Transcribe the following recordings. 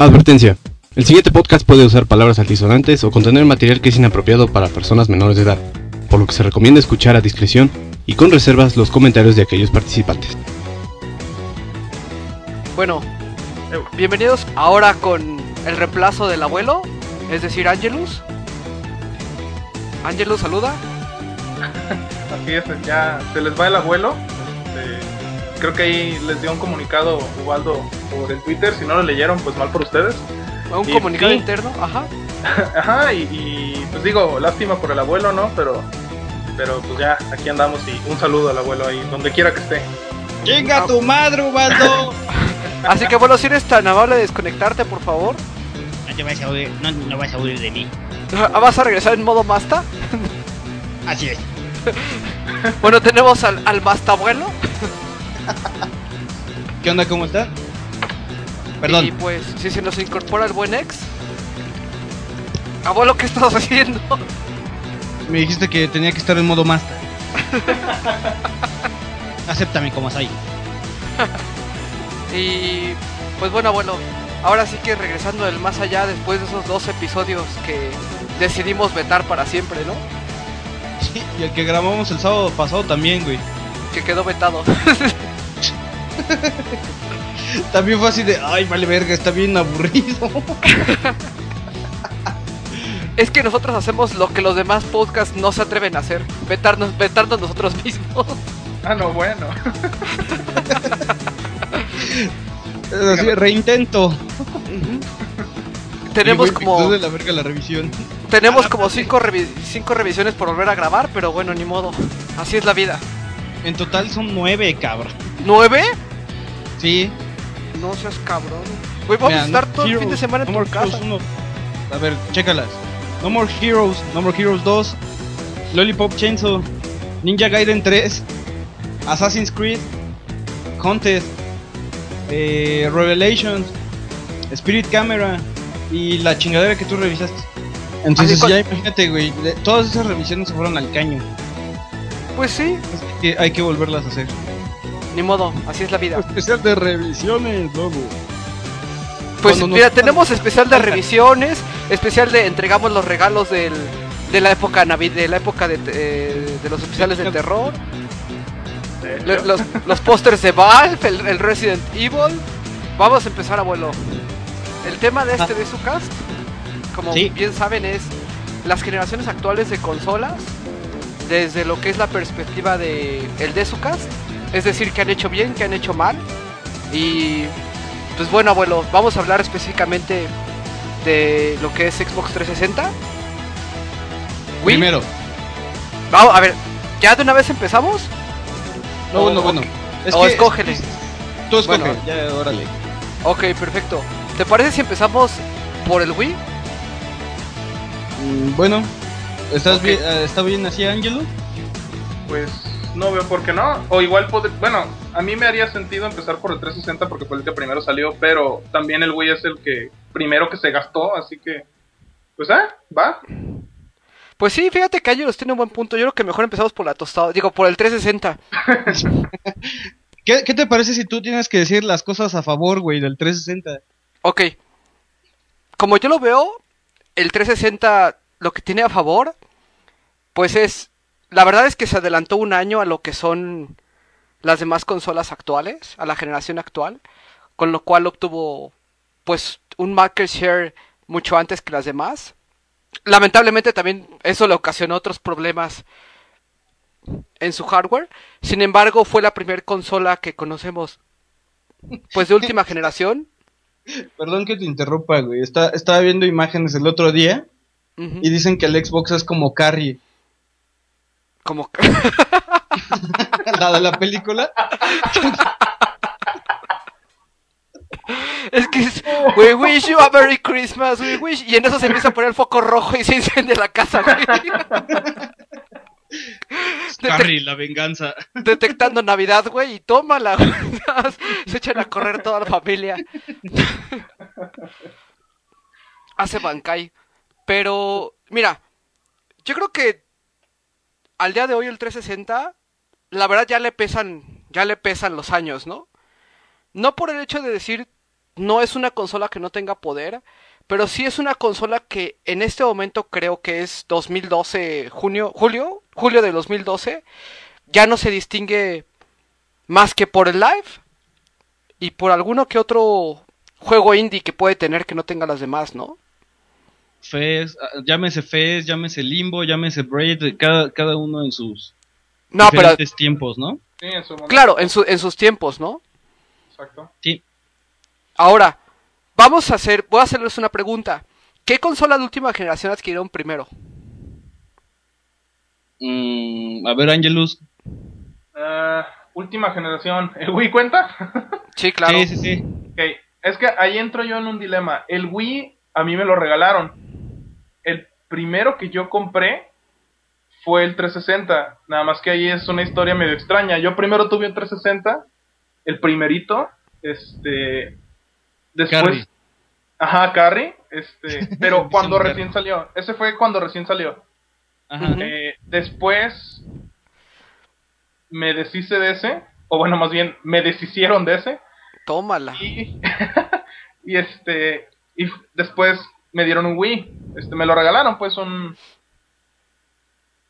Advertencia. El siguiente podcast puede usar palabras altisonantes o contener material que es inapropiado para personas menores de edad, por lo que se recomienda escuchar a discreción y con reservas los comentarios de aquellos participantes. Bueno, eh, bienvenidos ahora con el reemplazo del abuelo, es decir, Angelus. Angelus, saluda. Así es, ya se les va el abuelo. Este, creo que ahí les dio un comunicado Ubaldo por el Twitter. Si no lo leyeron, pues mal por ustedes. Un Y comunicado sí. interno, ajá. Ajá, y, y, pues digo, lástima por el abuelo, ¿no? Pero, pero pues ya, aquí andamos y un saludo al abuelo ahí, donde quiera que esté. ¡Chinga tu madre, Ubaldo! Así que bueno, si eres tan amable de desconectarte, por favor. No te vas a huir, no, no vas a huir de mí. ¿Vas a regresar en modo Masta? Así es. Bueno, tenemos al, al Masta abuelo. ¿Qué onda? ¿Cómo estás? Perdón. Y pues, si se nos incorpora el buen ex. Abuelo, ¿qué estás haciendo? Me dijiste que tenía que estar en modo master. Acéptame como soy. Y pues bueno, abuelo, ahora sí que regresando del más allá después de esos dos episodios que decidimos vetar para siempre, ¿no? Sí, y el que grabamos el sábado pasado también, güey. Que quedó vetado. También fue así de, ay, vale verga, está bien aburrido. es que nosotros hacemos lo que los demás podcasts no se atreven a hacer, vetarnos, vetarnos nosotros mismos. Ah, no, bueno. Así, reintento. tenemos Y, güey, como de la verga la revisión. tenemos Ah, como cinco, revi- cinco revisiones por volver a grabar, pero bueno, ni modo. Así es la vida. En total son nueve, cabrón. ¿Nueve? Sí. No seas cabrón. Güey, vamos Mira, a estar No todo el fin de semana en No tu More casa. Heroes 1. A ver, chécalas. No More Heroes, No More Heroes 2, Lollipop Chainsaw, Ninja Gaiden 3, Assassin's Creed, Contest, eh, Revelations, Spirit Camera y la chingadera que tú revisaste. Entonces Así, ¿cuál- ya imagínate, güey, todas esas revisiones se fueron al caño. Pues sí, Así que hay que volverlas a hacer. ni modo, así es la vida. Especial de revisiones, lobo. Pues Cuando nos- mira, tenemos especial de revisiones, especial de entregamos los regalos del, de la época navid de la época de, eh, de los especiales de terror, los, los pósters de Valve, el, el Resident Evil. Vamos a empezar, abuelo. El tema de este de su cast, como Sí. bien saben, es las generaciones actuales de consolas desde lo que es la perspectiva de el de su cast, es decir, que han hecho bien, que han hecho mal y pues bueno, abuelo, vamos a hablar específicamente de lo que es Xbox 360. Wii. Primero. Vamos, a ver, ¿ya de una vez empezamos? No, bueno, bueno. Es o que- escógele. Tú escoge, Bueno. ya, órale. Ok, perfecto. ¿Te parece si empezamos por el Wii? Mm, Bueno, ¿estás bien, eh, ¿está bien así, Ángelo? Pues no veo por qué no. O igual, bueno, a mí me haría sentido empezar por el 360 porque fue el que primero salió, pero también el Wii es el que primero que se gastó, así que, pues, ah, va. Pues sí, fíjate que Angelos tiene un buen punto. Yo creo que mejor empezamos por la tostada. Digo, por el 360. ¿Qué, qué te parece si tú tienes que decir las cosas a favor, güey, del 360? Ok. Como yo lo veo, el 360 lo que tiene a favor, pues es... La verdad es que se adelantó un año a lo que son las demás consolas actuales, a la generación actual, con lo cual obtuvo pues un market share mucho antes que las demás. Lamentablemente también eso le ocasionó otros problemas en su hardware. Sin embargo, fue la primera consola que conocemos pues de última generación. Perdón que te interrumpa, güey. Está, estaba viendo imágenes el otro día y dicen que el Xbox es como Carrie, Como la de la película. Es que es, we wish you a Merry Christmas, we wish. Y en eso se empieza a poner el foco rojo y se incendia la casa, güey. Carrie, la venganza. Detectando Navidad, güey, y tómala, güey. Se echan a correr toda la familia. Hace Bankai. Pero, mira, yo creo que al día de hoy el 360, la verdad ya le pesan, ya le pesan los años, ¿no? No por el hecho de decir no es una consola que no tenga poder, pero sí es una consola que en este momento creo que es 2012, junio, julio, julio de 2012, ya no se distingue más que por el live y por alguno que otro juego indie que puede tener que no tenga las demás, ¿no? Fez, ah, llámese Fez, llámese Limbo, llámese Braid, cada, cada uno en sus No, pero diferentes tiempos, ¿no? Sí, en su momento. claro, en, su- en sus tiempos, ¿no? Exacto. Sí. Ahora, vamos a hacer, voy a hacerles una pregunta. ¿Qué consola de última generación adquirieron primero? Mm, a ver, Angelus. Ah, última generación. ¿El Wii cuenta? Sí, claro. Sí, sí, sí. Ok, es que ahí entro yo en un dilema. El Wii a mí me lo regalaron. El primero que yo compré fue el 360. Nada más que ahí es una historia medio extraña. Yo primero tuve un 360, el primerito, este, después, Carry. ajá, Carry, este, pero cuando recién salió. Ese fue cuando recién salió. Ajá. Eh, después me deshice de ese, o bueno, más bien me deshicieron de ese. Tómala. Y, y este, y después me dieron un Wii. Este, me lo regalaron, pues un,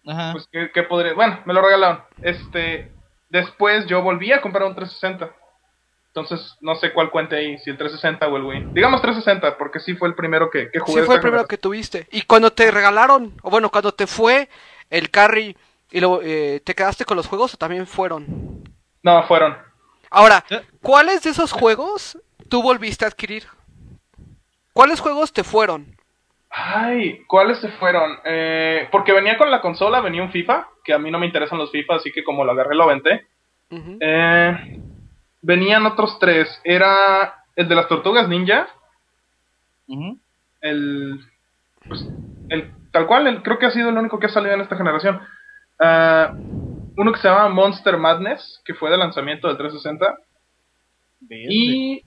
Ajá. pues que, que podría, bueno, me lo regalaron. Este, después yo volví a comprar un 360. Entonces, no sé cuál cuente ahí, si el 360 o el Wii. Digamos 360, porque sí fue el primero que, que jugué. Sí, fue el primero que tuviste. Y cuando te regalaron, o bueno, cuando te fue el carry y luego eh, te quedaste con los juegos o también fueron. No, fueron. Ahora, Eh. ¿cuáles de esos juegos tú volviste a adquirir? ¿Cuáles juegos te fueron? Ay, ¿cuáles se fueron? Eh, porque venía con la consola, venía un FIFA, que a mí no me interesan los FIFA, así que como lo agarré lo aventé. Eh, venían otros tres. Era el de las tortugas ninja, el, pues, el tal cual, el- creo que ha sido el único que ha salido en esta generación. Ah, uno que se llama Monster Madness, que fue de lanzamiento del 360. Y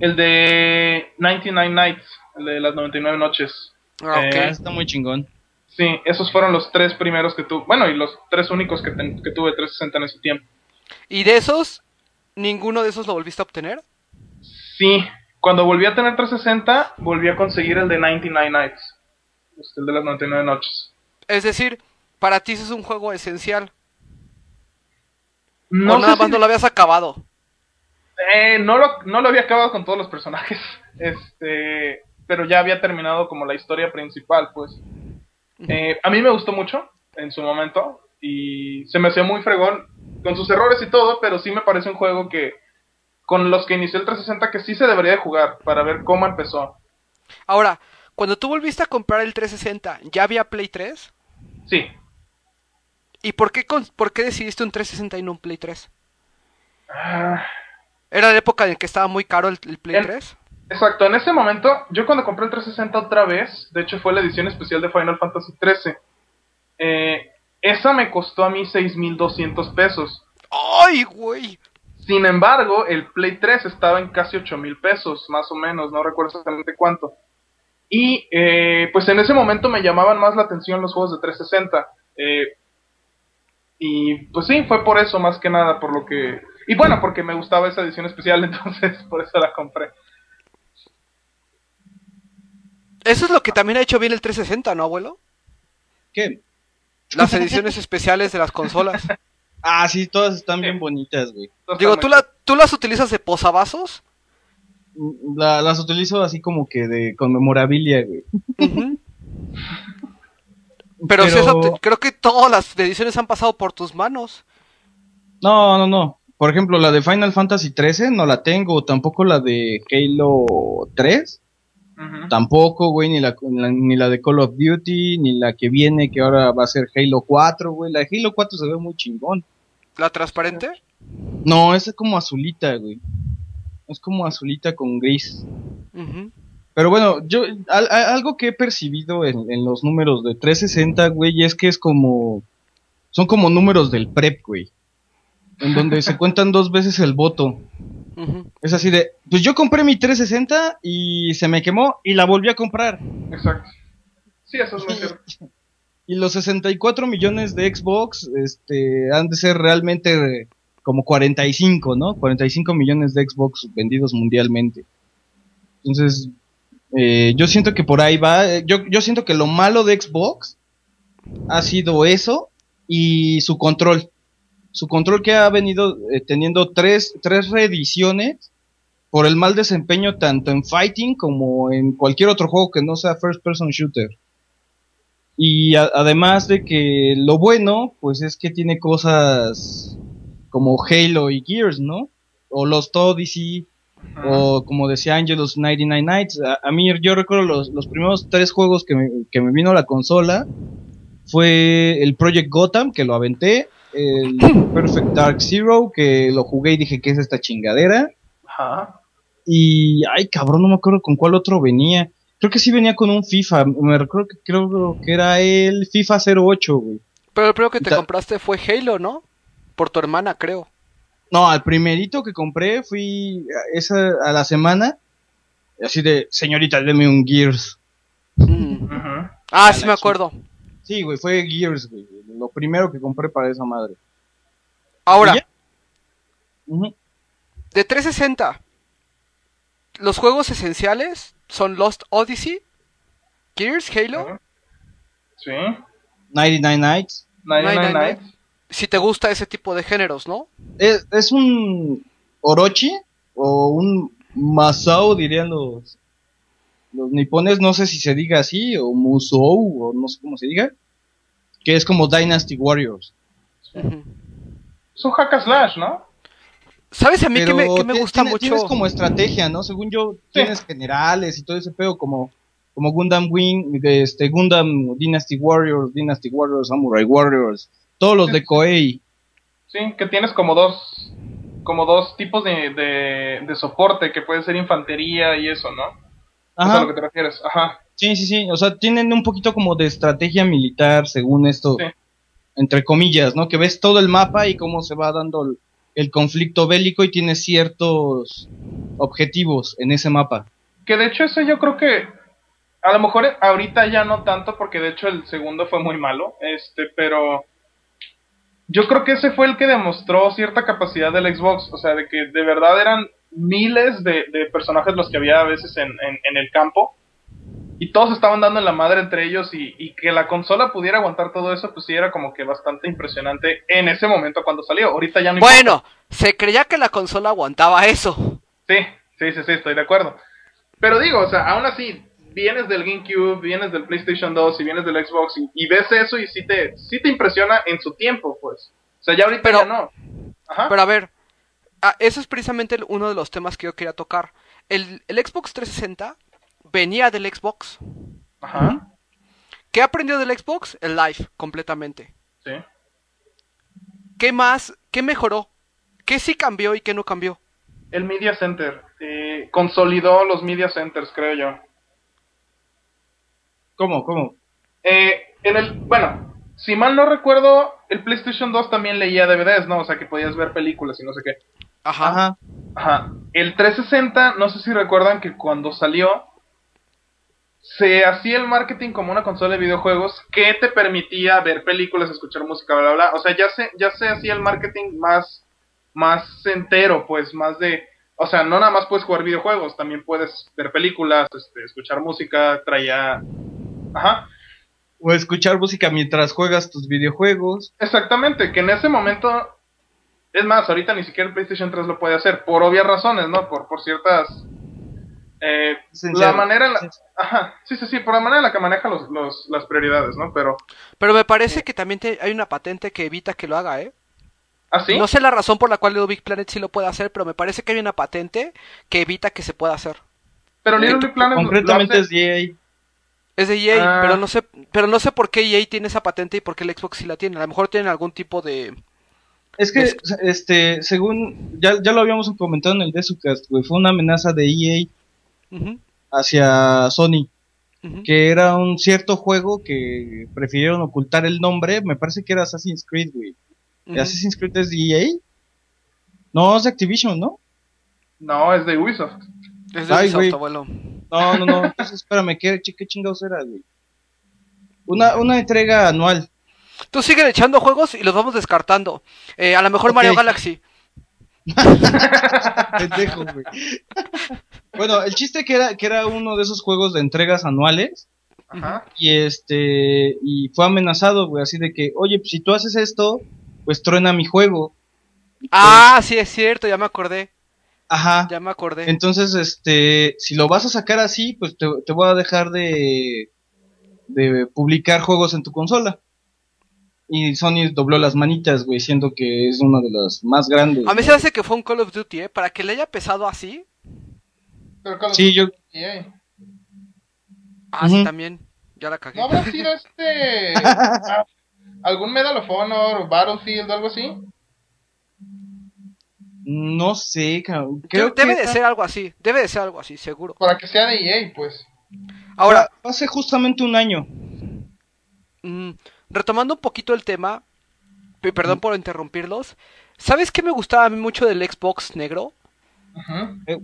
el de 99 Nights, el de las 99 noches. Ah, ok. Ah, está muy chingón. Sí, esos fueron los tres primeros que tuve. Bueno, y los tres únicos que, ten- que tuve 360 en ese tiempo. ¿Y de esos, ninguno de esos lo volviste a obtener? Sí, cuando volví a tener 360, volví a conseguir el de 99 Nights. Este, el de las 99 noches. Es decir, para ti ese es un juego esencial. No, o nada sé más si- no lo habías acabado. Eh, no, lo, no lo había acabado con todos los personajes. Este, pero ya había terminado como la historia principal, pues. Eh, a mí me gustó mucho en su momento. Y se me hacía muy fregón. Con sus errores y todo, pero sí me parece un juego que. Con los que inició el 360 que sí se debería de jugar para ver cómo empezó. Ahora, cuando tú volviste a comprar el 360, ¿ya había Play 3? Sí, ¿Y por qué, con- por qué decidiste un 360 y no un Play 3? Ah, ¿Era la época en que estaba muy caro el, el Play En- 3? Exacto, en ese momento, yo cuando compré el 360 otra vez, de hecho fue la edición especial de Final Fantasy XIII, eh, esa me costó a mí 6.200 pesos. ¡Ay, güey! Sin embargo, el Play 3 estaba en casi 8.000 pesos, más o menos, no recuerdo exactamente cuánto. Y eh, pues en ese momento me llamaban más la atención los juegos de 360. eh, y pues sí, fue por eso más que nada, por lo que... Y bueno, porque me gustaba esa edición especial, entonces por eso la compré. Eso es lo que también ha hecho bien el 360, ¿no, abuelo? ¿Qué? Las ediciones especiales de las consolas. Ah, sí, todas están bien bonitas, güey. Digo, ¿tú, la, ¿tú las utilizas de posavasos? La- las utilizo así como que de conmemorabilia, güey. Pero, si eso te- creo que todas las ediciones han pasado por tus manos. No, no, no. Por ejemplo, la de Final Fantasy 13 no la tengo, tampoco la de Halo 3, Ujú. tampoco, güey, ni la, ni la de Call of Duty, ni la que viene que ahora va a ser Halo 4, güey. La de Halo 4 se ve muy chingón. ¿La transparente? No, esa es como azulita, güey. Es como azulita con gris. Pero bueno, yo al- a- algo que he percibido en, en los números de 360, güey, es que es como son como números del prep, güey. En donde se cuentan dos veces el voto. Es así de, pues yo compré mi 360 y se me quemó y la volví a comprar. Exacto. Sí, eso es muy cierto. Y los 64 millones de Xbox este, han de ser realmente como 45, ¿no? 45 millones de Xbox vendidos mundialmente. Entonces, eh, yo siento que por ahí va. Yo, yo siento que lo malo de Xbox ha sido eso y su control. Su control que ha venido eh, teniendo tres, tres reediciones por el mal desempeño tanto en fighting como en cualquier otro juego que no sea first person shooter. Y a- además de que lo bueno, pues es que tiene cosas como Halo y Gears, ¿no? O los Odyssey, o como decía Angelus 99 Nights. A, a mí yo recuerdo los, los primeros tres juegos que me, que me vino a la consola. Fue el Project Gotham, que lo aventé. El Perfect Dark Zero, que lo jugué y dije que es esta chingadera. Ajá. Y, ay, cabrón, no me acuerdo con cuál otro venía. Creo que sí venía con un FIFA. Me recuerdo que creo que era el FIFA 08, güey. Pero el primero que te compraste fue Halo, ¿no? Por tu hermana, creo. No, al primerito que compré fui a- esa a la semana. Así de, señorita, deme un Gears. Mm. Ah, sí me acuerdo. Sí, güey, fue Gears, güey. Lo primero que compré para esa madre. Ahora, de 360, los juegos esenciales son Lost Odyssey, Gears, Halo. Ujú. Sí. 99 Nights. 99 99 Nights. Si te gusta ese tipo de géneros, ¿no? Es, es un Orochi o un Masao, dirían los, los nipones. No sé si se diga así, o Musou, o no sé cómo se diga. Que es como Dynasty Warriors. Ujú. Es un hack and slash, ¿no? ¿Sabes a mí que me, que me gusta tiene- mucho? Tienes como estrategia, ¿no? Según yo, tienes generales y todo ese pedo como, como Gundam Wing, este, Gundam Dynasty Warriors, Dynasty Warriors, Samurai Warriors, todos los de Koei. Sí, que tienes como dos como dos tipos de, de, de soporte, que puede ser infantería y eso, ¿no? Es a Ajá. lo que te refieres. Ajá. Sí, sí, sí. O sea, tienen un poquito como de estrategia militar, según esto, Sí. entre comillas, ¿no? Que ves todo el mapa y cómo se va dando el, el conflicto bélico y tienes ciertos objetivos en ese mapa. Que de hecho eso yo creo que a lo mejor ahorita ya no tanto porque de hecho el segundo fue muy malo, este, pero yo creo que ese fue el que demostró cierta capacidad del Xbox, o sea, de que de verdad eran miles de, de personajes los que había a veces en, en, en el campo y todos estaban dando en la madre entre ellos y, y que la consola pudiera aguantar todo eso, pues sí era como que bastante impresionante en ese momento cuando salió. Ahorita ya no importa. Bueno, se creía que la consola aguantaba eso. Sí, sí, sí, sí, estoy de acuerdo. Pero digo, o sea, aún así, vienes del GameCube, vienes del PlayStation 2 y vienes del Xbox y, y ves eso y sí te, sí te impresiona en su tiempo, pues. O sea, ya ahorita Pero- ya no. Ajá. Pero a ver, ah, eso es precisamente el- uno de los temas que yo quería tocar. El, el Xbox 360 venía del Xbox. Ajá. ¿Qué aprendió del Xbox? El Live, completamente. Sí. ¿Qué más? ¿Qué mejoró? ¿Qué sí cambió y qué no cambió? El Media Center. eh, consolidó los Media Centers, creo yo. ¿Cómo? ¿Cómo? Eh, en el, bueno, si mal no recuerdo, el PlayStation 2 también leía DVDs, ¿no? O sea, que podías ver películas y no sé qué. Ajá. Ajá. Ajá. El 360, no sé si recuerdan que cuando salió, se hacía el marketing como una consola de videojuegos que te permitía ver películas, escuchar música, bla, bla, bla. O sea, ya se, ya se hacía el marketing más, más entero, pues, más de... O sea, no nada más puedes jugar videojuegos, también puedes ver películas, este, escuchar música, traía... Ajá. O escuchar música mientras juegas tus videojuegos. Exactamente, que en ese momento... Es más, ahorita ni siquiera el PlayStation 3 lo puede hacer, por obvias razones, ¿no? Por, por ciertas... Eh, la manera en la... Ajá, sí, sí, sí, por la manera en la que maneja los, los, las prioridades, ¿no? Pero... Pero me parece que también te- hay una patente que evita que lo haga, ¿eh? ¿Ah, sí? No sé la razón por la cual Little Big Planet sí lo puede hacer, pero me parece que hay una patente que evita que se pueda hacer. Pero Little Big Planet Concretamente hace- es EA. Es de EA, Ah. pero no sé, pero no sé por qué EA tiene esa patente y por qué el Xbox sí la tiene. A lo mejor tienen algún tipo de Es que, Es- este, según, ya, ya lo habíamos comentado en el Desucast, güey, fue una amenaza de EA hacia Sony, que era un cierto juego que prefirieron ocultar el nombre, me parece que era Assassin's Creed, güey. ¿Assassin's Creed es de EA? No, es de Activision, ¿no? No, es de Ubisoft. Es de Ay, Ubisoft, güey. abuelo. No, no, no, entonces espérame, ¿qué, qué chingados era, güey? Una, una entrega anual. Tú siguen echando juegos y los vamos descartando. Eh, a lo mejor Mario. Galaxy. Pendejo, güey. Bueno, el chiste que era que era uno de esos juegos de entregas anuales Ajá. y este y fue amenazado, güey, así de que, "Oye, pues, si tú haces esto, pues truena mi juego." Ah, sí, es cierto, ya me acordé. Ajá. Ya me acordé. Entonces, este, si lo vas a sacar así, pues te, te voy a dejar de, de publicar juegos en tu consola. Y Sony dobló las manitas, güey, siendo que es una de las más grandes. A mí se hace que fue un Call of Duty, ¿eh? Para que le haya pesado así. Pero Call of Sí, yo, EA. Ah, sí, también. Ya la cagué. ¿No habrá sido este. ah, algún Medal of Honor o Battlefield o algo así? no sé, cabrón. Creo debe que de ser algo así. Debe de ser algo así, seguro. Para que sea de EA, pues. Ahora, hace justamente un año. mm, retomando un poquito el tema. Perdón por interrumpirlos. ¿Sabes qué me gustaba a mí mucho del Xbox negro? Ujú.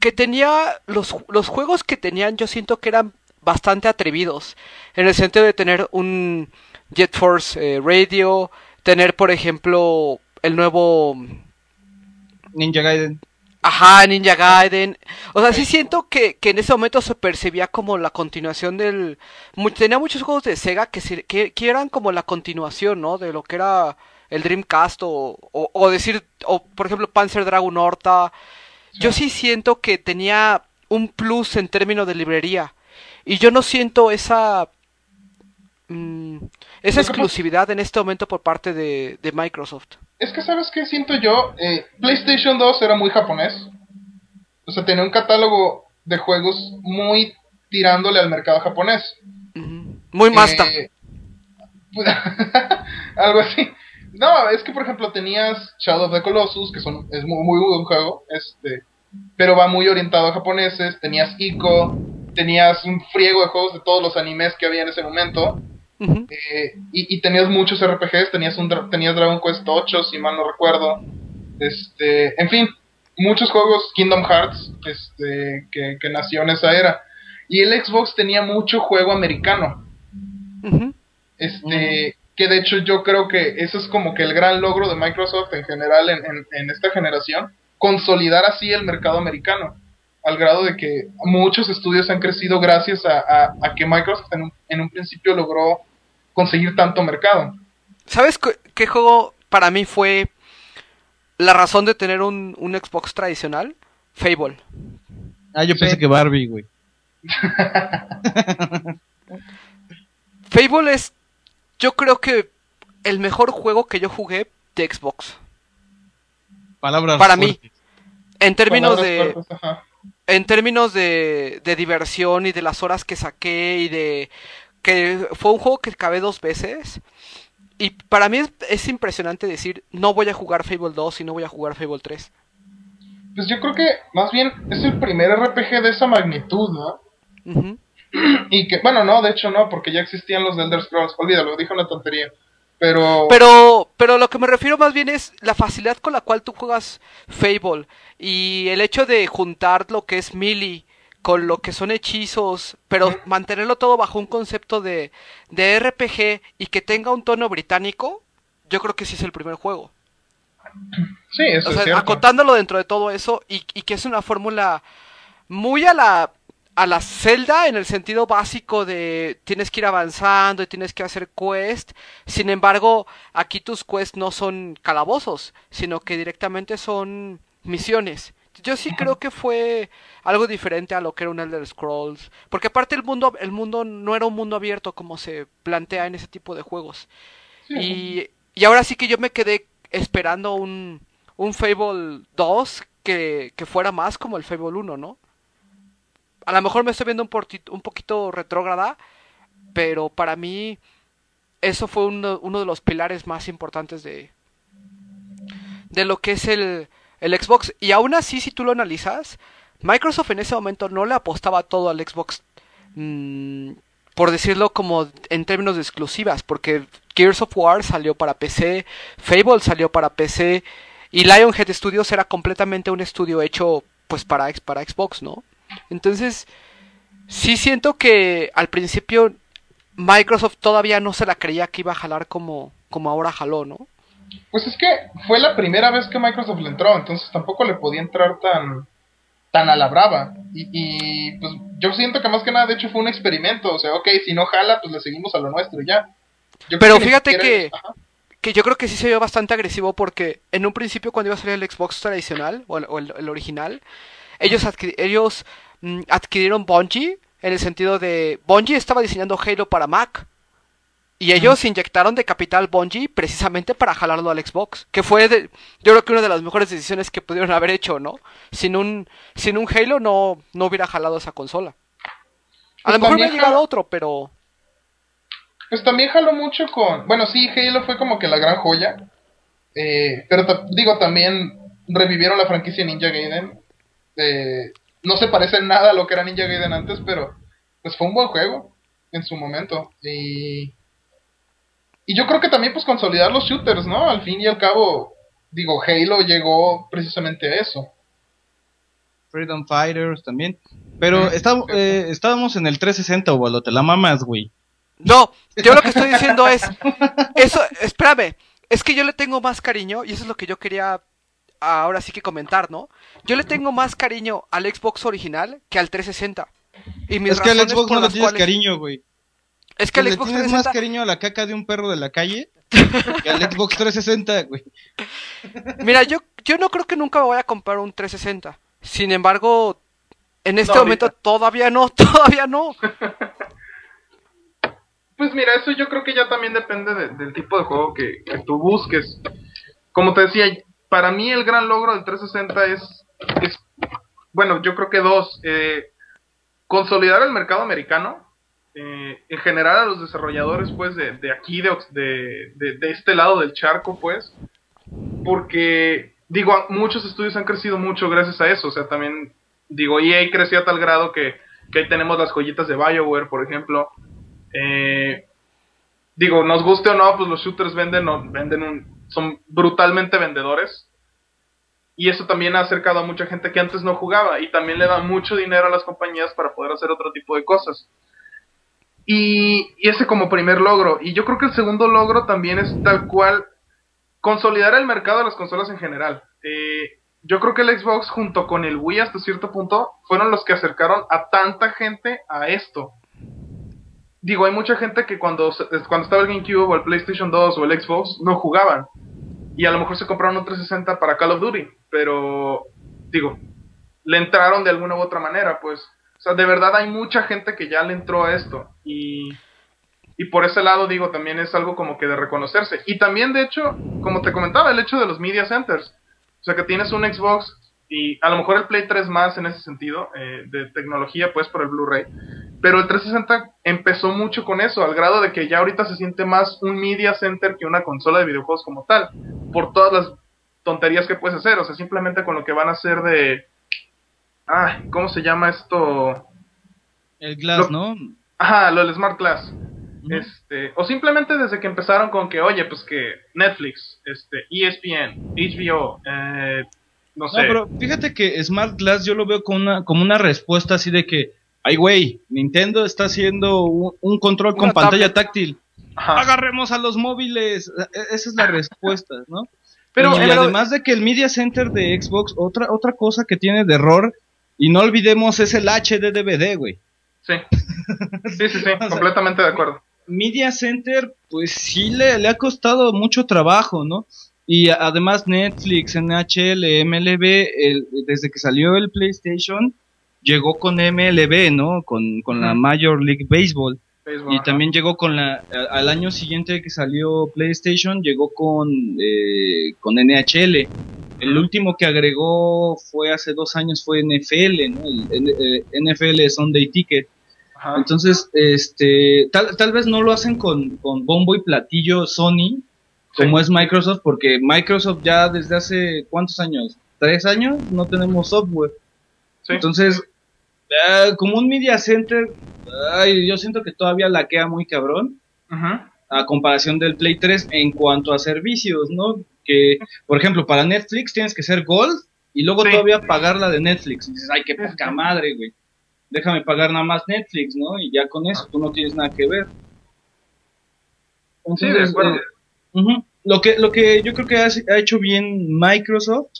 que tenía los, los juegos que tenían yo siento que eran bastante atrevidos en el sentido de tener un Jet Force eh, Radio tener por ejemplo el nuevo Ninja Gaiden. Ajá Ninja Gaiden o sea sí siento que, que en ese momento se percibía como la continuación del tenía muchos juegos de Sega que, se- que, que eran como la continuación no de lo que era el Dreamcast o, o, o decir o por ejemplo Panzer Dragon Horta yo sí siento que tenía un plus en términos de librería. Y yo no siento esa. mm, esa exclusividad en este momento por parte de, de Microsoft. Es que, ¿sabes qué siento yo? Eh, PlayStation 2 era muy japonés. O sea, tenía un catálogo de juegos muy tirándole al mercado japonés. Muy Masta. Eh, pues, algo así. No, es que por ejemplo tenías Shadow of the Colossus, que son, es muy, muy buen juego, este, pero va muy orientado a japoneses. Tenías Ico, tenías un friego de juegos de todos los animes que había en ese momento. Eh, y, y tenías muchos RPGs, tenías un tenías Dragon Quest 8, si mal no recuerdo. Este, en fin, muchos juegos Kingdom Hearts, este, que, que nació en esa era. Y el Xbox tenía mucho juego americano. Este, que de hecho yo creo que eso es como que el gran logro de Microsoft en general en, en- en esta generación, consolidar así el mercado americano, al grado de que muchos estudios han crecido gracias a, a- a que Microsoft en un, en un principio logró conseguir tanto mercado. ¿Sabes qué juego para mí fue la razón de tener un, un Xbox tradicional? Fable. Ah, yo pensé Sí. que Barbie, güey. Fable es, yo creo que el mejor juego que yo jugué de Xbox. Palabras Para mí. En términos Palabras de, fuertes, ajá. en términos de, de diversión y de las horas que saqué y de que fue un juego que acabé dos veces y para mí es, es impresionante decir no voy a jugar Fable 2 y no voy a jugar Fable 3 Pues yo creo que más bien es el primer RPG de esa magnitud, ¿no? Y que, bueno, no, de hecho no, porque ya existían los de Elder Scrolls, olvídalo, dije una tontería. Pero, pero pero lo que me refiero más bien es la facilidad con la cual tú juegas Fable y el hecho de juntar lo que es melee con lo que son hechizos, pero mantenerlo todo bajo un concepto de, de RPG y que tenga un tono británico, yo creo que sí es el primer juego. sí, eso O es sea, cierto. acotándolo dentro de todo eso y, y que es una fórmula muy a la a la Zelda en el sentido básico de tienes que ir avanzando y tienes que hacer quest. Sin embargo, aquí tus quests no son calabozos, sino que directamente son misiones. Yo sí creo que fue algo diferente a lo que era un Elder Scrolls, porque aparte el mundo el mundo no era un mundo abierto como se plantea en ese tipo de juegos. Sí. Y, y ahora sí que yo me quedé esperando un, un Fable 2 que, que fuera más como el Fable 1, ¿no? A lo mejor me estoy viendo un, un poquito retrógrada, pero para mí eso fue uno, uno de los pilares más importantes de, de lo que es el, el Xbox. Y aún así, si tú lo analizas, Microsoft en ese momento no le apostaba todo al Xbox, mm, por decirlo como en términos de exclusivas, porque Gears of War salió para PC, Fable salió para PC, y Lionhead Studios era completamente un estudio hecho pues para, para Xbox, ¿no? Entonces, sí siento que al principio Microsoft todavía no se la creía que iba a jalar como, como ahora jaló, ¿no? Pues es que fue la primera vez que Microsoft le entró, entonces tampoco le podía entrar tan tan a la brava. Y, y pues yo siento que más que nada, de hecho, fue un experimento. O sea, ok, si no jala, pues le seguimos a lo nuestro ya. Yo Pero fíjate siquiera- que, Ajá. que yo creo que sí se vio bastante agresivo porque en un principio cuando iba a salir el Xbox tradicional o el, o el- el original, ellos, ellos mm, adquirieron Bungie en el sentido de Bungie estaba diseñando Halo para Mac y ellos inyectaron de capital Bungie precisamente para jalarlo al Xbox, que fue de- yo creo que una de las mejores decisiones que pudieron haber hecho, ¿no? Sin un sin un Halo no no hubiera jalado esa consola. A Pues lo mejor hubiera llegado jala- otro, pero Pues también jaló mucho con. Bueno, sí, Halo fue como que la gran joya. Eh, pero digo, también revivieron la franquicia Ninja Gaiden. Eh, no se parece nada a lo que era Ninja Gaiden antes, pero pues fue un buen juego en su momento. Y, y yo creo que también pues consolidar los shooters, ¿no? Al fin y al cabo, digo, Halo llegó precisamente a eso. Freedom Fighters también. Pero está- eh, estábamos en el 360, o te la mamas, güey. No, yo lo que estoy diciendo es, eso, espérame, es que yo le tengo más cariño, y eso es lo que yo quería ahora sí que comentar, ¿no? Yo le tengo más cariño al Xbox original que al 360. Y mis Es que al Xbox no le tienes cuales- cariño, güey. Es que al le Xbox tienes más 360, cariño a la caca de un perro de la calle que al Xbox 360, güey. mira, yo, yo no creo que nunca me voy a comprar un 360. Sin embargo, en este No, momento ahorita. todavía no, todavía no. Pues mira, eso yo creo que ya también depende de- del tipo de juego que, que tú busques. Como te decía, para mí el gran logro del 360 es, es bueno, yo creo que dos, eh, consolidar el mercado americano, eh, en general a los desarrolladores pues de, de aquí, de, de, de- este lado del charco pues, porque digo, muchos estudios han crecido mucho gracias a eso, o sea, también digo, EA creció a tal grado que, que ahí tenemos las joyitas de BioWare, por ejemplo, eh, digo, nos guste o no, pues los shooters venden, venden un, son brutalmente vendedores. Y eso también ha acercado a mucha gente que antes no jugaba y también le da mucho dinero a las compañías para poder hacer otro tipo de cosas. Y, ese como primer logro. Y yo creo que el segundo logro también es tal cual consolidar el mercado de las consolas en general. Eh, yo creo que el Xbox junto con el Wii hasta cierto punto fueron los que acercaron a tanta gente a esto digo, hay mucha gente que cuando, cuando estaba el GameCube o el PlayStation 2 o el Xbox no jugaban. Y a lo mejor se compraron un 360 para Call of Duty. Pero, digo, le entraron de alguna u otra manera, pues. O sea, de verdad hay mucha gente que ya le entró a esto. Y, y por ese lado, digo, también es algo como que de reconocerse. Y también, de hecho, como te comentaba, el hecho de los media centers. O sea, que tienes un Xbox y a lo mejor el Play 3 más en ese sentido, eh, de tecnología, pues, por el Blu-ray. Pero el 360 empezó mucho con eso, al grado de que ya ahorita se siente más un media center que una consola de videojuegos como tal, por todas las tonterías que puedes hacer, o sea, simplemente con lo que van a hacer de... Ah, ¿cómo se llama esto? El Glass, Lo- ¿no? Ajá, lo del Smart Glass. Este, o simplemente desde que empezaron con que, oye, pues que Netflix, este, ESPN, HBO, eh, no No, sé. pero fíjate que Smart Glass yo lo veo como una, como una respuesta así de que, ay güey, Nintendo está haciendo un, un control con pantalla táctil. Ajá. Agarremos a los móviles. E- Esa es la respuesta, ¿no? Pero, y pero- además de que el Media Center de Xbox, otra, otra cosa que tiene de error, y no olvidemos, es el HD DVD, güey. Sí. Sí, sí, sí, sea, completamente de acuerdo. Media Center, pues sí le, le ha costado mucho trabajo, ¿no? Y además Netflix, NHL, MLB, el- desde que salió el PlayStation, llegó con MLB, ¿no? Con, con la. Major League Baseball. Facebook, Y ajá. también llegó con la, al año siguiente que salió PlayStation, llegó con, eh, con NHL. El último que agregó fue hace dos años, fue NFL, ¿no? El, N- eh, NFL Sunday Ticket. Ajá. Entonces, este, tal, tal vez no lo hacen con, con bombo y platillo Sony, como Sí. es Microsoft, porque Microsoft ya desde hace, ¿cuántos años? ¿Tres años? No tenemos software. Sí. Entonces, eh, como un media center, ay, yo siento que todavía laquea muy cabrón Ujú. a comparación del Play 3 en cuanto a servicios, ¿no? Que, por ejemplo, para Netflix tienes que ser Gold y luego Sí. todavía pagar la de Netflix. Y dices, ay, qué poca madre, güey. Déjame pagar nada más Netflix, ¿no? Y ya con eso tú no tienes nada que ver. Sí, de acuerdo. eh, lo que, lo que yo creo que ha, ha hecho bien Microsoft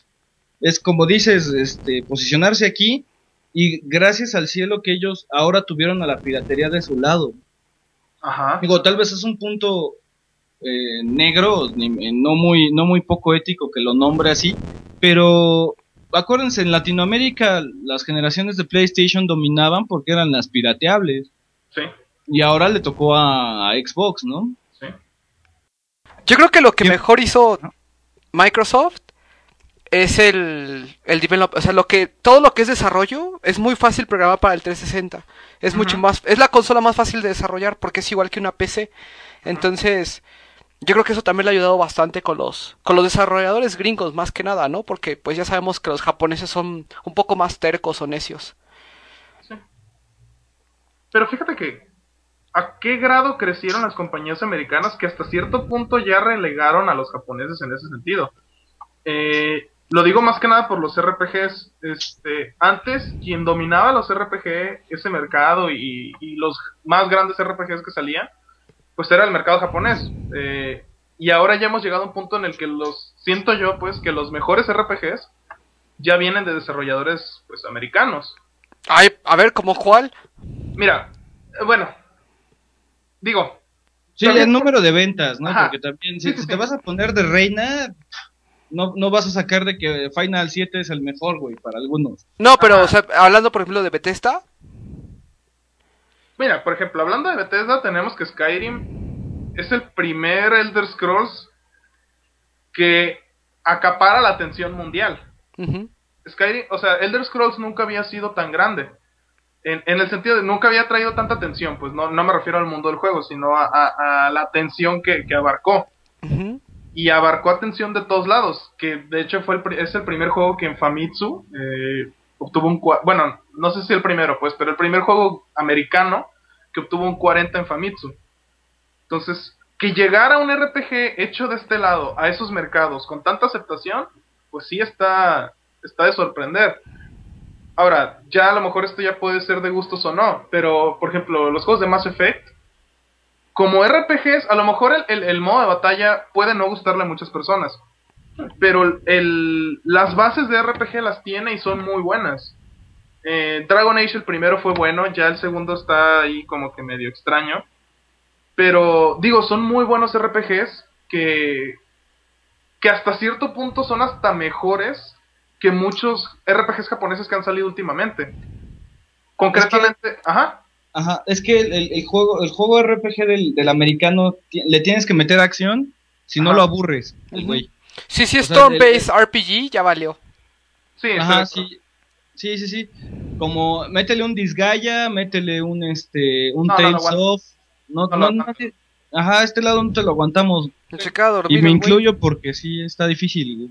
es como dices, este, posicionarse aquí y gracias al cielo que ellos ahora tuvieron a la piratería de su lado. Ajá. Digo, tal vez es un punto eh, negro, ni- eh, no muy, no muy poco ético que lo nombre así, pero acuérdense, en Latinoamérica las generaciones de PlayStation dominaban porque eran las pirateables Sí, y ahora le tocó a, a Xbox, ¿no? sí. Yo creo que lo que Yo- mejor hizo Microsoft es el, el develop, o sea, lo que todo lo que es desarrollo es muy fácil programar para el 360. Es mucho más es la consola más fácil de desarrollar porque es igual que una PC. Entonces, yo creo que eso también le ha ayudado bastante con los con los desarrolladores gringos más que nada, ¿no? Porque pues ya sabemos que los japoneses son un poco más tercos o necios. Pero fíjate que a qué grado crecieron las compañías americanas que hasta cierto punto ya relegaron a los japoneses en ese sentido. Eh, lo digo más que nada por los RPGs. Este, antes quien dominaba los RPG, ese mercado y los más grandes RPGs que salían, pues era el mercado japonés. Eh, y ahora ya hemos llegado a un punto en el que los siento yo, pues, que los mejores RPGs ya vienen de desarrolladores, pues, americanos. Ay, a ver, ¿cómo cuál? Mira, eh, bueno, digo, Sí, También- el número de ventas, ¿no? Ajá. Porque también, si, Sí, sí, si sí. te vas a poner de reina, no, no vas a sacar de que Final 7 es el mejor, güey, para algunos. No, pero o sea, hablando por ejemplo de Bethesda, Mira, por ejemplo, hablando de Bethesda, tenemos que Skyrim es el primer Elder Scrolls que acapara la atención mundial. Skyrim, o sea, Elder Scrolls nunca había sido tan grande. En, en el sentido de nunca había traído tanta atención, pues no, no me refiero al mundo del juego, sino a, a- a la atención que, que abarcó. Y abarcó atención de todos lados, que de hecho fue el, es el primer juego que en Famitsu eh, obtuvo un... Bueno, no sé si el primero, pues, pero el primer juego americano que obtuvo un 40 en Famitsu. Entonces, que llegara un RPG hecho de este lado a esos mercados con tanta aceptación, pues sí está, está de sorprender. Ahora, ya a lo mejor esto ya puede ser de gustos o no, pero por ejemplo, los juegos de Mass Effect, como RPGs, a lo mejor el, el- el modo de batalla puede no gustarle a muchas personas, pero el, las bases de RPG las tiene y son muy buenas. Eh, Dragon Age el primero fue bueno, ya el segundo está ahí como que medio extraño. Pero digo, son muy buenos RPGs que, que hasta cierto punto son hasta mejores que muchos RPGs japoneses que han salido últimamente. Concretamente, ajá. Ajá, es que el, juego, el juego RPG del, del americano le tienes que meter acción, si no lo aburres, el güey. Sí, sí, es turn-based RPG, ya valió. Sí, Ajá, sí. Sí, sí, sí. Como métele un Disgaea, métele un este un No, no Tales aguanto. of. No, No no, no Ajá, este lado no te lo aguantamos. Queda dormido. Y me güey. incluyo porque sí está difícil. güey.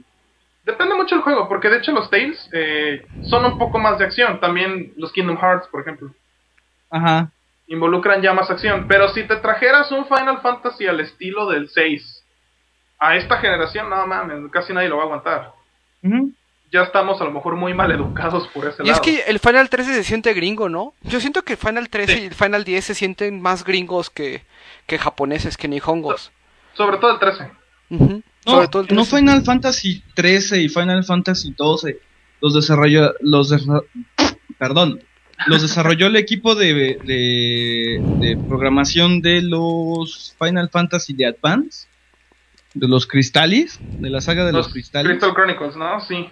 Depende mucho del juego, porque de hecho los Tales eh, son un poco más de acción. También los Kingdom Hearts, por ejemplo, Ajá. involucran ya más acción. Pero si te trajeras un Final Fantasy al estilo del 6 a esta generación, no mames, casi nadie lo va a aguantar. Ujú. Ya estamos a lo mejor muy mal educados por ese Y es lado. que el Final 13 se siente gringo, ¿no? Yo siento que el Final 13 Sí. y el Final 10 se sienten más gringos que, que japoneses, que nihongos. Sobre todo el 13. Ujú, No, Sobre todo el no 13. Final Fantasy 13 y Final Fantasy 12 los desarrolló los desa- perdón, los desarrolló el equipo de, de, de programación de los Final Fantasy de Advance, de los Cristales, de la saga de los, Cristales. Crystal Chronicles, ¿no? Sí.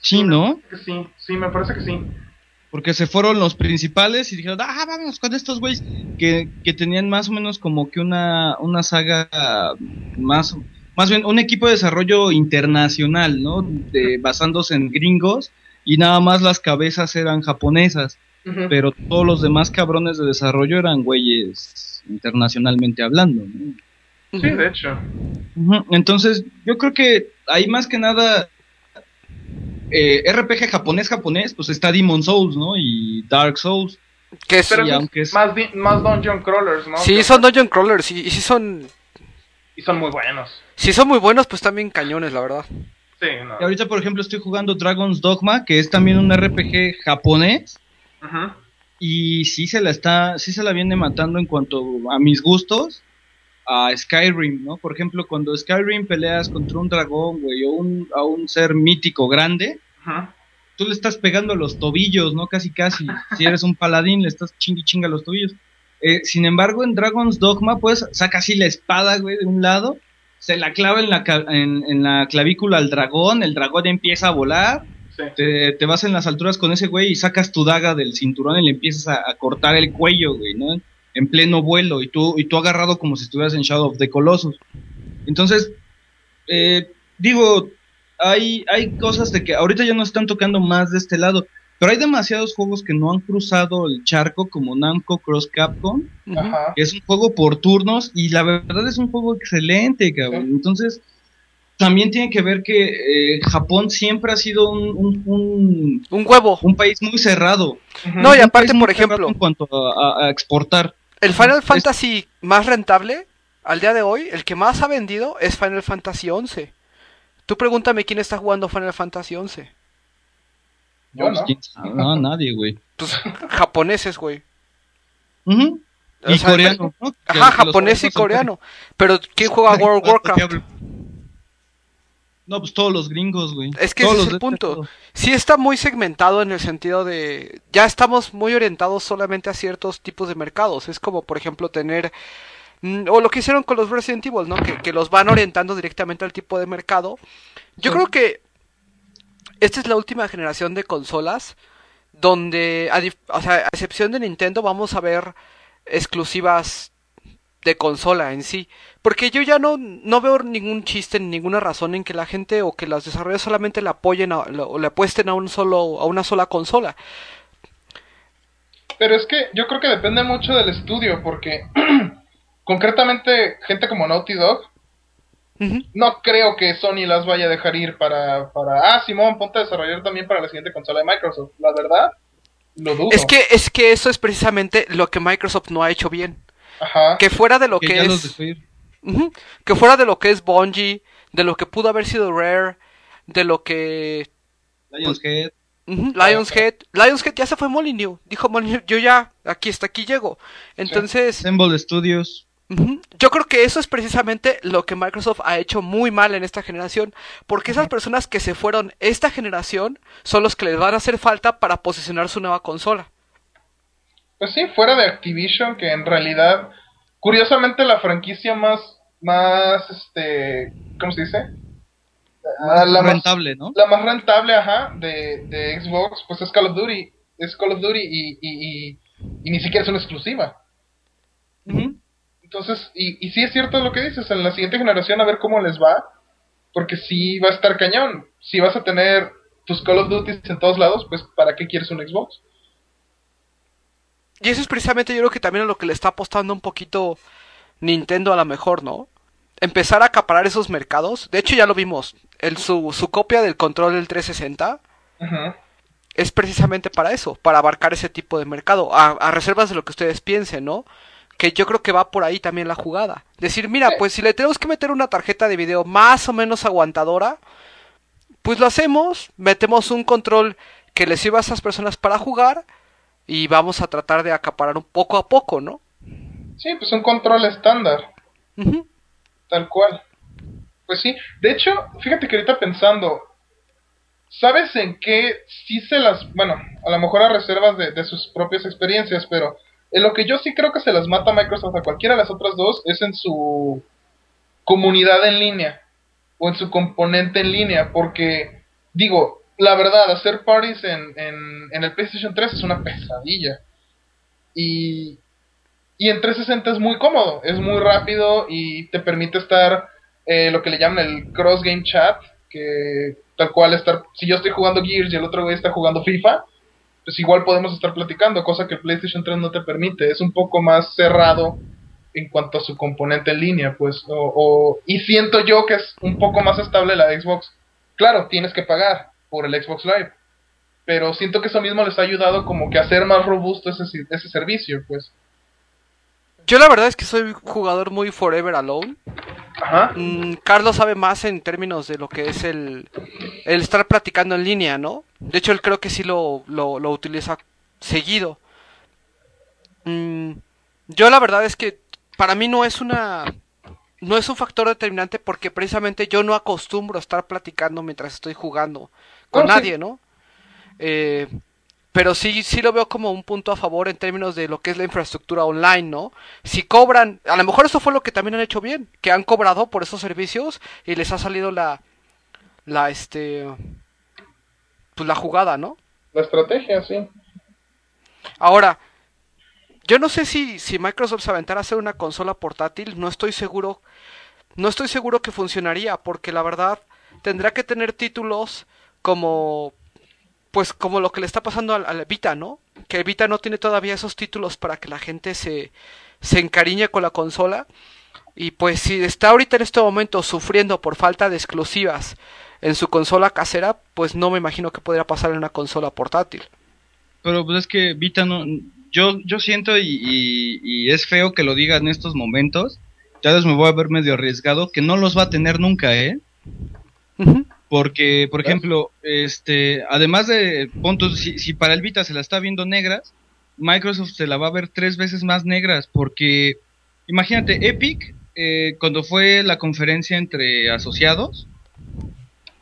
Sí, ¿no? Sí, sí, me parece que sí. Porque se fueron los principales y dijeron, ah, vámonos con estos güeyes que, que tenían más o menos como que una, una saga más, más bien un equipo de desarrollo internacional, ¿no? De, basándose en gringos y nada más las cabezas eran japonesas, pero todos los demás cabrones de desarrollo eran güeyes internacionalmente hablando, ¿no? Sí, de hecho. Entonces, yo creo que ahí más que nada eh, RPG japonés japonés, pues está Demon Souls, ¿no? Y Dark Souls. Que es- aunque es- más, más Dungeon Crawlers, ¿no? sí, son dungeon crawlers y, y sí son Y son muy buenos. si son muy buenos, pues también cañones, la verdad. Sí, no. Y ahorita, por ejemplo, estoy jugando Dragon's Dogma, que es también un RPG japonés. Ujú. Y sí se la está, sí se la viene matando en cuanto a mis gustos. A Skyrim, ¿no? Por ejemplo, cuando Skyrim peleas contra un dragón, güey, o un, a un ser mítico grande, Ajá. tú le estás pegando a los tobillos, ¿no? Casi, casi. Si eres un paladín, le estás chingui chinga a los tobillos. Eh, sin embargo, en Dragon's Dogma, pues, saca así la espada, güey, de un lado, se la clava en la, en, en la clavícula al dragón, el dragón empieza a volar, Sí. te, te vas en las alturas con ese güey y sacas tu daga del cinturón y le empiezas a, a cortar el cuello, güey, ¿no? En pleno vuelo y tú, y tú agarrado como si estuvieras en Shadow of the Colossus. Entonces, eh, digo, hay, hay cosas de que ahorita ya no están tocando más de este lado, pero hay demasiados juegos que no han cruzado el charco como Namco Cross Capcom. Ajá. que es un juego por turnos y la verdad es un juego excelente, cabrón. Sí. Entonces, también tiene que ver que eh, Japón siempre ha sido un, un, un, Un huevo. un país muy cerrado. No, y aparte, por ejemplo, En cuanto a, a- a exportar. El Final es- Fantasy más rentable al día de hoy, el que más ha vendido es Final Fantasy XI. Tú pregúntame quién está jugando Final Fantasy XI. Yo pues, no. nadie, güey. Pues japoneses, güey. O Y sea, coreano, ¿no? Ajá, japonés y coreano. Pero ¿quién juega World of Warcraft? No, pues todos los gringos, güey. Es que Todos ese es el punto. Sí está muy segmentado en el sentido de... Ya estamos muy orientados solamente a ciertos tipos de mercados. Es como, por ejemplo, tener... mm, O lo que hicieron con los Resident Evil, ¿no? Que, que los van orientando directamente al tipo de mercado. Yo Sí. creo que esta es la última generación de consolas donde, a, dif- o sea, a excepción de Nintendo, vamos a ver exclusivas de consola en sí. Porque yo ya no, no veo ningún chiste ni ninguna razón en que la gente o que los desarrolladores solamente le apoyen a- lo- o le apuesten a un solo, a una sola consola. Pero es que yo creo que depende mucho del estudio, porque concretamente gente como Naughty Dog, no creo que Sony las vaya a dejar ir para, para ah, Simón, ponte a desarrollar también para la siguiente consola de Microsoft. La verdad, lo dudo. Es que, es que eso es precisamente lo que Microsoft no ha hecho bien. Ajá. Que fuera de lo Que que ya los es... Que fuera de lo que es Bungie, de lo que pudo haber sido Rare, de lo que Lionshead. Ujú, Lionshead, Lionshead ya se fue Molyneux, dijo Molyneux, yo ya, aquí hasta aquí llego. Entonces, Assemble Studios. yo creo que eso es precisamente lo que Microsoft ha hecho muy mal en esta generación, porque esas personas que se fueron esta generación son los que les van a hacer falta para posicionar su nueva consola. Pues sí, fuera de Activision, que en realidad, curiosamente la franquicia más, más, este, ¿cómo se dice? Ah, la más- rentable, ¿no? la más rentable, ajá, de, de Xbox, pues es Call of Duty. Es Call of Duty y, y, y, y ni siquiera es una exclusiva. Entonces, y, y sí es cierto lo que dices, en la siguiente generación a ver cómo les va, porque sí va a estar cañón. Si vas a tener tus Call of Duty en todos lados, pues ¿para qué quieres un Xbox? Y eso es precisamente yo creo que también a lo que le está apostando un poquito Nintendo a lo mejor, ¿no? Empezar a acaparar esos mercados. De hecho ya lo vimos. El, su, su copia del control del 360 Ujú. es precisamente para eso, para abarcar ese tipo de mercado, a, a reservas de lo que ustedes piensen, ¿no? Que yo creo que va por ahí también la jugada. Decir, mira, pues si le tenemos que meter una tarjeta de video más o menos aguantadora, pues lo hacemos, metemos un control que les sirva a esas personas para jugar y vamos a tratar de acaparar un poco a poco, ¿no? Sí, pues un control estándar. Tal cual. Pues sí. De hecho, fíjate que ahorita pensando, ¿sabes en qué sí se las... Bueno, a lo mejor a reservas de, de sus propias experiencias, pero en lo que yo sí creo que se las mata Microsoft a cualquiera de las otras dos es en su comunidad en línea o en su componente en línea, porque digo, la verdad, hacer parties en, en, el PlayStation 3 es una pesadilla. Y, y en 360 es muy cómodo, es muy rápido y te permite estar eh, lo que le llaman el cross game chat, que tal cual estar, si yo estoy jugando Gears y el otro güey está jugando FIFA, pues igual podemos estar platicando, cosa que el PlayStation 3 no te permite, es un poco más cerrado en cuanto a su componente en línea, pues, o- y siento yo que es un poco más estable la Xbox. Claro, tienes que pagar por el Xbox Live, pero siento que eso mismo les ha ayudado como que a hacer más robusto ese, ese servicio, pues. Yo la verdad es que soy jugador muy forever alone. Ajá. Mm, Carlos sabe más en términos de lo que es el, el estar platicando en línea, ¿no? De hecho, él creo que sí lo, lo, lo utiliza seguido. Mm, yo la verdad es que para mí no es una no es un factor determinante porque precisamente yo no acostumbro a estar platicando mientras estoy jugando con Oh, sí. nadie, ¿no? Eh, pero sí, sí lo veo como un punto a favor en términos de lo que es la infraestructura online, ¿no? Si cobran, a lo mejor eso fue lo que también han hecho bien, que han cobrado por esos servicios y les ha salido la, la, este, pues la jugada, ¿no? La estrategia, sí. Ahora, yo no sé si, si Microsoft se aventara a hacer una consola portátil, no estoy seguro, no estoy seguro que funcionaría, porque la verdad tendrá que tener títulos como, pues como lo que le está pasando al, al Vita, ¿no? Que Vita no tiene todavía esos títulos para que la gente se, se encariñe con la consola. Y pues si está ahorita en este momento sufriendo por falta de exclusivas en su consola casera, pues no me imagino que podría pasar en una consola portátil. Pero pues es que Vita no. Yo, yo siento y, y- y es feo que lo diga en estos momentos. Ya vez me voy a ver medio arriesgado que no los va a tener nunca, ¿eh? Porque, por ejemplo, este, además de puntos, si, si para el Vita se la está viendo negras, Microsoft se la va a ver tres veces más negras, porque imagínate, Epic, eh, cuando fue la conferencia entre asociados,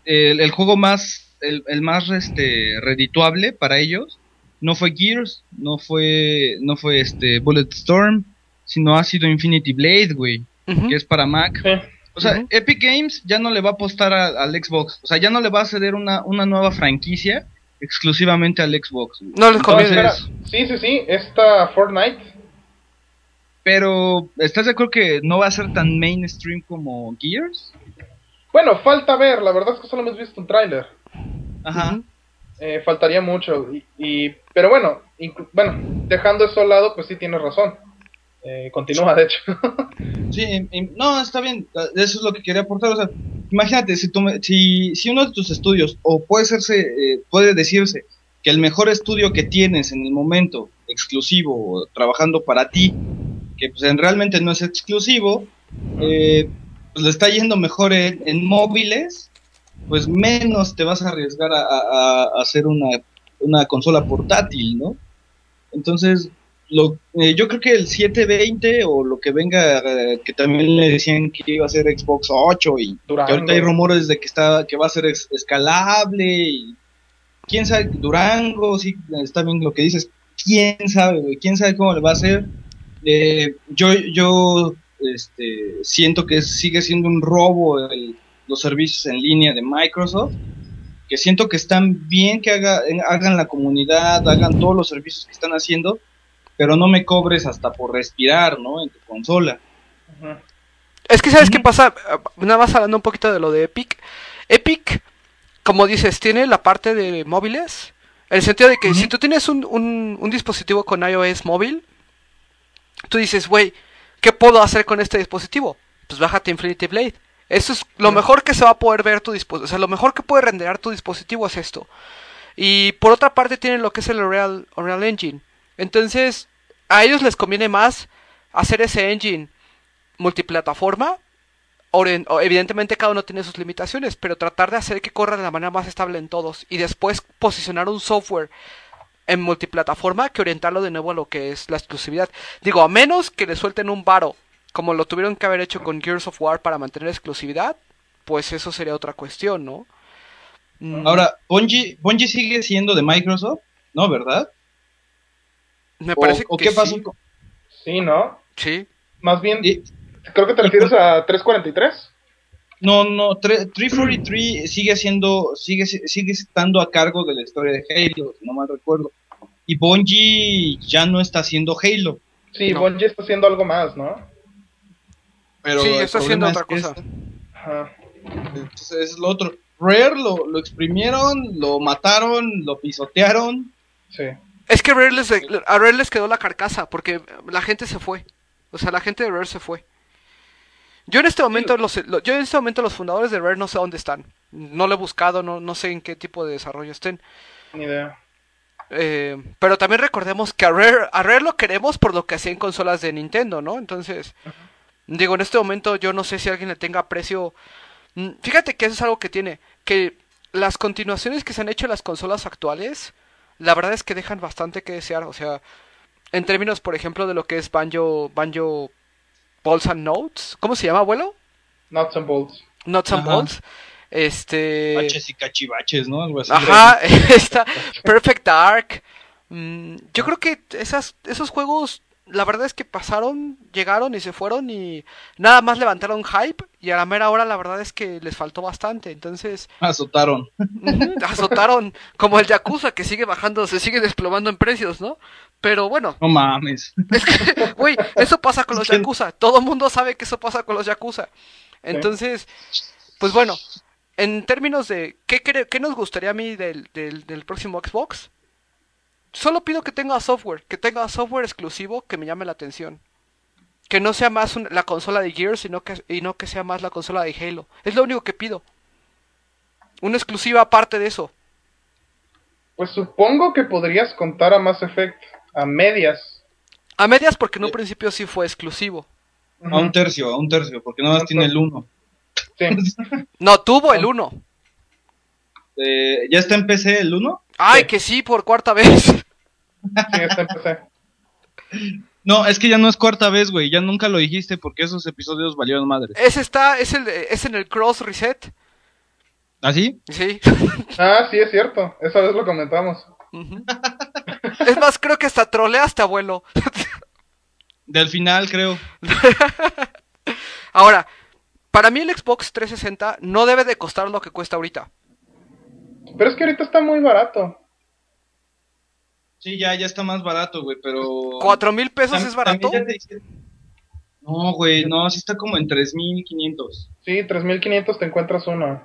el, el juego más, el, el más este, redituable para ellos no fue Gears, no fue, no fue este Bulletstorm, sino ha sido Infinity Blade, güey, que es para Mac. O sea. Epic Games ya no le va a apostar a- al Xbox. O sea, ya no le va a ceder una, una nueva franquicia exclusivamente al Xbox. güey. No les conviene. espera. Sí, sí, sí. Esta Fortnite. Pero, ¿estás de acuerdo que no va a ser tan mainstream como Gears? Bueno, falta ver. La verdad es que solo hemos visto un tráiler. Ajá. Eh, faltaría mucho. Y, y- pero bueno, bueno, dejando eso al lado, pues sí tienes razón. Eh, continúa, de hecho. Sí, no, está bien. Eso es lo que quería aportar. O sea, imagínate, si, tú si, si uno de tus estudios, o puede, serse, eh, puede decirse que el mejor estudio que tienes en el momento, exclusivo, trabajando para ti, que pues en- realmente no es exclusivo, eh, pues le está yendo mejor en, móviles, pues menos te vas a arriesgar a, a- a hacer una, una consola portátil, ¿no? Entonces, lo, eh, yo creo que el 720 o lo que venga, eh, que también le decían que iba a ser Xbox 8 y que ahorita hay rumores de que está que va a ser escalable y quién sabe, Durango, sí, está bien lo que dices, quién sabe, güey, quién sabe cómo le va a hacer. Eh, yo yo este, siento que sigue siendo un robo el- los servicios en línea de Microsoft que siento que están bien que haga, hagan la comunidad, hagan todos los servicios que están haciendo, pero no me cobres hasta por respirar, ¿no? En tu consola. Ujú. Es que, ¿sabes qué pasa? Ah, Nada más hablando un poquito de lo de Epic. Epic, como dices, tiene la parte de móviles. En el sentido de que si tú tienes un, un- un dispositivo con iOS móvil, tú dices, güey, ¿qué puedo hacer con este dispositivo? Pues bájate Infinity Blade. Eso es lo mejor que se va a poder ver tu dispositivo. O sea, lo mejor que puede renderar tu dispositivo es esto. Y por otra parte tienen lo que es el Unreal, Unreal Engine. Entonces, a ellos les conviene más hacer ese engine multiplataforma. Evidentemente cada uno tiene sus limitaciones, pero tratar de hacer que corra de la manera más estable en todos y después posicionar un software en multiplataforma que orientarlo de nuevo a lo que es la exclusividad. Digo, a menos que le suelten un varo, como lo tuvieron que haber hecho con Gears of War para mantener exclusividad, pues eso sería otra cuestión, ¿no? Mm, Ahora, Bungie, Bungie sigue siendo de Microsoft, ¿no? ¿Verdad? Me ¿O, parece o que qué pasó? sí. ¿no? Sí. Más bien, y- creo que te refieres a 343. no, no, tre- 343 sigue siendo, sigue, sigue estando a cargo de la historia de Halo, si no mal recuerdo. Y Bungie ya no está haciendo Halo. Sí, No. Bungie está haciendo algo más, ¿no? Pero Sí, está haciendo otra es cosa. que Ajá. Entonces es lo otro. Rare lo, lo exprimieron, lo mataron, lo pisotearon. Sí. Es que Rare les, a Rare les quedó la carcasa porque la gente se fue. O sea, la gente de Rare se fue. Yo en este momento los, lo- yo en este momento los fundadores de Rare no sé dónde están. No lo he buscado, no, no sé en qué tipo de desarrollo estén. Ni idea. Eh, pero también recordemos que a Rare, a Rare lo queremos por lo que hacía en consolas de Nintendo, ¿no? Entonces, digo, en este momento yo no sé si alguien le tenga aprecio. Mm, Fíjate que eso es algo que tiene, que las continuaciones que se han hecho en las consolas actuales, la verdad es que dejan bastante que desear, o sea, en términos, por ejemplo, de lo que es Banjo, Banjo, Balls and Notes. ¿Cómo se llama, abuelo? Nuts and bolts. Nuts and Ajá. Bolts. Este. Baches y cachivaches, ¿no? Algo así. Ajá, está Perfect Dark. Mm, yo creo que esas, esos juegos, la verdad es que pasaron, llegaron y se fueron y nada más levantaron hype y a la mera hora la verdad es que les faltó bastante. Entonces, Azotaron. azotaron como el Yakuza que sigue bajando, se sigue desplomando en precios, ¿no? Pero bueno, No mames. güey, eso pasa con los Es que- Yakuza. Todo el mundo sabe que eso pasa con los Yakuza. Entonces, pues bueno, en términos de qué, qué nos gustaría a mí del, del, del próximo Xbox, solo pido que tenga software, que tenga software exclusivo que me llame la atención. Que no sea más un- la consola de Gears sino que, y no que sea más la consola de Halo. Es lo único que pido. Una exclusiva aparte de eso. Pues supongo que podrías contar a Mass Effect a medias. A medias porque en un principio sí fue exclusivo. A un tercio, a un tercio, porque nada más tiene el uno. Sí. No, tuvo el 1. Eh, ¿Ya está en PC el uno? Ay, Sí. que sí, por cuarta vez. Sí. No, es que ya no es cuarta vez, güey. Ya nunca lo dijiste porque esos episodios valieron madre. Ese está, es, el, es en el cross reset. ¿Así? Sí. Ah, sí, es cierto. Esa vez lo comentamos. Es más, creo que hasta troleaste, abuelo. Del final, creo. Ahora, para mí el Xbox 360 no debe de costar lo que cuesta ahorita. Pero es que ahorita está muy barato. Sí, ya, ya está más barato, güey, pero... ¿Cuatro mil pesos es barato? te No, güey, no, sí está como en 3.500. Sí, 3500 te encuentras uno.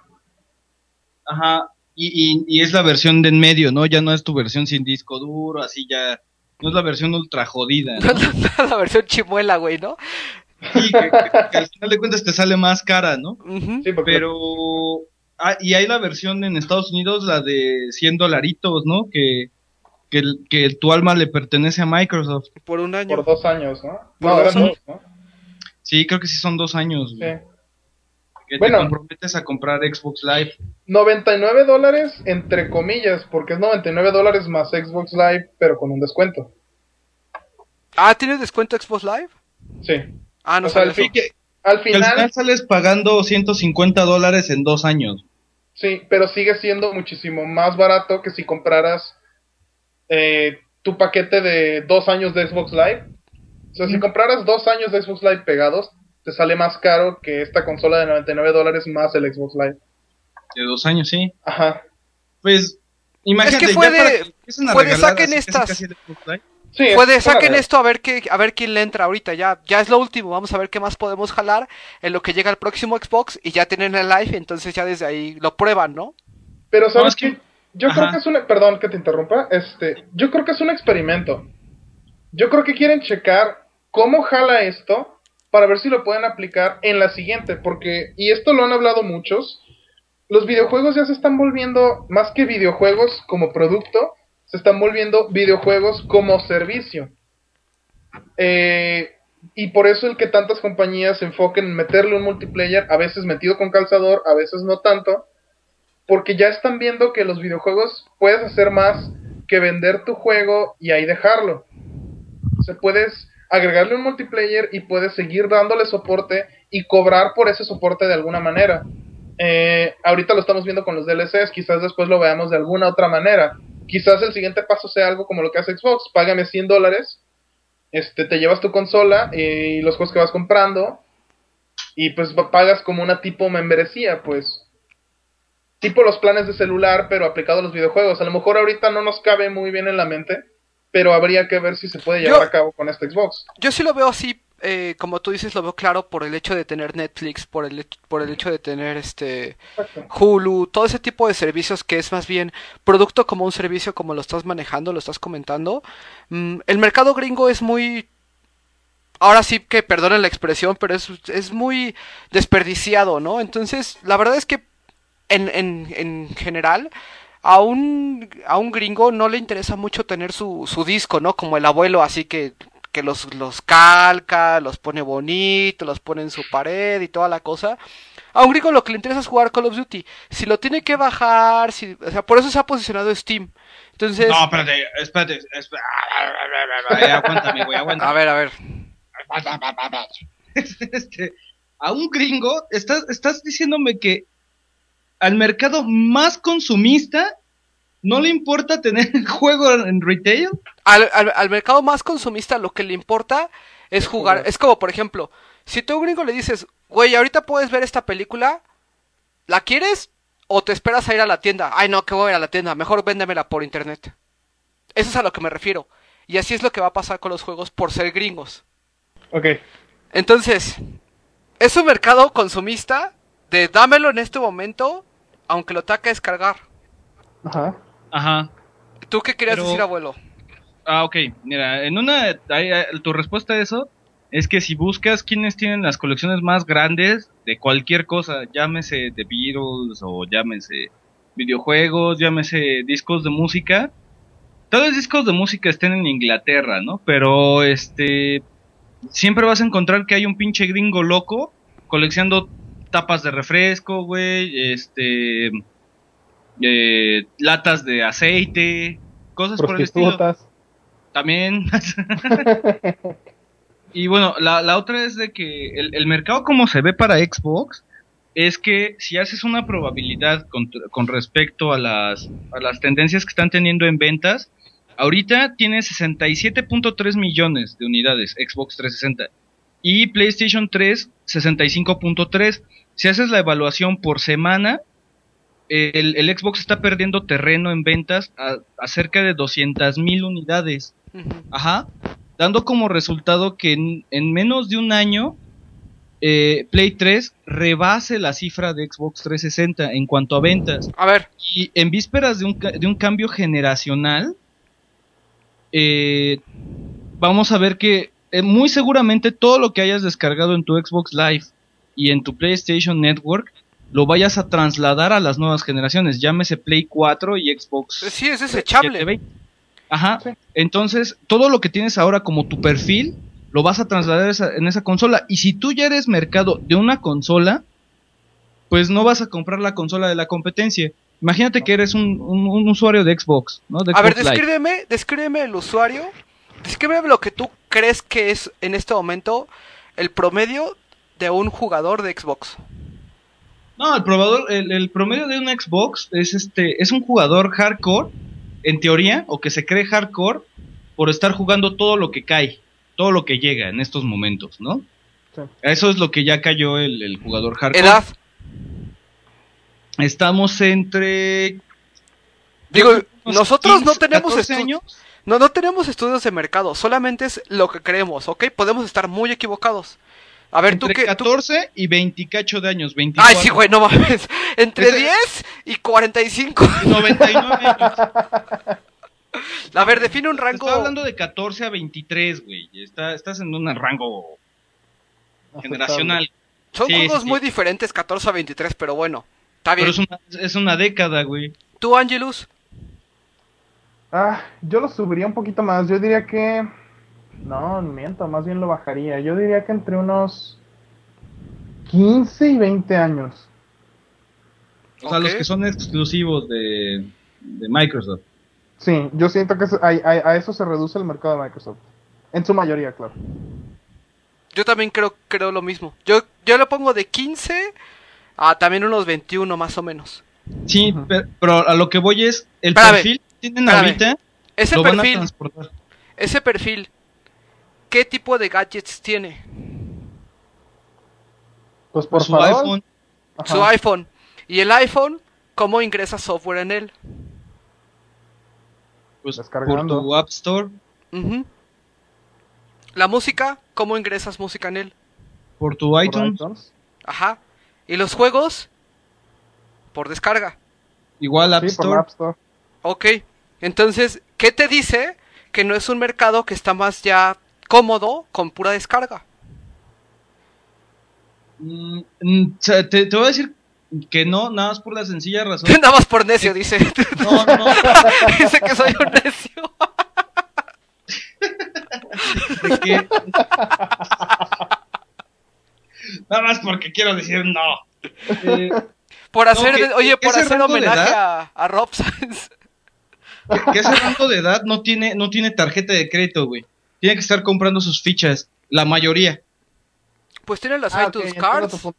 Ajá, y, y, y es la versión de en medio, ¿no? Ya no es tu versión sin disco duro, así ya... No es la versión ultra jodida, ¿no? la versión chimuela, güey, ¿no? Sí, que, que- que al final de cuentas te sale más cara, ¿no? Sí, porque Pero... Ah, y hay la versión en Estados Unidos, la de 100 dolaritos, ¿no? Que, que, el- que tu alma le pertenece a Microsoft. Por un año. por dos años, ¿no? Por no, dos eran años. dos, ¿no? Sí, creo que sí son dos años. güey. Sí. Que Bueno. te comprometes a comprar Xbox Live. 99 dólares, entre comillas, porque es 99 dólares más Xbox Live, pero con un descuento. Ah, ¿tienes descuento Xbox Live? Sí. Ah, no o sea, al, fin- eso. que- al Que al final, final sales pagando 150 dólares en dos años. Sí, pero sigue siendo muchísimo más barato que si compraras eh, tu paquete de dos años de Xbox Live. O sea, si compraras dos años de Xbox Live pegados, te sale más caro que esta consola de 99 dólares más el Xbox Live. De dos años, sí. Ajá. Pues, imagínate, Es que fue ya para de- que empiecen a fue de saquen estas. Sí, Puede, saquen esto a ver qué, a ver quién le entra ahorita, ya, ya es lo último, vamos a ver qué más podemos jalar en lo que llega el próximo Xbox y ya tienen el live, entonces ya desde ahí lo prueban, ¿no? Pero sabes No, es que- yo Ajá. creo que es un perdón que te interrumpa, este, yo creo que es un experimento. Yo creo que quieren checar cómo jala esto para ver si lo pueden aplicar en la siguiente, porque y esto lo han hablado muchos, los videojuegos ya se están volviendo más que videojuegos como producto, se están volviendo videojuegos como servicio. Eh, y por eso el que tantas compañías se enfoquen en meterle un multiplayer, a veces metido con calzador, a veces no tanto, porque ya están viendo que los videojuegos puedes hacer más que vender tu juego y ahí dejarlo. O sea, puedes agregarle un multiplayer y puedes seguir dándole soporte y cobrar por ese soporte de alguna manera. Eh, ahorita lo estamos viendo con los DLCs, quizás después lo veamos de alguna otra manera. Quizás el siguiente paso sea algo como lo que hace Xbox, págame 100 dólares, este, te llevas tu consola eh, y los juegos que vas comprando y pues pagas como una tipo membresía, pues tipo los planes de celular, pero aplicado a los videojuegos. A lo mejor ahorita no nos cabe muy bien en la mente, pero habría que ver si se puede llevar Yo- a cabo con este Xbox. Yo sí lo veo así, eh, como tú dices, lo veo claro por el hecho de tener Netflix, por el, por el hecho de tener este. Hulu, todo ese tipo de servicios que es más bien producto como un servicio como lo estás manejando, lo estás comentando. Mm, el mercado gringo es muy... Ahora sí que perdonen la expresión, pero es, es muy desperdiciado, ¿no? Entonces, la verdad es que en, en, en general, a un, a un gringo no le interesa mucho tener su, su disco, ¿no? Como el abuelo, así que, que los, los calca, los pone bonito, los pone en su pared y toda la cosa. A un gringo lo que le interesa es jugar Call of Duty. Si lo tiene que bajar, si, o sea, por eso se ha posicionado Steam. Entonces, No, espérate, espérate. espérate. Eh, aguántame, güey, a aguántame. ver, a ver. este, a un gringo, estás, estás diciéndome que al mercado más consumista no le importa tener el juego en retail. Al, al- al mercado más consumista lo que le importa es jugar. Es como, por ejemplo, si tú a un gringo le dices, güey, ahorita puedes ver esta película, ¿la quieres? ¿O te esperas a ir a la tienda? Ay, no, que voy a ir a la tienda, mejor véndemela por internet. Eso es a lo que me refiero. Y así es lo que va a pasar con los juegos por ser gringos. Ok. Entonces, es un mercado consumista de dámelo en este momento, aunque lo tenga que descargar. Ajá. Ajá. ¿Tú qué querías Pero- decir, abuelo? Ah, ok. Mira, en una. tu respuesta a eso es que si buscas quienes tienen las colecciones más grandes de cualquier cosa, llámese de Beatles o llámese videojuegos, llámese discos de música. Todos los discos de música estén en Inglaterra, ¿no? Pero este. Siempre vas a encontrar que hay un pinche gringo loco coleccionando tapas de refresco, güey. Este. Eh, latas de aceite, cosas por el estilo. También. y bueno, la, la otra es de que el, el mercado como se ve para Xbox es que si haces una probabilidad con, con respecto a las, a las tendencias que están teniendo en ventas, ahorita tiene 67.3 millones de unidades Xbox 360 y PlayStation 3 65.3. Si haces la evaluación por semana, el, el Xbox está perdiendo terreno en ventas a, a cerca de 200 mil unidades. Ajá. Dando como resultado que en, en menos de un año eh, Play 3 rebase la cifra de Xbox 360 en cuanto a ventas. A ver, Y en vísperas de un, de un cambio generacional, eh, vamos a ver que eh, muy seguramente todo lo que hayas descargado en tu Xbox Live y en tu PlayStation Network lo vayas a trasladar a las nuevas generaciones, llámese Play 4 y Xbox sí, es desechable. 720. Ajá. Sí. Entonces, todo lo que tienes ahora como tu perfil, lo vas a trasladar esa- en esa consola. Y si tú ya eres mercado de una consola, pues no vas a comprar la consola de la competencia. Imagínate que eres un, un- un usuario de Xbox, ¿no? De A ver, Live. descríbeme, descríbeme el usuario. Descríbeme lo que tú crees que es en este momento el promedio de un jugador de Xbox. No, el probador, el, el promedio de un Xbox es este, es un jugador hardcore, en teoría, o que se cree hardcore por estar jugando todo lo que cae, todo lo que llega en estos momentos, ¿no? Sí. Eso es lo que ya cayó el, el jugador hardcore. Edad. Estamos entre Digo, nosotros no 15, tenemos 14 estu- años. No, no tenemos estudios de mercado, solamente es lo que creemos, ¿ok? Podemos estar muy equivocados. A ver, tú entre qué... tú- 14 y 28 de años, 24. Ay, sí, güey, no mames. Entre Ese- 10 y 45. 99 años. A ver, define un rango... Estoy hablando de 14 a 23, güey. Está, estás en un rango generacional. Son sí, juegos sí, sí. muy diferentes, 14 a 23, pero bueno. Está bien. Pero es una, es una década, güey. ¿Tú, Angelus? Ah, yo lo subiría un poquito más. Yo diría que. No, miento, más bien lo bajaría. Yo diría que entre unos 15 y 20 años. O sea, los que son exclusivos de, de Microsoft. Sí, yo siento que a, a- a eso se reduce el mercado de Microsoft. En su mayoría, claro. Yo también creo, creo lo mismo. Yo, yo lo pongo de 15 a también unos 21 más o menos. Sí, pero a lo que voy es, el Espérame, perfil que tienen espérame. ahorita Ese lo van a perfil, transportar. ese perfil, ¿qué tipo de gadgets tiene? Pues por su favor. iPhone. Ajá. Su iPhone. ¿Y el iPhone, cómo ingresa software en él? Pues, por Descargando. tu App Store, Ujú. La música, ¿cómo ingresas música en él? por tu por iTunes. Ajá. ¿Y los juegos? Por descarga. igual App Sí, por Store. la App Store. Ok. Entonces, ¿qué te dice que no es un mercado que está más ya cómodo con pura descarga? Mm, mm, te, te voy a decir que no, nada más por la sencilla razón. Nada más por necio, dice. No, no, dice que soy un necio. de Nada más porque quiero decir no. Eh, Por hacer, que- oye, por hacer homenaje a, a Rob Sainz. que ese rango de edad no tiene, no tiene tarjeta de crédito, güey. Tiene que estar comprando sus fichas, la mayoría. Pues tienen las Ah, iTunes entiendo tu Cards punto.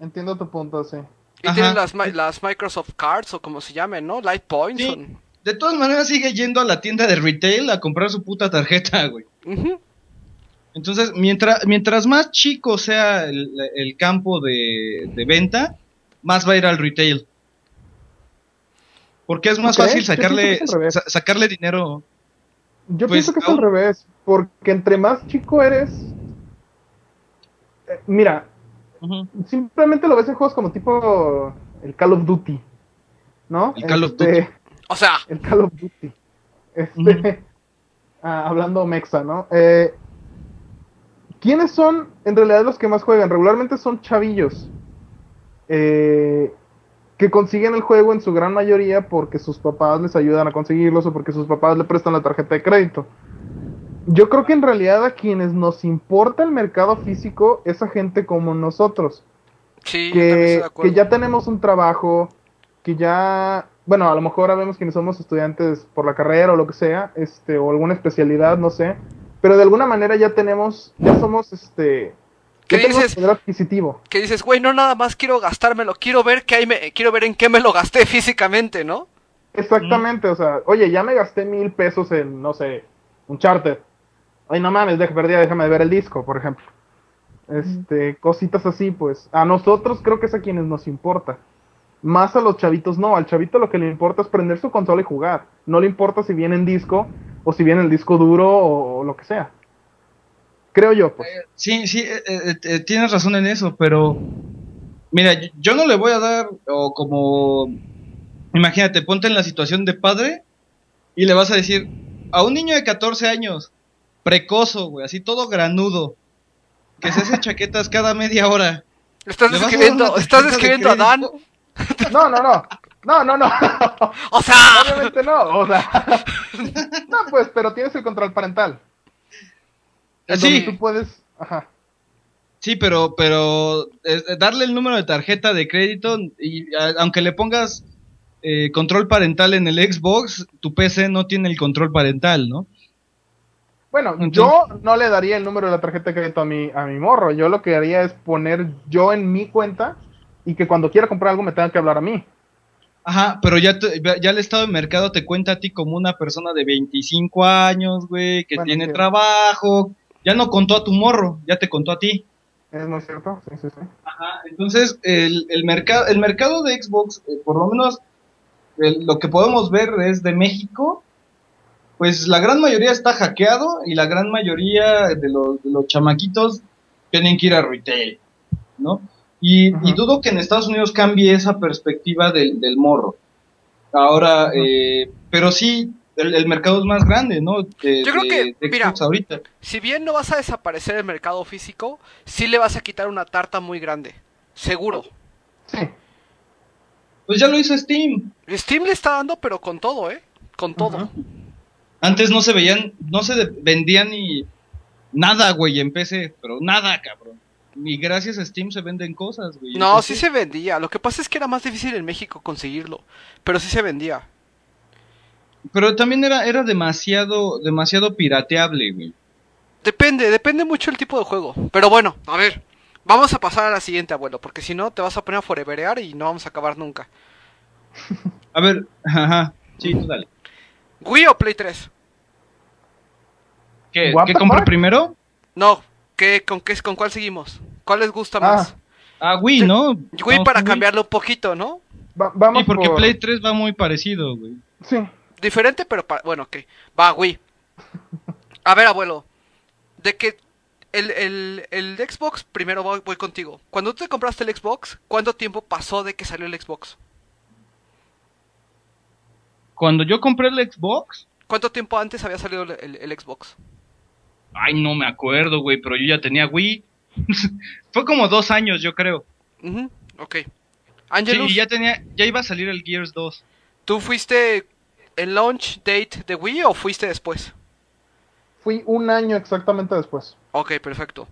Entiendo tu punto, sí. y Ajá. tienen las, mi- las Microsoft Cards o como se llamen, ¿no? Light Points. Sí. son- De todas maneras sigue yendo a la tienda de retail a comprar su puta tarjeta, güey. Entonces, mientras, mientras más chico sea el, el campo de, de venta, más va a ir al retail. Porque es más fácil sacarle, sa- sacarle dinero. Yo Pues, pienso que es al revés, porque entre más chico eres, eh, mira, simplemente lo ves en juegos como tipo el Call of Duty, ¿no? El Call of Este, Duty. O sea, El Call of Duty. Este, Ujú. ah, hablando mexa, ¿no? Eh, ¿Quiénes son en realidad los que más juegan? Regularmente son chavillos. eh, que consiguen el juego en su gran mayoría porque sus papás les ayudan a conseguirlos o porque sus papás le prestan la tarjeta de crédito. Yo creo que en realidad a quienes nos importa el mercado físico es a gente como nosotros sí, que, que ya tenemos un trabajo, que ya, bueno, a lo mejor sabemos quienes somos estudiantes por la carrera o lo que sea, este, o alguna especialidad, no sé, pero de alguna manera ya tenemos, ya somos, este, ¿Qué dices? adquisitivo. Que dices, güey, no nada más quiero gastármelo, quiero ver qué hay me- quiero ver en qué me lo gasté físicamente, ¿no? Exactamente, o sea, oye, ya me gasté mil pesos en, no sé, un charter. Ay, no mames, deja, perdida, déjame ver el disco, por ejemplo. Este, cositas así, pues. A nosotros creo que es a quienes nos importa. Más a los chavitos no, al chavito lo que le importa es prender su consola y jugar. No le importa si viene en disco o si viene el disco duro o, o lo que sea. Creo yo, pues. Sí, sí, eh, eh, eh, tienes razón en eso, pero mira, yo, yo no le voy a dar, o como, imagínate, ponte en la situación de padre y le vas a decir a un niño de 14 años, precozo, güey, así todo granudo, que se hace chaquetas cada media hora. Estás ¿le vas a dar describiendo, estás tarjeta de describiendo a Dan. No, no, no. No, no, no. O sea, Obviamente no. O sea. No, pues, pero tienes el control parental. En Sí. tú puedes. Ajá. Sí, pero, pero eh, darle el número de tarjeta de crédito y a- aunque le pongas eh, control parental en el Xbox, tu PC no tiene el control parental, ¿no? Bueno, Entonces- yo no le daría el número de la tarjeta de crédito a mi, a mi morro. Yo lo que haría es poner yo en mi cuenta y que cuando quiera comprar algo me tenga que hablar a mí. Ajá, pero ya, te- ya el estado de mercado te cuenta a ti como una persona de 25 años, güey, que Bueno, tiene sí. trabajo. Ya no contó a tu morro, ya te contó a ti. ¿Es muy cierto? Sí, sí, sí. Ajá, entonces el, el, mercado, el mercado de Xbox, eh, por lo menos el- lo que podemos ver es de México, pues la gran mayoría está hackeado y la gran mayoría de los, de los chamaquitos tienen que ir a retail, ¿no? Y, dudo que en Estados Unidos cambie esa perspectiva del, del morro. Ahora, eh, pero sí, el, el mercado es más grande, ¿no? De, Yo creo de- que, de mira, ahorita. si bien no vas a desaparecer el mercado físico, sí le vas a quitar una tarta muy grande. Seguro. Sí. Pues ya lo hizo Steam. Steam le está dando, pero con todo, ¿eh? Con todo. Ajá. Antes no se veían, no se vendían ni nada, güey, en PC, pero nada, cabrón. Ni gracias a Steam se venden cosas, güey. No, sí se vendía. Lo que pasa es que era más difícil en México conseguirlo. Pero sí se vendía. Pero también era, era demasiado, demasiado pirateable, güey. Depende, depende mucho el tipo de juego. Pero bueno, a ver. Vamos a pasar a la siguiente, abuelo. Porque si no, te vas a poner a foreverear y no vamos a acabar nunca. A ver, ajá, sí, tú dale. ¿Wii o Play 3? ¿Qué, ¿qué fuck? primero? No. ¿Qué, con, qué, ¿Con cuál seguimos? ¿Cuál les gusta más? Ah, Wii, ¿no? Wii Vamos para cambiarlo un poquito, ¿no? Va- vamos Sí, porque por- Play 3 va muy parecido, güey. Sí. Diferente, pero pa- bueno, ok. Va, Wii. A ver, abuelo. De que el, el, el Xbox, primero voy, voy contigo. Cuando tú te compraste el Xbox, ¿cuánto tiempo pasó de que salió el Xbox? Cuando yo compré el Xbox, ¿Cuánto tiempo antes había salido el, el- el Xbox? ay, no me acuerdo, güey, pero yo ya tenía Wii. Fue como dos años, yo creo. Ujú, ok. Sí, Angelus, y ya tenía, ya iba a salir el Gears 2. ¿tú fuiste el launch date de Wii o fuiste después? Fui un año exactamente después. Ok, perfecto.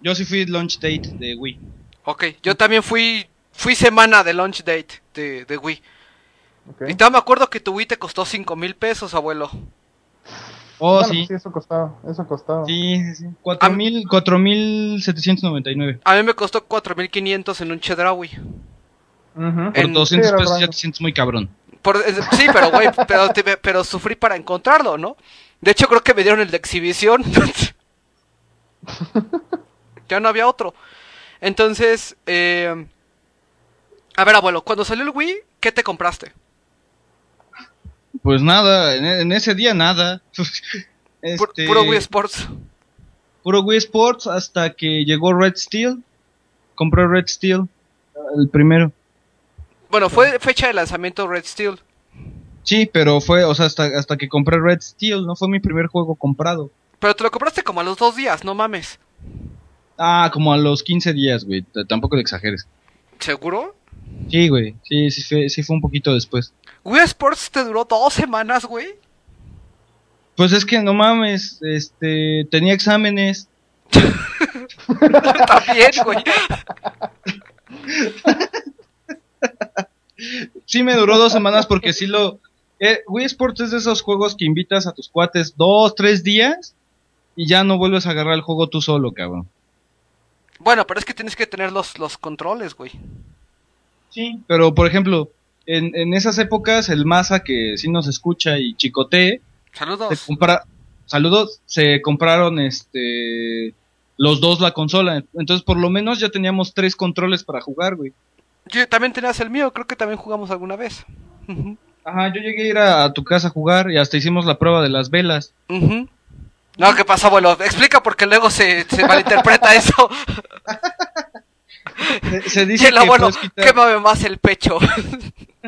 Yo sí fui launch date de Wii. Ok, yo también fui fui semana de launch date de, de Wii. ¿Ok? Y todavía me acuerdo que tu Wii te costó 5 mil pesos, abuelo. Oh, Bueno, sí. sí, eso costaba, eso costaba. Sí, sí, sí. 4.000 4.799. A mí me costó 4500 en un Chedraui. Ujú. Por En- 200 sí, pesos ya te sientes muy cabrón. Por- es- sí, pero güey, pero, te- pero sufrí para encontrarlo, ¿no? De hecho, creo que me dieron el de exhibición. ya no había otro. Entonces, eh, a ver, abuelo, cuando salió el Wii, ¿qué te compraste? Pues nada, en, en ese día nada. Este, Puro Wii Sports. puro Wii Sports hasta que llegó Red Steel. Compré Red Steel, el primero. Bueno, fue fecha de lanzamiento Red Steel. Sí, pero fue, o sea, hasta, hasta que compré Red Steel, no fue mi primer juego comprado. Pero te lo compraste como a los dos días, no mames. Ah, como a los 15 días, güey. Tampoco te exageres. ¿Seguro? Sí, güey. Sí, sí fue, sí fue un poquito después. Wii Sports te duró dos semanas, güey. Pues es que no mames, este, tenía exámenes. También, güey. Sí me duró dos semanas porque sí lo... Eh, Wii Sports es de esos juegos que invitas a tus cuates dos, tres días y ya no vuelves a agarrar el juego tú solo, cabrón. Bueno, pero es que tienes que tener los, los controles, güey. Sí. Pero, por ejemplo, en, en esas épocas el Masa que sí nos escucha y chicotee, se Saludos. compra... Saludos, se compraron este... Los dos la consola. Entonces, por lo menos ya teníamos tres controles para jugar, güey. Yo también tenías el mío, creo que también jugamos alguna vez. Ajá, yo llegué a ir a, a tu casa a jugar y hasta hicimos la prueba de las velas. Ujú. No, ¿qué pasa, abuelo? Explica porque luego se, se malinterpreta eso. Se, se Y dice el que abuelo, quitar- quémame más el pecho.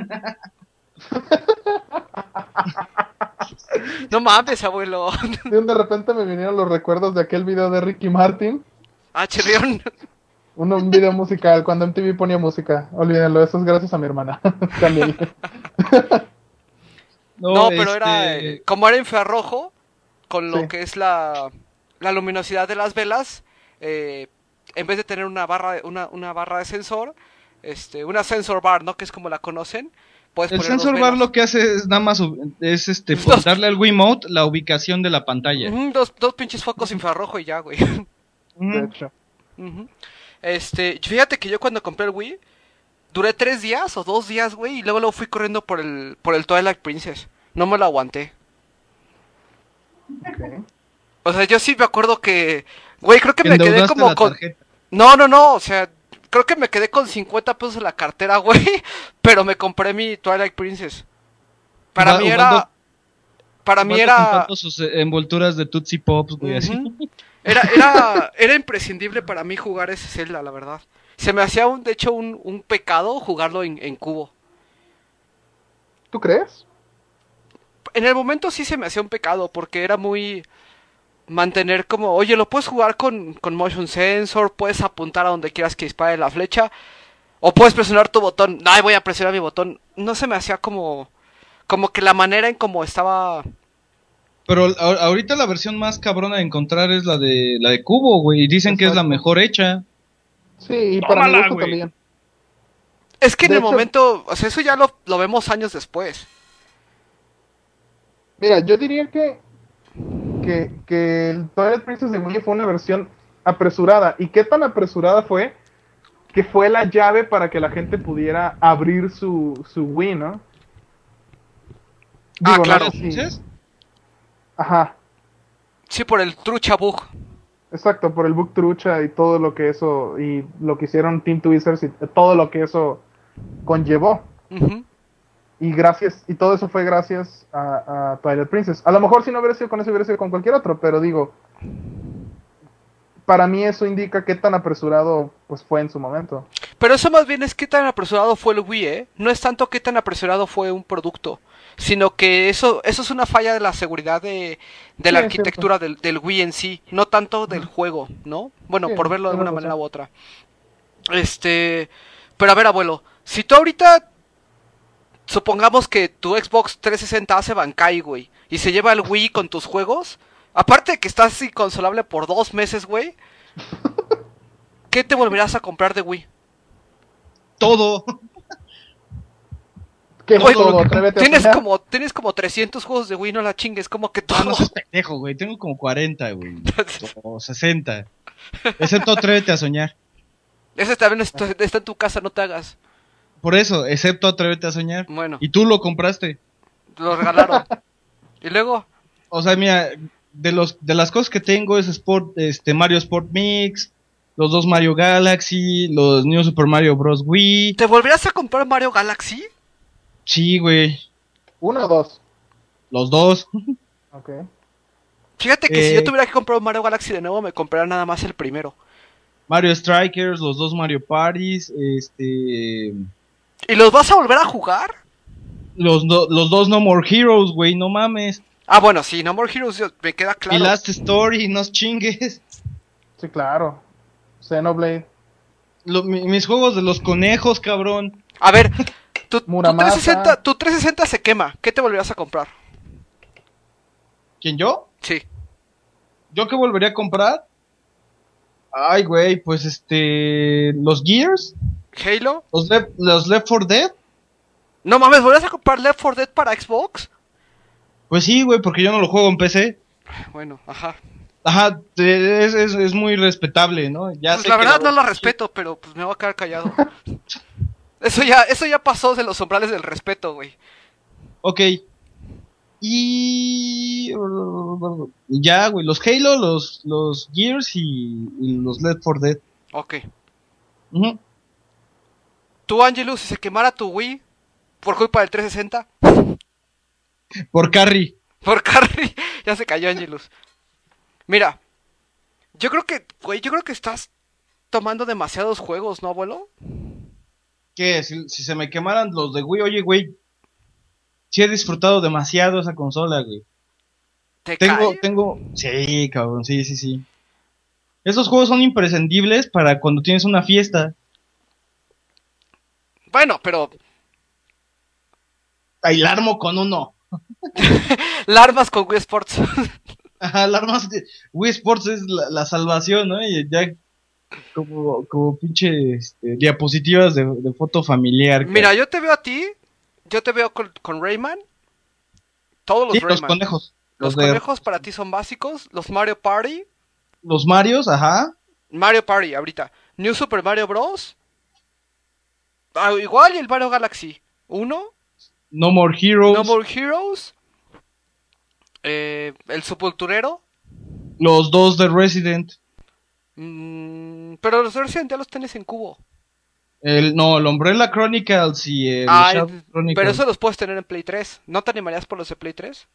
no mames, abuelo. Sí, de repente me vinieron los recuerdos de aquel video de Ricky Martin. Ah, chirrión. Uno, un video musical, cuando MTV ponía música. Olvídenlo, eso es gracias a mi hermana. Camille. No, pero era. este, eh, como era infrarrojo, con lo Sí. que es la, la luminosidad de las velas, eh, en vez de tener una barra, de- una, una barra de sensor, este, una sensor bar, ¿no? Que es como la conocen. Puedes El sensor bar lo que hace es nada más es este Dos. darle al Wiimote la ubicación de la pantalla. Dos, dos pinches focos infrarrojo y ya, güey. De. Este, fíjate que yo cuando compré el Wii, duré tres días o dos días, güey, y luego lo fui corriendo por el, por el Twilight Princess. No me lo aguanté. O sea, yo sí me acuerdo que, güey, creo que me quedé como con... tarjeta. No, no, no, o sea, creo que me quedé con 50 pesos en la cartera, güey, pero me compré mi Twilight Princess. Para Va- mí jugando- era... Para mí era... sus eh, envolturas de Tootsie Pops, güey, así. Era, era, era imprescindible para mí jugar ese Zelda, la verdad. Se me hacía, un, de hecho, un, un pecado jugarlo en, en cubo. ¿Tú crees? En el momento sí se me hacía un pecado, porque era muy... Mantener como, oye, lo puedes jugar con, con motion sensor, puedes apuntar a donde quieras que dispare la flecha, o puedes presionar tu botón. Ay, voy a presionar mi botón. No se me hacía como... Como que la manera en como estaba... Pero a- ahorita la versión más cabrona de encontrar es la de la de Cubo, güey, y dicen que es la mejor hecha. Sí, y para mi Tómala, gusto güey. también. Es que en el hecho- momento, o sea, eso ya lo, lo vemos años después. Mira, yo diría que, que, que el Twilight Princess de Wii fue una versión apresurada. ¿Y qué tan apresurada fue? Que fue la llave para que la gente pudiera abrir su, su Wii, ¿no? Ah, no claro. sé si- ¿Dices? Ajá, Sí, por el trucha bug. exacto, por el book trucha y todo lo que eso, y lo que hicieron Team Twizzers y todo lo que eso conllevó. Ujú. Y gracias, y todo eso fue gracias a, a Twilight Princess. A lo mejor si no hubiera sido con eso, hubiera sido con cualquier otro, pero digo, para mí eso indica qué tan apresurado pues fue en su momento. Pero eso más bien es qué tan apresurado fue el Wii, ¿eh? No es tanto qué tan apresurado fue un producto, sino que eso, eso es una falla de la seguridad de, de la Sí, arquitectura del, del Wii en sí, no tanto del juego, ¿no? Bueno, Sí, por verlo de una manera u otra. Este, pero a ver, abuelo, si tú ahorita supongamos que tu Xbox 360 hace Bankai, güey, y se lleva el Wii con tus juegos, aparte de que estás inconsolable por dos meses, güey, ¿qué te volverás a comprar de Wii? Todo. ¿Qué Oye, todo? Atrévete a Tienes como, tienes como 300 juegos de Wii, no la chingues, como que Ah, todo. no seas pendejo, güey. Tengo como 40, güey. O 60. Excepto Atrévete a soñar. Ese también está en tu casa, no te hagas. Por eso, excepto Atrévete a soñar. Bueno, Y tú lo compraste. lo regalaron. y luego, O sea, mira, de los de las cosas que tengo es Sport, este Mario Sport Mix, los dos Mario Galaxy, los New Super Mario Bros. Wii. ¿te volverás a comprar Mario Galaxy? Sí, güey. ¿Uno o dos? Los dos. Ok. Fíjate que si Eh. yo tuviera que comprar un Mario Galaxy de nuevo, me compraría nada más el primero. Mario Strikers, los dos Mario Parties, este ¿Y los vas a volver a jugar? los, do- los dos No More Heroes, güey, no mames. Ah, bueno, sí, No More Heroes yo- me queda Y claro. Last Story, no chingues. Sí, claro. Xenoblade. Lo- mi- mis juegos de los conejos, cabrón. A ver, tu, tu Muramasa. 360, tu 360 se quema. ¿Qué te volverás a comprar? ¿Quién yo? Sí. ¿Yo qué volvería a comprar? Ay, güey, pues este. Los Gears, Halo. los, Left- los Left 4 Dead. No mames, ¿volverás a comprar Left 4 Dead para Xbox? Pues sí, güey, porque yo no lo juego en PC. Bueno, ajá. Ajá, es, es, es muy respetable, ¿no? Ya Pues sé la que verdad no la respeto, pero pues me voy a quedar callado. Eso ya, eso ya pasó de los umbrales del respeto, güey. Ok. Y. Ya, güey, los Halo, los, los Gears y, y los Left 4 Dead. Ok. Ujú. Tú, Angelus, si se quemara tu Wii por culpa del 360, Por Carry. por Carry, ya se cayó Angelus. Mira, yo creo que, güey, yo creo que estás tomando demasiados juegos, ¿no, abuelo? ¿Qué? Si, si se me quemaran los de Wii, oye, güey. Sí he disfrutado demasiado esa consola, güey. ¿Te Tengo, cae? tengo. Sí, cabrón, sí, sí, sí. Esos juegos son imprescindibles para cuando tienes una fiesta. Bueno, pero Ahí la armo con uno. la armas con Wii Sports. Ajá, la armas de Wii Sports es la, la salvación, ¿no? Y ya como, como pinche este, diapositivas de, de foto familiar. Mira, yo te veo a ti, yo te veo con, con Rayman. Todos los Sí, los Rayman. conejos. Los Los, de, conejos para ti son básicos. Los Mario Party. los Marios, ajá. Mario Party, ahorita. New Super Mario Bros. Ah, igual y el Mario Galaxy. Uno. No More Heroes. No More Heroes. Eh, el Sepulturero. Los dos de Resident. Mm, pero los de Resident ya los tienes en cubo. El, no, el Umbrella Chronicles y el Chronicles. pero eso los puedes tener en Play 3. ¿No te animarías por los de Play 3?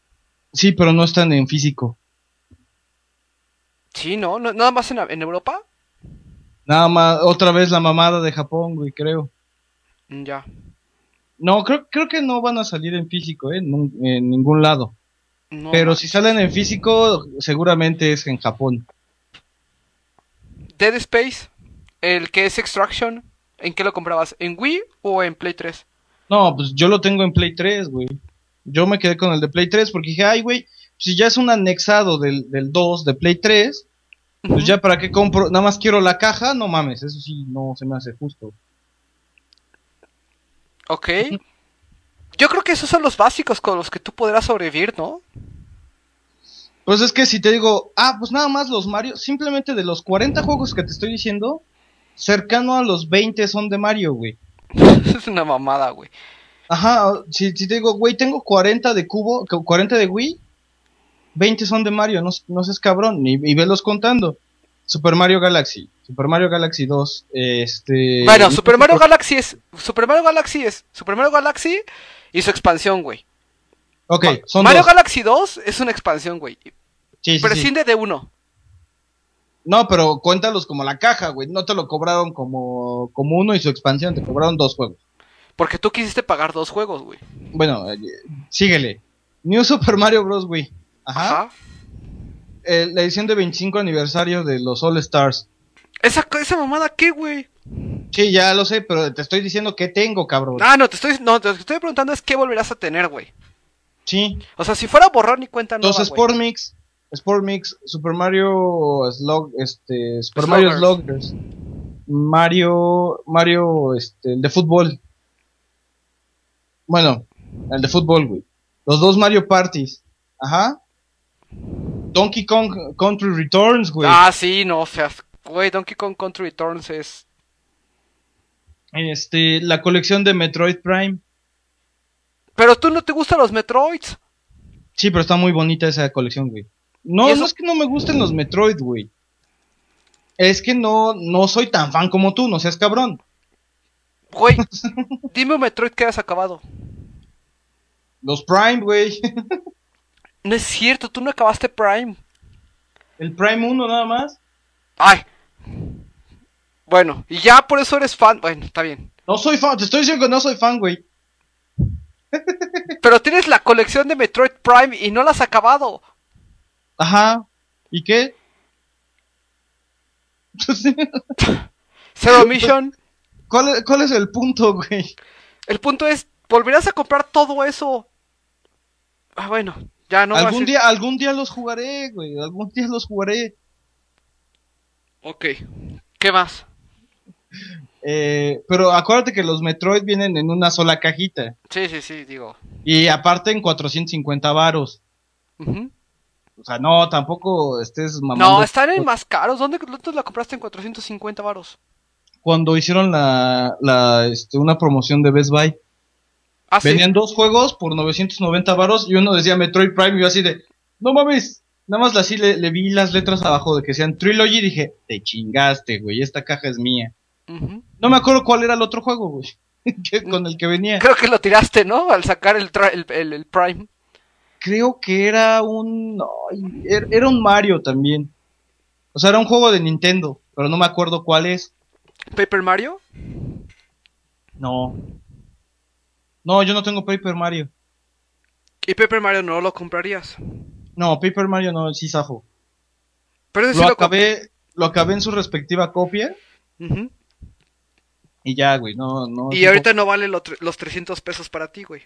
Sí, pero no están en físico. Sí, ¿no? ¿No- ¿Nada más en, en Europa? Nada más, otra vez la mamada de Japón, güey, creo. Mm, Ya. No, creo, creo que no van a salir en físico, ¿eh? En, en ningún lado. No, Pero si salen en físico, seguramente es en Japón. Dead Space, el que es Extraction, ¿en qué lo comprabas? ¿En Wii o en Play 3? No, pues yo lo tengo en Play 3, güey. Yo me quedé con el de Play 3 porque dije, ay, güey, si ya es un anexado del, del 2 de Play 3, pues ya para qué compro, nada más quiero la caja, no mames, eso sí no se me hace justo. Ok. Yo creo que esos son los básicos con los que tú podrás sobrevivir, ¿no? Pues es que si te digo, ah, pues nada más los Mario, simplemente de los 40 juegos que te estoy diciendo, cercano a los 20 son de Mario, güey. es una mamada, güey. Ajá, si, si te digo, güey, tengo 40 de cubo, cu- 40 de Wii, 20 son de Mario, no, no seas cabrón, y, y velos contando. Super Mario Galaxy, Super Mario Galaxy 2, este... Bueno, Super Mario Galaxy es. Super Mario Galaxy es. Super Mario Galaxy y su expansión, güey. Ok, Ma- son Mario dos. Galaxy 2 es una expansión, güey. Sí, sí, sí. Prescinde de uno. No, pero cuéntalos como la caja, güey, no te lo cobraron como, como uno y su expansión, te cobraron dos juegos. Porque tú quisiste pagar dos juegos, güey. Bueno, eh, síguele. New Super Mario Bros. Wii. Ajá. Ajá. Eh, la edición de 25 aniversario de los All Stars. ¿Esa, esa mamada qué, güey? Sí, ya lo sé, pero te estoy diciendo que tengo, cabrón. Ah, no, te estoy, no, te estoy preguntando es qué volverás a tener, güey. Sí. O sea, si fuera borrar ni cuenta nueva, güey. Sport Mix, Sport Mix, Super Mario Slug, este, Super Mario Sluggers. Sluggers, Mario, Mario, este, el de fútbol. Bueno, el de fútbol, güey. Los dos Mario Parties. Ajá. Donkey Kong Country Returns, güey. Ah, sí, no, o sea, güey, Donkey Kong Country Returns es... Este, la colección de Metroid Prime. Pero tú no te gustan los Metroids. Sí, pero está muy bonita esa colección, güey. No, no es que no me gusten los Metroid, güey. Es que no, no soy tan fan como tú, no seas cabrón. Güey, dime un Metroid que hayas acabado. Los Prime, güey. No es cierto, tú no acabaste Prime. El Prime 1 nada más. Ay. Bueno, y ya por eso eres fan. Bueno, está bien. No soy fan, te estoy diciendo que no soy fan, güey. Pero tienes la colección de Metroid Prime y no la has acabado. Ajá. ¿Y qué? Zero Mission. ¿Cuál, es- ¿Cuál es el punto, güey? El punto es, volverás a comprar todo eso. Ah, bueno, ya no algún día, algún día los jugaré, güey. Algún día los jugaré. Ok. ¿Qué más? Eh, pero acuérdate que los Metroid vienen en una sola cajita. Sí, sí, sí, digo. Y aparte en 450 varos. Ujú. O sea, no, tampoco estés mamando. No, están en más caros. ¿Dónde, ¿Dónde la compraste en 450 varos? Cuando hicieron la, la, este, una promoción de Best Buy. Ah, sí. Venían dos juegos por 990 varos y uno decía Metroid Prime y yo así de, no mames. Nada más así le, le vi las letras abajo de que decían Trilogy y dije, te chingaste, güey, esta caja es mía. No me acuerdo cuál era el otro juego, güey, que- con el que venía. Creo que lo tiraste, ¿no? Al sacar el, tra- el, el- el Prime. Creo que era un... er- era un Mario también. O sea, era un juego de Nintendo, pero no me acuerdo cuál es. ¿Paper Mario? No. No, yo no tengo Paper Mario. Y Paper Mario no lo comprarías. No, Paper Mario no, sí zafo. Pero Lo sí lo acabé, lo acabé en su respectiva copia y ya, güey, no, no. Y ahorita no vale lo los 300 pesos para ti, güey.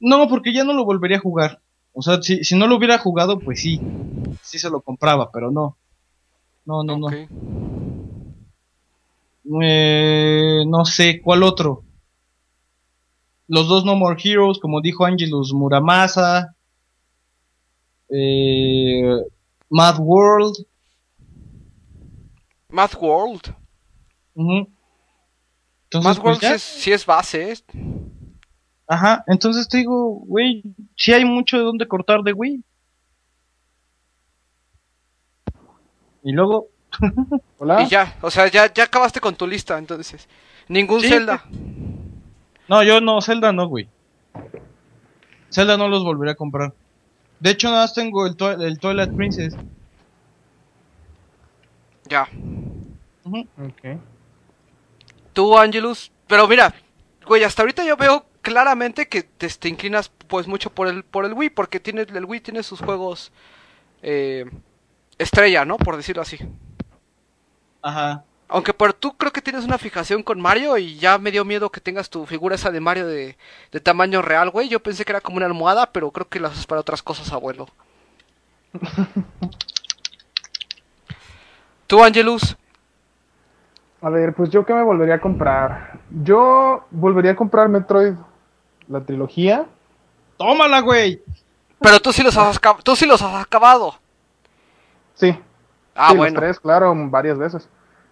No, porque ya no lo volvería a jugar. O sea, si, si no lo hubiera jugado, pues sí. Sí se lo compraba, pero no. No, no, no. Eh, no sé, ¿cuál otro? Los dos No More Heroes, como dijo Angelus Muramasa. Eh, Mad World. Math World. Entonces, Math pues World ya. sí es, sí es base, ¿eh? Ajá, entonces te digo, güey, sí hay mucho de dónde cortar de Wii. Y luego, Hola. Y ya, o sea, ya, ya acabaste con tu lista, entonces. Ningún Sí, Zelda. No, yo no, Zelda no, güey. Zelda no los volveré a comprar. De hecho, nada más tengo el, Twi- el Twilight Princess. Ya. Ujú. Ok. Tú, Angelus. Pero mira, güey, hasta ahorita yo veo claramente que te, te inclinas pues mucho por el, por el Wii, porque tiene, el Wii tiene sus juegos eh, estrella, ¿no? Por decirlo así. Ajá. Aunque por tú creo que tienes una fijación con Mario y ya me dio miedo que tengas tu figura esa de Mario de, de tamaño real, güey. Yo pensé que era como una almohada, pero creo que la usas para otras cosas, abuelo. Tú, Angelus. A ver, pues yo qué me volvería a comprar. Yo volvería a comprar Metroid, la trilogía. ¡Tómala, güey! Pero tú sí los has, tú sí los has acabado. Sí. Ah, sí, bueno. Los tres, claro, varias veces.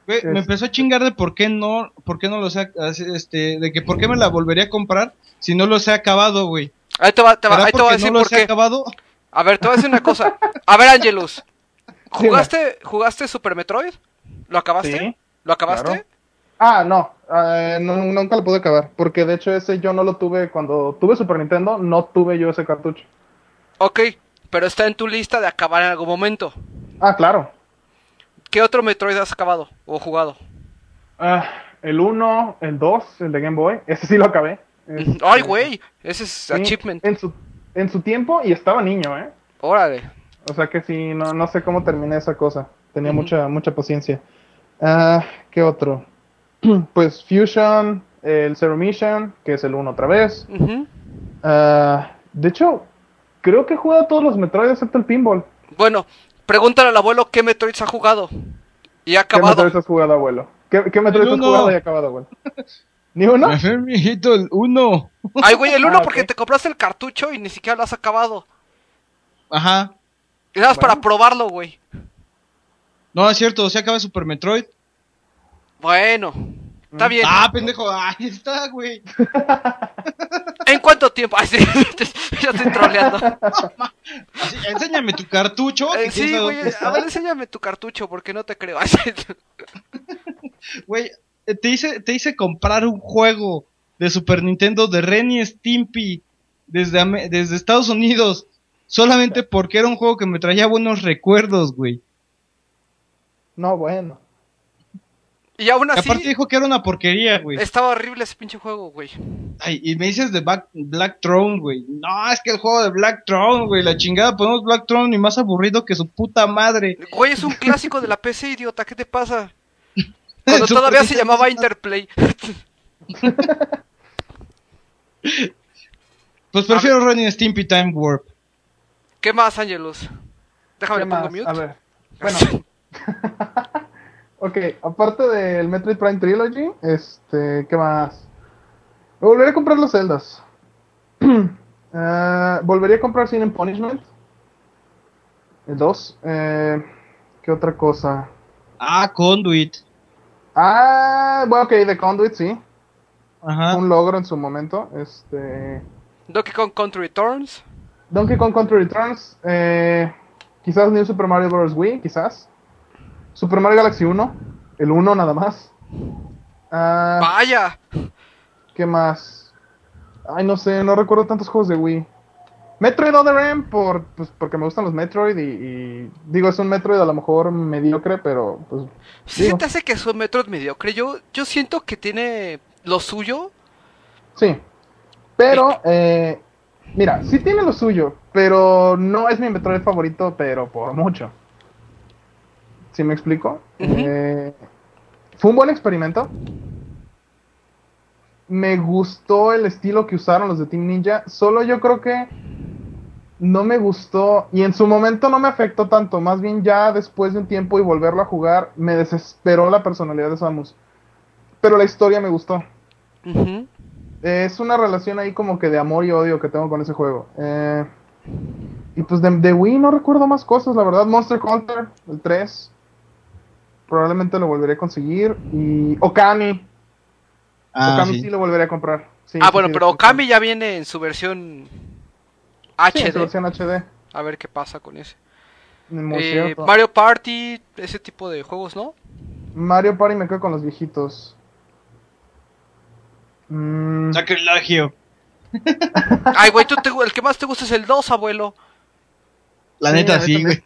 Me empezó a chingar de por qué no, por qué no los así, este, de que por qué me la volvería a comprar si no los he acabado, güey. Ahí te va, te va- ¿Será ahí te a porque decir no por qué. acabado? A ver, te voy a decir una cosa. A ver, Angelus. ¿Jugaste, ¿Jugaste Super Metroid? ¿Lo acabaste? Sí, ¿Lo acabaste? claro. Ah, no, eh, no, nunca lo pude acabar. Porque de hecho ese yo no lo tuve cuando tuve Super Nintendo, no tuve yo ese cartucho. Ok, pero está en tu lista de acabar en algún momento. Ah, claro. ¿Qué otro Metroid has acabado o jugado? Ah, el 1, el 2, el de Game Boy, ese sí lo acabé. Este, Ay, güey, ese es sí, achievement. En su, en su tiempo y estaba niño, ¿eh? Órale. O sea que sí, no, no sé cómo terminé esa cosa. Tenía mucha, mucha paciencia. Ah, ¿Qué otro? pues Fusion, el Zero Mission, que es el 1 otra vez. Ah, de hecho, creo que he jugado todos los Metroid excepto el Pinball. Bueno, pregúntale al abuelo qué Metroids ha jugado. Y ha ¿Qué acabado. Metroid has jugado, abuelo? ¿Qué, qué Metroid El has uno. jugado y acabado, abuelo? ¿Ni uno? Me fue, mijito, el 1. Ay, güey, el uno Ah, porque ok. te compraste el cartucho y ni siquiera lo has acabado. Ajá. Y nada más para Bueno. probarlo, güey. No, es cierto, se acaba Super Metroid. Bueno, está bien. Ah, pendejo, ahí está, güey. ¿En cuánto tiempo? Ay, sí, ya estoy troleando. Así, enséñame tu cartucho. Eh, sí, güey, a ver, enséñame tu cartucho porque no te creo. Güey, eh, te hice, te hice comprar un juego de Super Nintendo de Ren y Stimpy desde, desde Estados Unidos. Solamente porque era un juego que me traía buenos recuerdos, güey. No, bueno. Y aún Y así, aparte dijo que era una porquería, güey. estaba horrible ese pinche juego, güey. Ay, y me dices de Black, Black Throne, güey. No, es que el juego de Black Throne, güey. La chingada, ponemos Black Throne y más aburrido que su puta madre. Güey, es un clásico de la PC, idiota, ¿qué te pasa? Cuando todavía se llamaba Interplay. Pues prefiero Ren y Stimpy Time Warp. ¿Qué más, Angelus? Déjame ¿Qué le pongo mute. A ver. Bueno. ok, aparte del Metroid Prime Trilogy, este, ¿qué más? Me volvería a comprar los Zeldas. Eh, volvería a comprar Sin and Punishment. El 2. Eh, ¿Qué otra cosa? Ah, Conduit. Ah, bueno, ok, The Conduit, sí. Ajá. Un logro en su momento. Este. Donkey Kong Country Returns. Donkey Kong Country Returns. Eh, quizás New Super Mario Bros. Wii, quizás. Super Mario Galaxy 1. El 1 nada más. Ah, Vaya. ¿Qué más? Ay, no sé, no recuerdo tantos juegos de Wii. Metroid Other M, por, pues, porque me gustan los Metroid y, y digo, es un Metroid a lo mejor mediocre, pero pues Sí Digo. se te hace que es un Metroid mediocre. Yo, yo siento que tiene lo suyo. sí. Pero, eh, mira, sí tiene lo suyo, pero no es mi Metroid favorito, pero por mucho. ¿Sí me explico? Eh, fue un buen experimento. Me gustó el estilo que usaron los de Team Ninja. Solo yo creo que no me gustó y en su momento no me afectó tanto. Más bien ya después de un tiempo y volverlo a jugar, me desesperó la personalidad de Samus. Pero la historia me gustó. Es una relación ahí como que de amor y odio que tengo con ese juego. Eh, y pues de, de Wii no recuerdo más cosas, la verdad. Monster Hunter, el 3. Probablemente lo volveré a conseguir. Y Okami. Ah, Okami sí. sí. lo volveré a comprar. Sí, Ah, sí, bueno, sí, pero sí. Okami ya viene en su versión Sí, en su HD. versión HD. A ver qué pasa con ese. Eh. Mario Party, ese tipo de juegos, ¿no? Mario Party me quedo con los viejitos. Mm, Sacrilagio. Ay, güey, tú te- el que más te gusta es el 2, abuelo. La Sí, neta, sí, güey.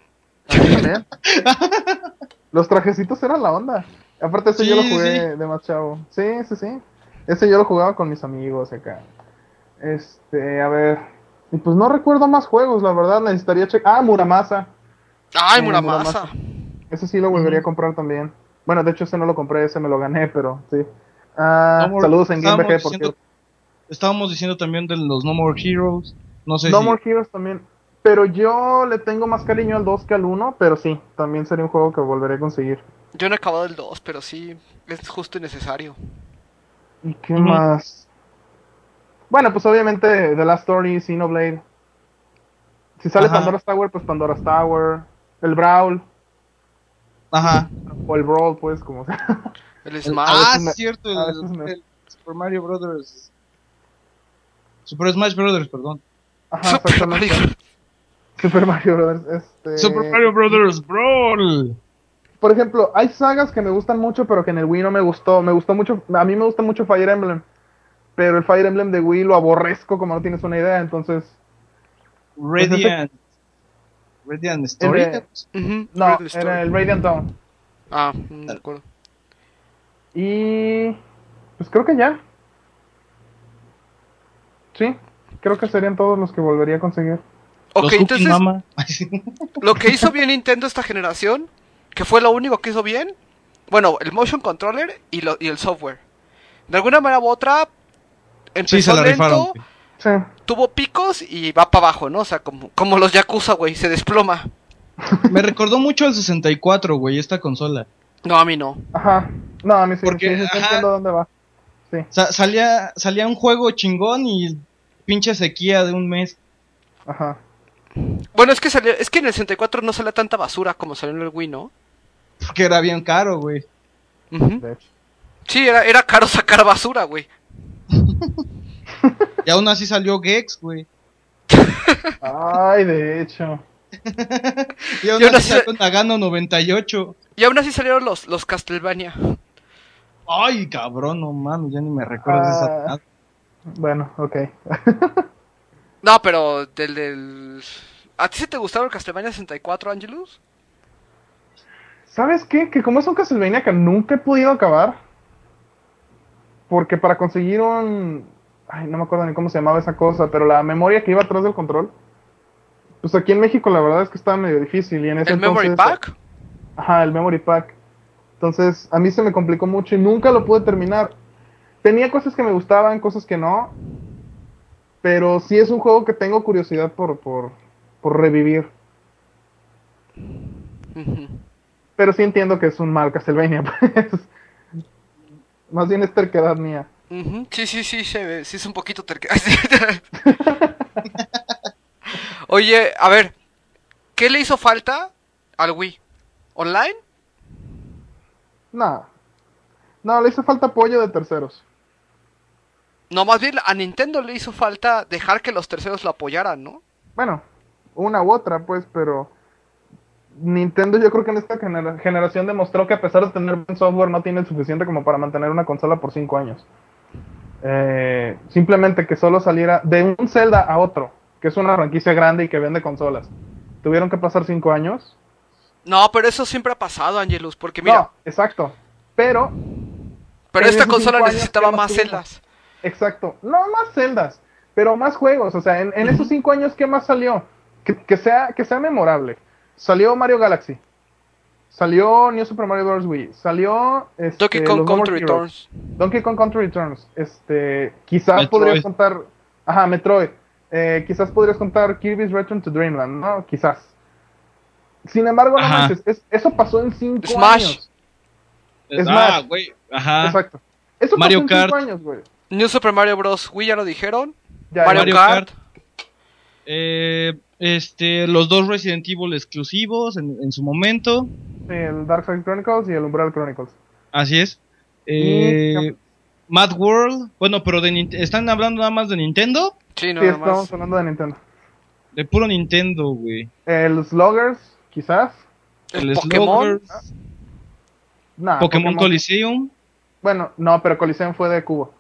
Los trajecitos eran la onda. Aparte ese yo lo Sí, jugué de más chavo. Sí, sí, sí. Ese yo lo jugaba con mis amigos acá. Este, a ver. Y pues no recuerdo más juegos, la verdad. Necesitaría checar. Ah, Muramasa. Ay, Eh, Muramasa. Muramasa. Ese sí lo volvería a comprar también. Bueno, de hecho ese no lo compré, ese me lo gané, pero sí. Ah, No More- saludos en Game estábamos BG, por. Estábamos diciendo también de los No More Heroes. No sé No si... More Heroes también. Pero yo le tengo más cariño al 2 que al 1, pero sí, también sería un juego que volveré a conseguir. Yo no he acabado el 2, pero sí, es justo y necesario. ¿Y qué más? Bueno, pues obviamente The Last Story, Xenoblade. Si sale Ajá. Pandora's Tower, pues Pandora's Tower. El Brawl, Ajá. o el Brawl, pues, como sea. El Smash. ah, me- cierto, el, me- el Super Mario Brothers. Super Smash Brothers, perdón. Ajá, Super exactamente. Super Mario Brothers. Este... Super Mario Brothers Brawl. Por ejemplo, hay sagas que me gustan mucho, pero que en el Wii no me gustó. Me gustó mucho, a mí me gusta mucho Fire Emblem. Pero el Fire Emblem de Wii lo aborrezco como no tienes una idea, entonces... Radiant. Radiant Story. De- No, Story. era el Radiant Dawn. Ah, no me acuerdo. Y... Pues creo que ya. Sí, creo que serían todos los que volvería a conseguir. Ok, Los Cooking entonces, Mama. lo que hizo bien Nintendo esta generación, que fue lo único que hizo bien, bueno, el motion controller y, lo, y el software. De alguna manera u otra, empezó sí, se la lento. Sí. tuvo picos y va para abajo, ¿no? O sea, como, como los Yakuza, güey, se desploma. Me recordó mucho al 64, güey, esta consola. No, a mí no. Ajá. No, a mí sí, Porque, sí, sí, sí ajá. entiendo dónde va. Sí. Sa- salía, salía un juego chingón y pinche sequía de un mes. Ajá. Bueno, es que salió, es que en el 64 no salió tanta basura como salió en el Wii, ¿no? Porque era bien caro, güey. Sí, era, era caro sacar basura, güey. Y aún así salió Gex, güey. Ay, de hecho. Y aún Yo no así salió Nagano 98. Y aún así salieron los, los Castlevania. Ay, cabrón, no mames, ya ni me recuerdo de esa. Ah. Bueno, ok. No, pero del del... ¿A ti sí te gustaron el Castlevania 64, Angelus? ¿Sabes qué? Que como es un Castlevania que nunca he podido acabar. Porque para conseguir un. Ay, no me acuerdo ni cómo se llamaba esa cosa, pero la memoria que iba atrás del control. Pues aquí en México la verdad es que estaba medio difícil. Y en ese ¿El Memory Pack? Ajá, el Memory Pack. Entonces, a mí se me complicó mucho y nunca lo pude terminar. Tenía cosas que me gustaban, cosas que no. Pero sí es un juego que tengo curiosidad por, por, por revivir. Pero sí entiendo que es un mal Castlevania, pues. Más bien es terquedad mía. Sí, sí, sí, se ve- sí es un poquito terque. Oye, a ver, ¿qué le hizo falta al Wii? ¿Online? No. No, le hizo falta apoyo de terceros. No, más bien a Nintendo le hizo falta dejar que los terceros lo apoyaran, ¿no? Bueno, una u otra, pues, pero. Nintendo, yo creo que en esta genera- generación demostró que a pesar de tener buen software, no tiene el suficiente como para mantener una consola por 5 años. Eh, simplemente que solo saliera de un Zelda a otro, que es una franquicia grande y que vende consolas. Tuvieron que pasar 5 años. No, pero eso siempre ha pasado, Angelus, porque mira, no, exacto. Pero pero esta consola necesitaba ¿qué más celdas. Exacto. No más celdas, pero más juegos. O sea, en, en esos cinco años, ¿qué más salió? Que, que sea, que sea memorable. Salió Mario Galaxy. Salió New Super Mario Bros. Wii. Salió este, Donkey Kong Country Heroes. Returns. Donkey Kong Country Returns. Este, quizás Metroid. podrías contar. Ajá, Metroid. Eh, quizás podrías contar Kirby's Return to Dreamland, ¿no? Quizás. Sin embargo, no manches, es- eso pasó en cinco Smash. años. ah, Smash. güey. Ajá. Exacto. Eso Mario pasó en cinco Kart. años, güey. New Super Mario Bros. Wii ya lo dijeron. Ya, Mario, Mario Kart. Kart. Eh, este, los dos Resident Evil exclusivos en, en su momento. Sí, el Dark Side Chronicles y el Umbral Chronicles. Así es. Eh, Y- Mad World. Bueno, pero de ¿están hablando nada más de Nintendo? Sí, no, sí, estamos más. hablando de Nintendo. De puro Nintendo, güey. El Sluggers, quizás. El, El Pokémon. Sluggers, Nah, Pokémon Coliseum. Bueno, no, pero Coliseum fue de Cubo.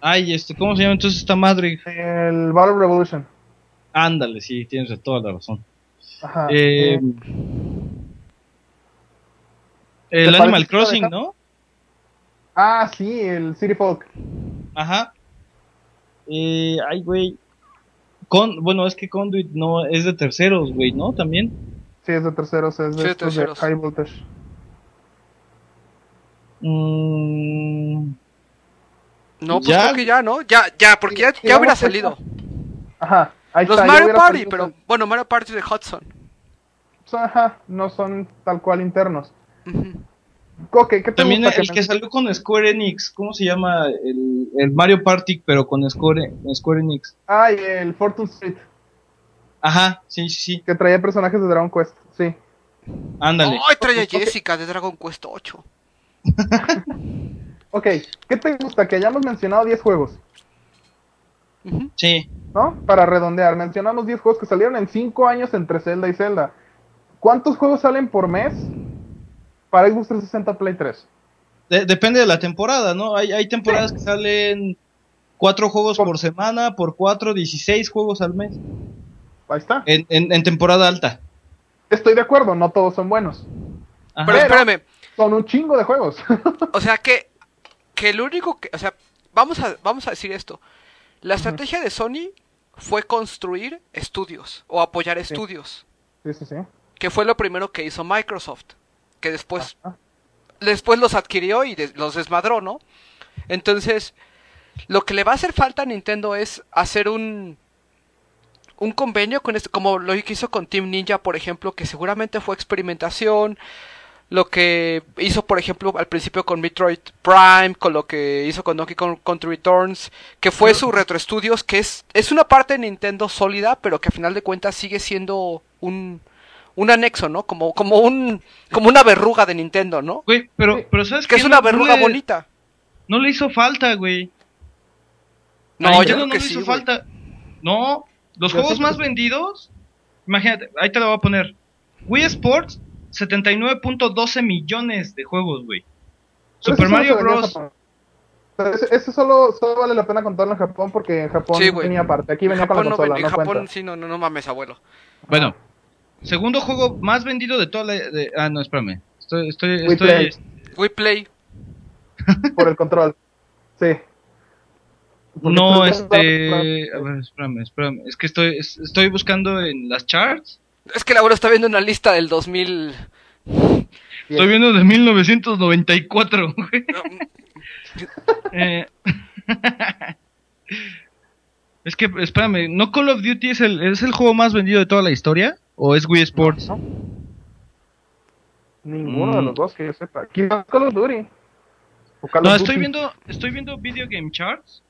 Ay, este, ¿cómo se llama entonces esta madre? El Battle Revolution. Ándale, sí, tienes toda la razón. Ajá. Eh, eh, el Animal Crossing, ¿no? ah, sí, el City Folk. Ajá. Eh, ay, güey. Con, bueno, es que Conduit no es de terceros, güey, ¿no? También. Sí, es de terceros, es de, Sí, estos de terceros. High Voltage. Mm, No, pues Ya. creo que ya, ¿no? Ya, ya, porque ya, ya hubiera salido. Ajá, ahí Los está. Mario Party, pero bueno, Mario Party de Hudson. son- Ajá, no son tal cual internos. Ujú. Ok, ¿qué te también gusta el que salió con Square Enix, ¿cómo se llama? El, el Mario Party, pero con Square, Square Enix. Ay, el Fortune Street, Ajá, sí, sí, sí. que traía personajes de Dragon Quest. Sí. Ándale. Ay, trae a Ok. Jessica de Dragon Quest 8. Ok, ¿qué te gusta? Que hayamos mencionado 10 juegos, Sí. ¿no? Para redondear, mencionamos 10 juegos que salieron en 5 años entre Zelda y Zelda. ¿Cuántos juegos salen por mes para Xbox 360 Play 3? De- depende de la temporada, ¿no? Hay, hay temporadas que salen cuatro juegos por semana, por cuatro, 16 juegos al mes. Ahí está. En, en, en temporada alta. Estoy de acuerdo, no todos son buenos. Ajá. Pero espérame, Son un chingo de juegos. o sea que, que el único que, o sea, vamos a, vamos a decir esto. La estrategia de Sony fue construir estudios o apoyar estudios, sí, sí, sí. que fue lo primero que hizo Microsoft, que después, después los adquirió y des- los desmadró, ¿no? Entonces, lo que le va a hacer falta a Nintendo es hacer un un convenio con este, como lo que hizo con Team Ninja, por ejemplo, que seguramente fue experimentación. Lo que hizo, por ejemplo, al principio con Metroid Prime, con lo que hizo con Donkey Kong Country Returns, que fue su retroestudios, que es, es una parte de Nintendo sólida, pero que a final de cuentas sigue siendo un, un anexo, ¿no? Como, como un, como una verruga de Nintendo, ¿no? Güey, pero, pero ¿sabes Que qué? es una No- no verruga le- bonita. No le hizo falta, güey. No, A yo creo no que le sí, hizo güey. falta. No, los Yo juegos más vendidos, imagínate, ahí te lo voy a poner. Wii Sports, 79.12 millones de juegos, güey. Super Mario Bros. Ese solo, solo vale la pena contarlo en Japón porque en Japón Sí, venía aparte. Aquí En venía con Japón, la no, consola, ven- no, en Japón cuenta. sí, no, no, no mames, abuelo. Bueno, segundo juego más vendido de toda la. de- ah, no, espérame. Estoy. estoy, Wii estoy Play. We Play. Por el control. Sí. Porque no, este. A ver, espérame, espérame. Es que estoy, es- estoy buscando en las charts. Es que abuelo está viendo una lista del 2000. Estoy viendo de 1994, güey. Eh, es que, espérame, ¿no Call of Duty es el, es el juego más vendido de toda la historia? ¿O es Wii Sports? No. Ninguno de Mm. los dos que yo sepa. Quizás Call of Duty. O Call No, of estoy Duty. viendo, estoy viendo Video Game Charts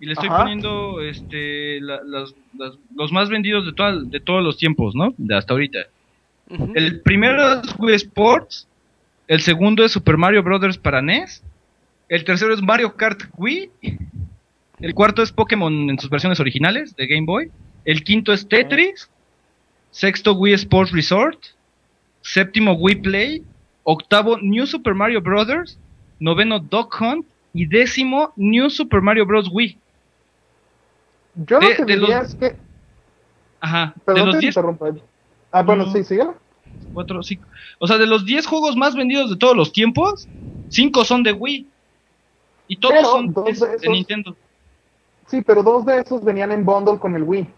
y le estoy Ajá. poniendo este la- las- las- los más vendidos de, toda- de todos los tiempos, ¿no? De hasta ahorita. El primero es Wii Sports, el segundo es Super Mario Brothers para NES, el tercero es Mario Kart Wii, el cuarto es Pokémon en sus versiones originales de Game Boy, el quinto es Tetris, sexto Wii Sports Resort, séptimo Wii Play, octavo New Super Mario Brothers, noveno Dog Hunt y décimo New Super Mario Bros. Wii. Yo lo de- que de diría los- es que. Ajá, de Perdón los 10 interrumpa. Ah, bueno, No. sí, síguela. cuatro, cinco. O sea, de los 10 juegos más vendidos de todos los tiempos, 5 son de Wii. Y todos Pero son dos de, de de Nintendo. Sí, pero dos de esos venían en bundle con el Wii.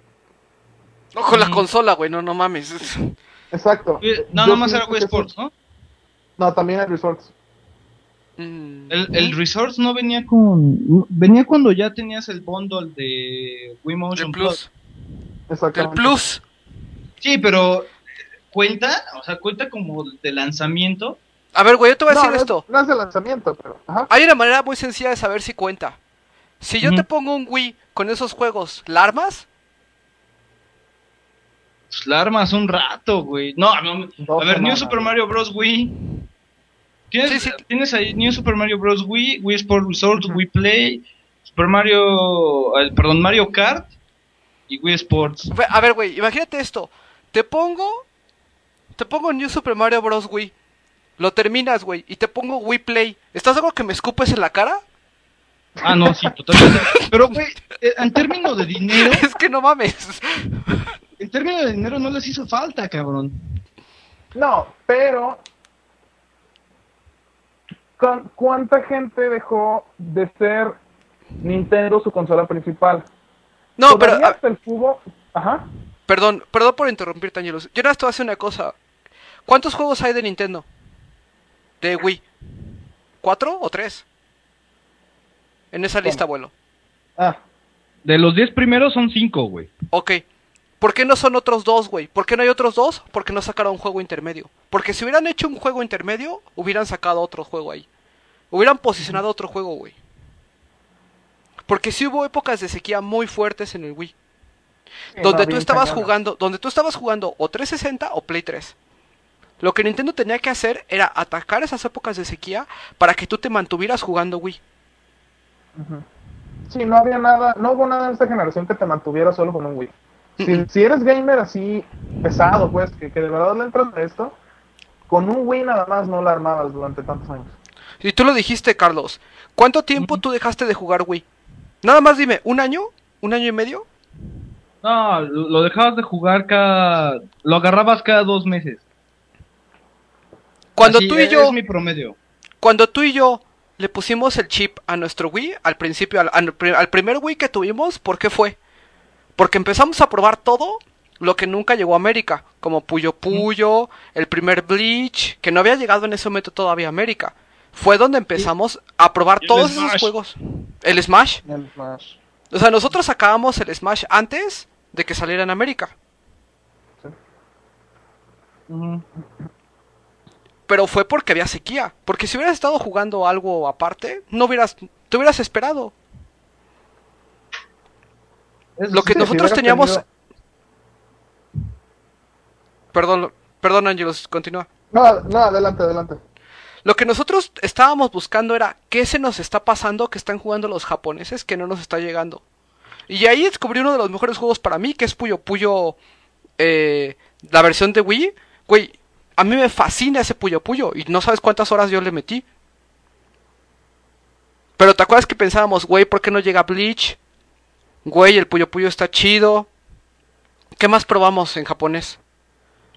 No, con la Ujú. consola, güey, no, no mames. Exacto. Eh, Nada Yo más era Wii Sports. ¿no? No, también el Resorts. El, el Resorts no venía con. Venía cuando ya tenías el bundle de Wii Del Motion Plus. Plus. Exactamente. Plus. Sí, pero. eh, ¿Cuenta? O sea, cuenta como de lanzamiento. A ver, güey, yo te voy a No, decir es- esto. No es de lanzamiento, pero. Ajá. Hay una manera muy sencilla de saber si cuenta. Si yo te pongo un Wii con esos juegos, ¿la armas? Pues la armas un rato, güey. No, no, Dos a ver, New semanas. Super Mario Bros. Wii. ¿Tienes, Sí, sí. tienes ahí New Super Mario Bros. Wii, Wii Sport Resort, Wii Play, Super Mario, eh, perdón, Mario Kart y Wii Sports. A ver, güey, imagínate esto. Te pongo. Te pongo New Super Mario Bros. Wii. Lo terminas, güey. Y te pongo Wii Play. ¿Estás algo que me escupes en la cara? Ah, no, sí, totalmente. Pero, güey, eh, en términos de dinero, es que no mames. en términos de dinero no les hizo falta, cabrón. No, pero. ¿Cu- ¿Cuánta gente dejó de ser Nintendo su consola principal? No, pero. Todavía a- hasta el cubo. Ajá. perdón, perdón por interrumpirte, Angelus. Yo nada más te voy a hacer una cosa. ¿Cuántos juegos hay de Nintendo? De Wii. ¿Cuatro o tres? En esa lista, abuelo. Ah, De los 10 primeros son 5, güey. Ok. ¿Por qué no son otros dos, güey? ¿Por qué no hay otros dos? Porque no sacaron un juego intermedio. Porque si hubieran hecho un juego intermedio, hubieran sacado otro juego ahí. Hubieran posicionado otro juego, güey. Porque sí hubo épocas de sequía muy fuertes en el Wii. sí, donde tú estabas jugando, donde tú estabas jugando o 360 o Play 3. Lo que Nintendo tenía que hacer era atacar esas épocas de sequía para que tú te mantuvieras jugando Wii. Sí, no había nada, no hubo nada en esta generación que te mantuviera solo con un Wii. Si, si eres gamer así pesado, pues, que, que de verdad le entras a esto, con un Wii nada más no la armabas durante tantos años. Y tú lo dijiste, Carlos. ¿Cuánto tiempo tú dejaste de jugar Wii? Nada más dime, ¿un año? ¿Un año y medio? No, lo dejabas de jugar cada... Lo agarrabas cada dos meses. Cuando Así tú y es yo, mi promedio. cuando tú y yo le pusimos el chip a nuestro Wii al principio, al, al pri- al primer Wii que tuvimos, ¿por qué fue? Porque empezamos a probar todo lo que nunca llegó a América, como Puyo Puyo, el primer Bleach, que no había llegado en ese momento todavía a América. Fue donde empezamos a probar todos esos juegos. El Smash. El Smash. O sea, nosotros sacábamos el Smash antes de que saliera en América. Ujú. pero fue porque había sequía. Porque si hubieras estado jugando algo aparte, no hubieras, te hubieras esperado. Lo que Sí, nosotros teníamos... tenido- Perdón, perdón, Ángelos, continúa. No, no, adelante, adelante. Lo que nosotros estábamos buscando era qué se nos está pasando que están jugando los japoneses que no nos está llegando. Y ahí descubrí uno de los mejores juegos para mí, que es Puyo Puyo, eh, la versión de Wii. Güey, a mí me fascina ese Puyo Puyo y no sabes cuántas horas yo le metí. Pero te acuerdas que pensábamos, güey, ¿por qué no llega Bleach? Güey, el Puyo Puyo está chido. ¿Qué más probamos en japonés?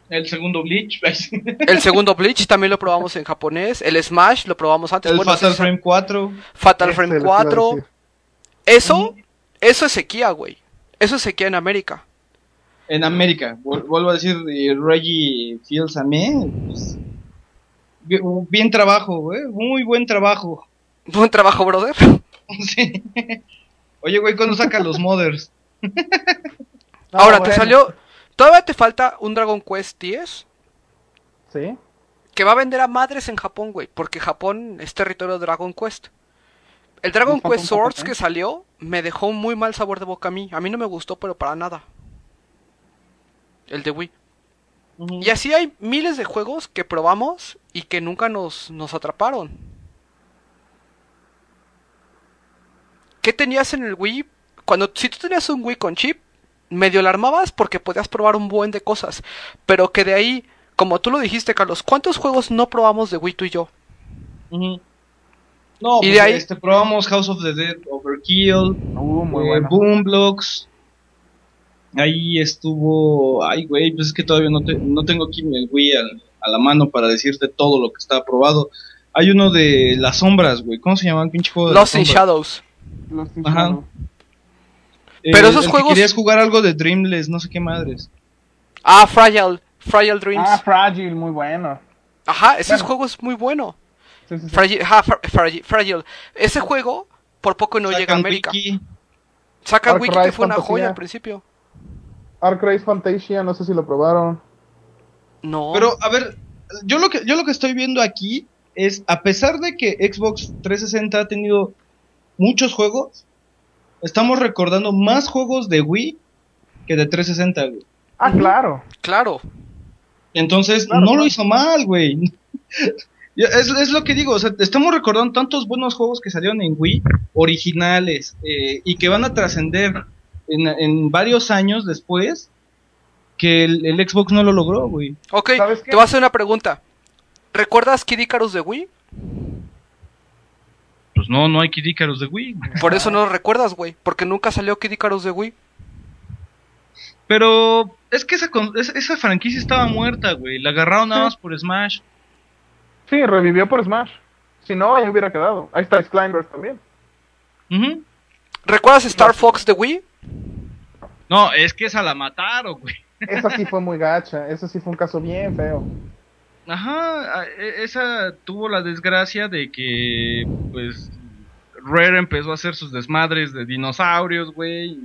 El segundo Bleach. El segundo Bleach también lo probamos en japonés. El Smash lo probamos antes. el Bueno, Fatal Frame 4. Fatal Ese Frame les iba a 4. decir. Eso, eso es sequía, güey. Eso es sequía en América. En América. Vuel- Vuelvo a decir, Reggie Fields a mí. pues, bien, bien trabajo, güey. Muy buen trabajo. Buen trabajo, brother. Sí. Oye, güey, ¿cuándo saca los mothers? No, Ahora, te salió... Todavía te falta un Dragon Quest 10 Sí. que va a vender a madres en Japón, güey. Porque Japón es territorio de Dragon Quest. El Dragon Japón, Quest Swords Japón. que salió me dejó un muy mal sabor de boca a mí. A mí no me gustó, pero para nada. El de Wii. Y así hay miles de juegos que probamos y que nunca nos, nos atraparon. ¿Qué tenías en el Wii? Cuando, si tú tenías un Wii con chip, medio la armabas porque podías probar un buen de cosas. Pero que de ahí, como tú lo dijiste, Carlos, ¿cuántos juegos no probamos de Wii tú y yo? No, Y pues, de ahí- este, probamos House of the Dead, Overkill, Uh, muy eh, bueno. Boom Blocks. Ahí estuvo. Ay, güey, pues es que todavía no, te- no tengo aquí el Wii al- a la mano para decirte todo lo que está aprobado. Hay uno de las sombras, güey. ¿Cómo se llama el pinche juego de Lost las in sombras? Shadows. Los Ajá. Eh, Pero esos el que juegos- querías jugar algo de Dreamless, no sé qué madres. Ah, Fragile. Fragile Dreams. Ah, Fragile, muy bueno. Ajá, ese bueno. juego es muy bueno. Sí, sí, sí. Fragile, ajá, Fra- Fragile, Fragile. Ese juego, por poco no llega a Sacan América. Wiki. Saca Arc Wiki que Rise fue una joya al principio. Arc Race Fantasia, no sé si lo probaron. No. Pero, a ver, yo lo que yo lo que estoy viendo aquí es, a pesar de que Xbox 360 ha tenido muchos juegos, estamos recordando más juegos de Wii que de 360, güey. Ah, claro. Claro. Entonces, Claro, no claro. lo hizo mal, güey. Es, es lo que digo, o sea, estamos recordando tantos buenos juegos que salieron en Wii, originales, eh, y que van a trascender en, en varios años después, que el, el Xbox no lo logró, güey. Ok, te voy a hacer una pregunta. ¿Recuerdas Kid Icarus de Wii? Pues no, no hay Kid Icarus de Wii. Por eso no lo recuerdas, güey. Porque nunca salió Kid Icarus de Wii. Pero es que esa, franquicia estaba muerta, güey. La agarraron nada más por Smash. Sí, revivió por Smash. Si no, ahí hubiera quedado. Ahí está Climbers también. ¿Recuerdas Star Fox de Wii? No, es que esa la mataron, güey. Esa sí fue muy gacha. Ese sí fue un caso bien feo. Ajá, e- esa tuvo la desgracia de que, pues, Rare empezó a hacer sus desmadres de dinosaurios, güey.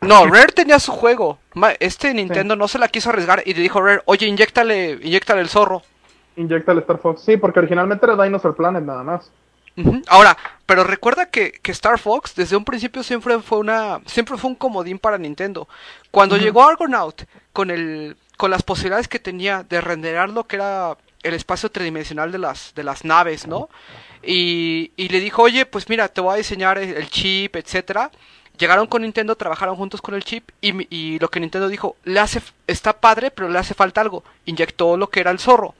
No, Rare tenía su juego. Este Nintendo no se la quiso arriesgar y le dijo a Rare, oye, inyectale, inyectale el zorro. Inyecta el Star Fox. Sí, porque originalmente era Dinosaur Planet nada más. Ahora, pero recuerda que, que Star Fox desde un principio siempre fue una siempre fue un comodín para Nintendo. Cuando llegó Argonaut con el con las posibilidades que tenía de renderar lo que era el espacio tridimensional de las de las naves, ¿no? Y, y le dijo, "Oye, pues mira, te voy a diseñar el, chip, etcétera." Llegaron con Nintendo, trabajaron juntos con el chip y, y lo que Nintendo dijo, le hace está padre, pero le hace falta algo. Inyectó lo que era el zorro.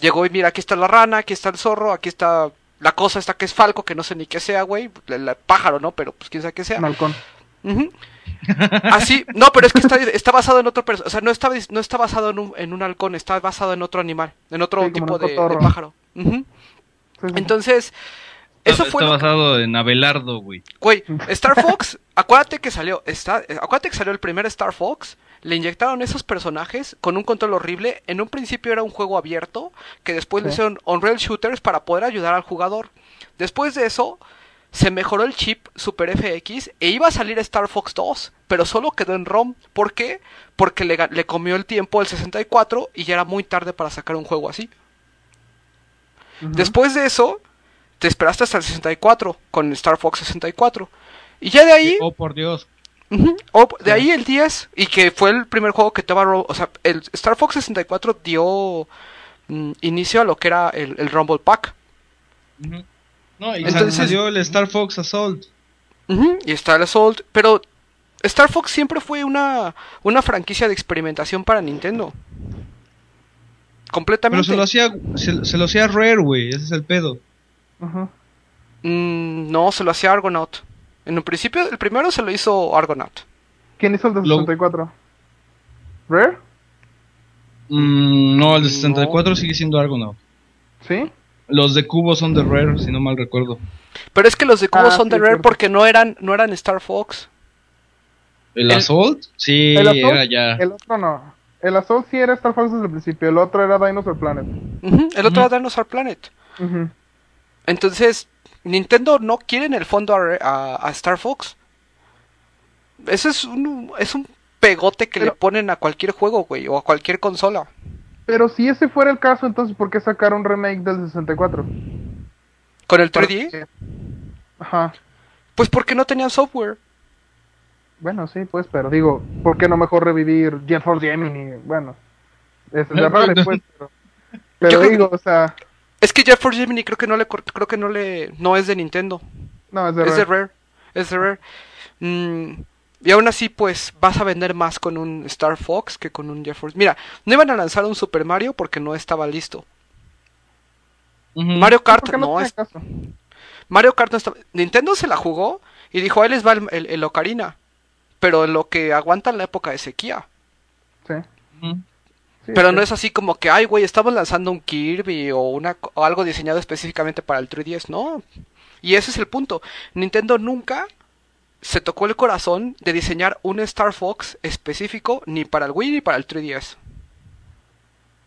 Llegó y mira, aquí está la rana, aquí está el zorro, aquí está la cosa esta que es Falco, que no sé ni qué sea, güey. El, pájaro, ¿no? Pero pues quién sabe qué sea. Un halcón. Ujú. Así, no, pero es que está, está basado en otro personaje. O sea, no está, no está basado en un, en un halcón, está basado en otro animal, en otro Sí, tipo de, pájaro. Ujú. Sí, sí. Entonces, eso Está- fue. Está que- basado en Abelardo, güey. Güey, Star Fox, acuérdate que salió, está, acuérdate que salió el primer Star Fox, le inyectaron esos personajes con un control horrible, en un principio era un juego abierto, que después le hicieron on-rail shooters para poder ayudar al jugador. Después de eso, se mejoró el chip Super FX e iba a salir Star Fox 2, pero solo quedó en ROM. ¿Por qué? Porque le, le comió el tiempo el 64 y ya era muy tarde para sacar un juego así. Después de eso, te esperaste hasta el 64 con Star Fox 64. Y ya de ahí, Oh, por Dios. ujú, o de ahí el 10, y que fue el primer juego que te va a... ro- O sea, el Star Fox 64 dio mm, inicio a lo que era el, el Rumble Pack. No, y Entonces- salió el Star Fox Assault. Ujú, y está el Assault, pero Star Fox siempre fue una, una franquicia de experimentación para Nintendo. Pero Completamente. se lo hacía, se, se lo hacía Rare, güey. Ese es el pedo. Ujú. Mm, no, se lo hacía Argonaut. En un principio, el primero se lo hizo Argonaut. ¿Quién hizo el de Lo- 64? ¿Rare? Mm, no, el de No. 64 sigue siendo Argonaut. ¿Sí? Los de Cubo son de Rare, si no mal recuerdo. Pero es que los de Cubo Ah, son de Rare porque no eran, no eran Star Fox. ¿El, El- Assault? Sí, El Assault, era ya. El otro no. El Assault sí era Star Fox desde el principio. El otro era Dinosaur Planet. El otro era Dinosaur Planet. Entonces, Nintendo no quiere en el fondo a, a- a Star Fox. Ese es un, es un pegote que Pero- le ponen a cualquier juego, güey, o a cualquier consola. Pero si ese fuera el caso, entonces ¿por qué sacar un remake del 64? Con el Para 3D, que- Ajá. pues porque no tenían software. Bueno, sí, pues, pero digo, ¿por qué no mejor revivir Jet Force Gemini? Bueno, es de raro, pues, pero, digo, o sea, Es que Jet Force Gemini creo que no le cor- creo que no le no es de Nintendo, no, es de es de. Rare, es de Rare. Mm, y aún así pues vas a vender más con un Star Fox que con un Jet Force. Mira, no iban a lanzar un Super Mario porque no estaba listo. Mario ¿Por Kart no, no es? Mario Kart no estaba Nintendo se la jugó y dijo, ahí les va el, el- el Ocarina. Pero en lo que aguanta la época de sequía. Sí, Pero sí. no es así como que, ay, güey, estamos lanzando un Kirby o, una, o algo diseñado específicamente para el 3DS. No. Y ese es el punto. Nintendo nunca se tocó el corazón de diseñar un Star Fox específico ni para el Wii ni para el 3DS.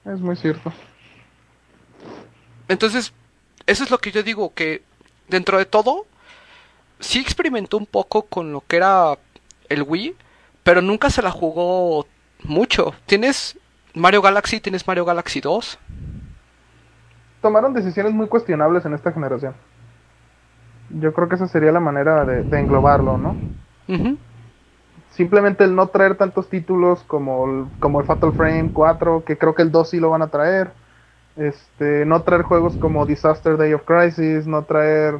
Es muy cierto. Entonces, eso es lo que yo digo, que dentro de todo, sí experimentó un poco con lo que era el Wii, pero nunca se la jugó mucho. Tienes Mario Galaxy, tienes Mario Galaxy 2. Tomaron decisiones muy cuestionables en esta generación. Yo creo que esa sería la manera de, de englobarlo, ¿no? Simplemente el no traer tantos títulos como el, como el Fatal Frame 4, que creo que el 2 sí lo van a traer. Este, no traer juegos como Disaster Day of Crisis, no traer,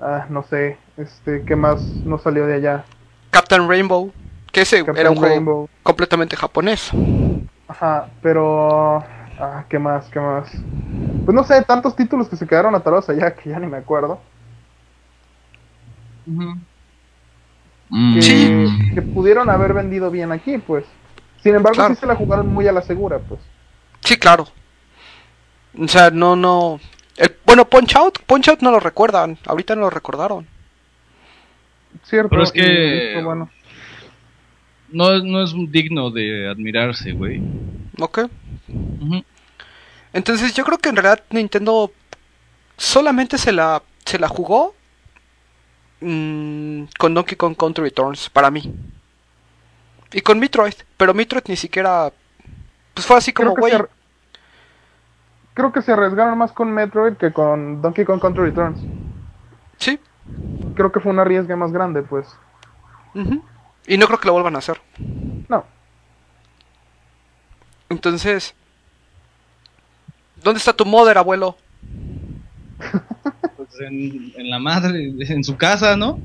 ah, no sé, este, ¿qué más no salió de allá? Captain Rainbow, que ese Captain era un juego completamente japonés. Ajá, pero, ah, ¿qué más, qué más? Pues no sé, tantos títulos que se quedaron atorados allá que ya ni me acuerdo. Ujú. Que, Sí. que pudieron haber vendido bien aquí, pues. Sin embargo, Claro. sí se la jugaron muy a la segura, pues. Sí, claro. O sea, no, no. El, bueno, Punch Out, Punch Out no lo recuerdan. Ahorita no lo recordaron. Cierto. Pero es y- que- y, bueno, No, no es digno de admirarse, güey. ¿Ok? Entonces yo creo que en realidad Nintendo solamente se la, se la jugó mm, con Donkey Kong Country Returns, para mí. Y con Metroid, pero Metroid ni siquiera... Pues fue así como, güey... creo que se arriesgaron más con Metroid que con Donkey Kong Country Returns. Sí. Creo que fue un arriesgue más grande, pues. Y no creo que lo vuelvan a hacer. No, Entonces... ¿Dónde está tu mother, abuelo? En, en la madre, en su casa, ¿no?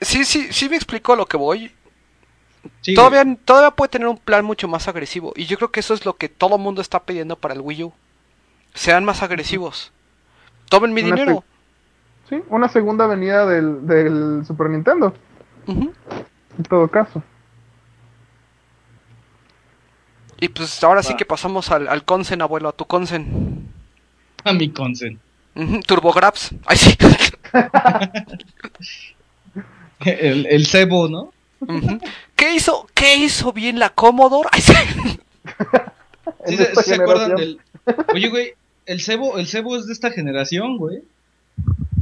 Sí, sí, sí me explicó a lo que voy. Sí, todavía, todavía puede tener un plan mucho más agresivo. Y yo creo que eso es lo que todo el mundo está pidiendo para el Wii U. Sean más agresivos. Tomen mi Una dinero. sí, una segunda venida del, del Super Nintendo, en todo caso. Y pues ahora sí que pasamos al, al Consen, abuelo, a tu Consen. A mi consen. Ujú, TurboGrafx. Ay, sí. El, el cebo, ¿no? ¿Qué hizo? ¿Qué hizo bien la Commodore? Ay, sí. ¿Sí se, sí acuerdan del... Oye, güey, el cebo, el cebo es de esta generación, güey.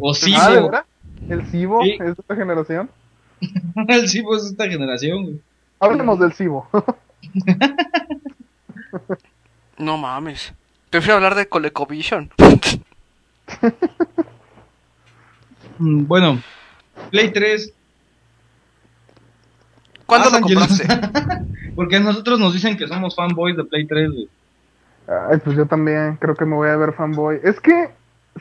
O Ah, ¿de Cibo. verdad? ¿El Cibo Sí. es de esta generación? el Cibo es de esta generación, güey. Hablemos del Cibo. No mames. Prefiero hablar de ColecoVision. Mm, Bueno, Play 3. ¿Cuándo Ah, lo compraste? Porque a nosotros nos dicen que somos fanboys de Play 3, güey. Ay, pues yo también creo que me voy a ver fanboy. Es que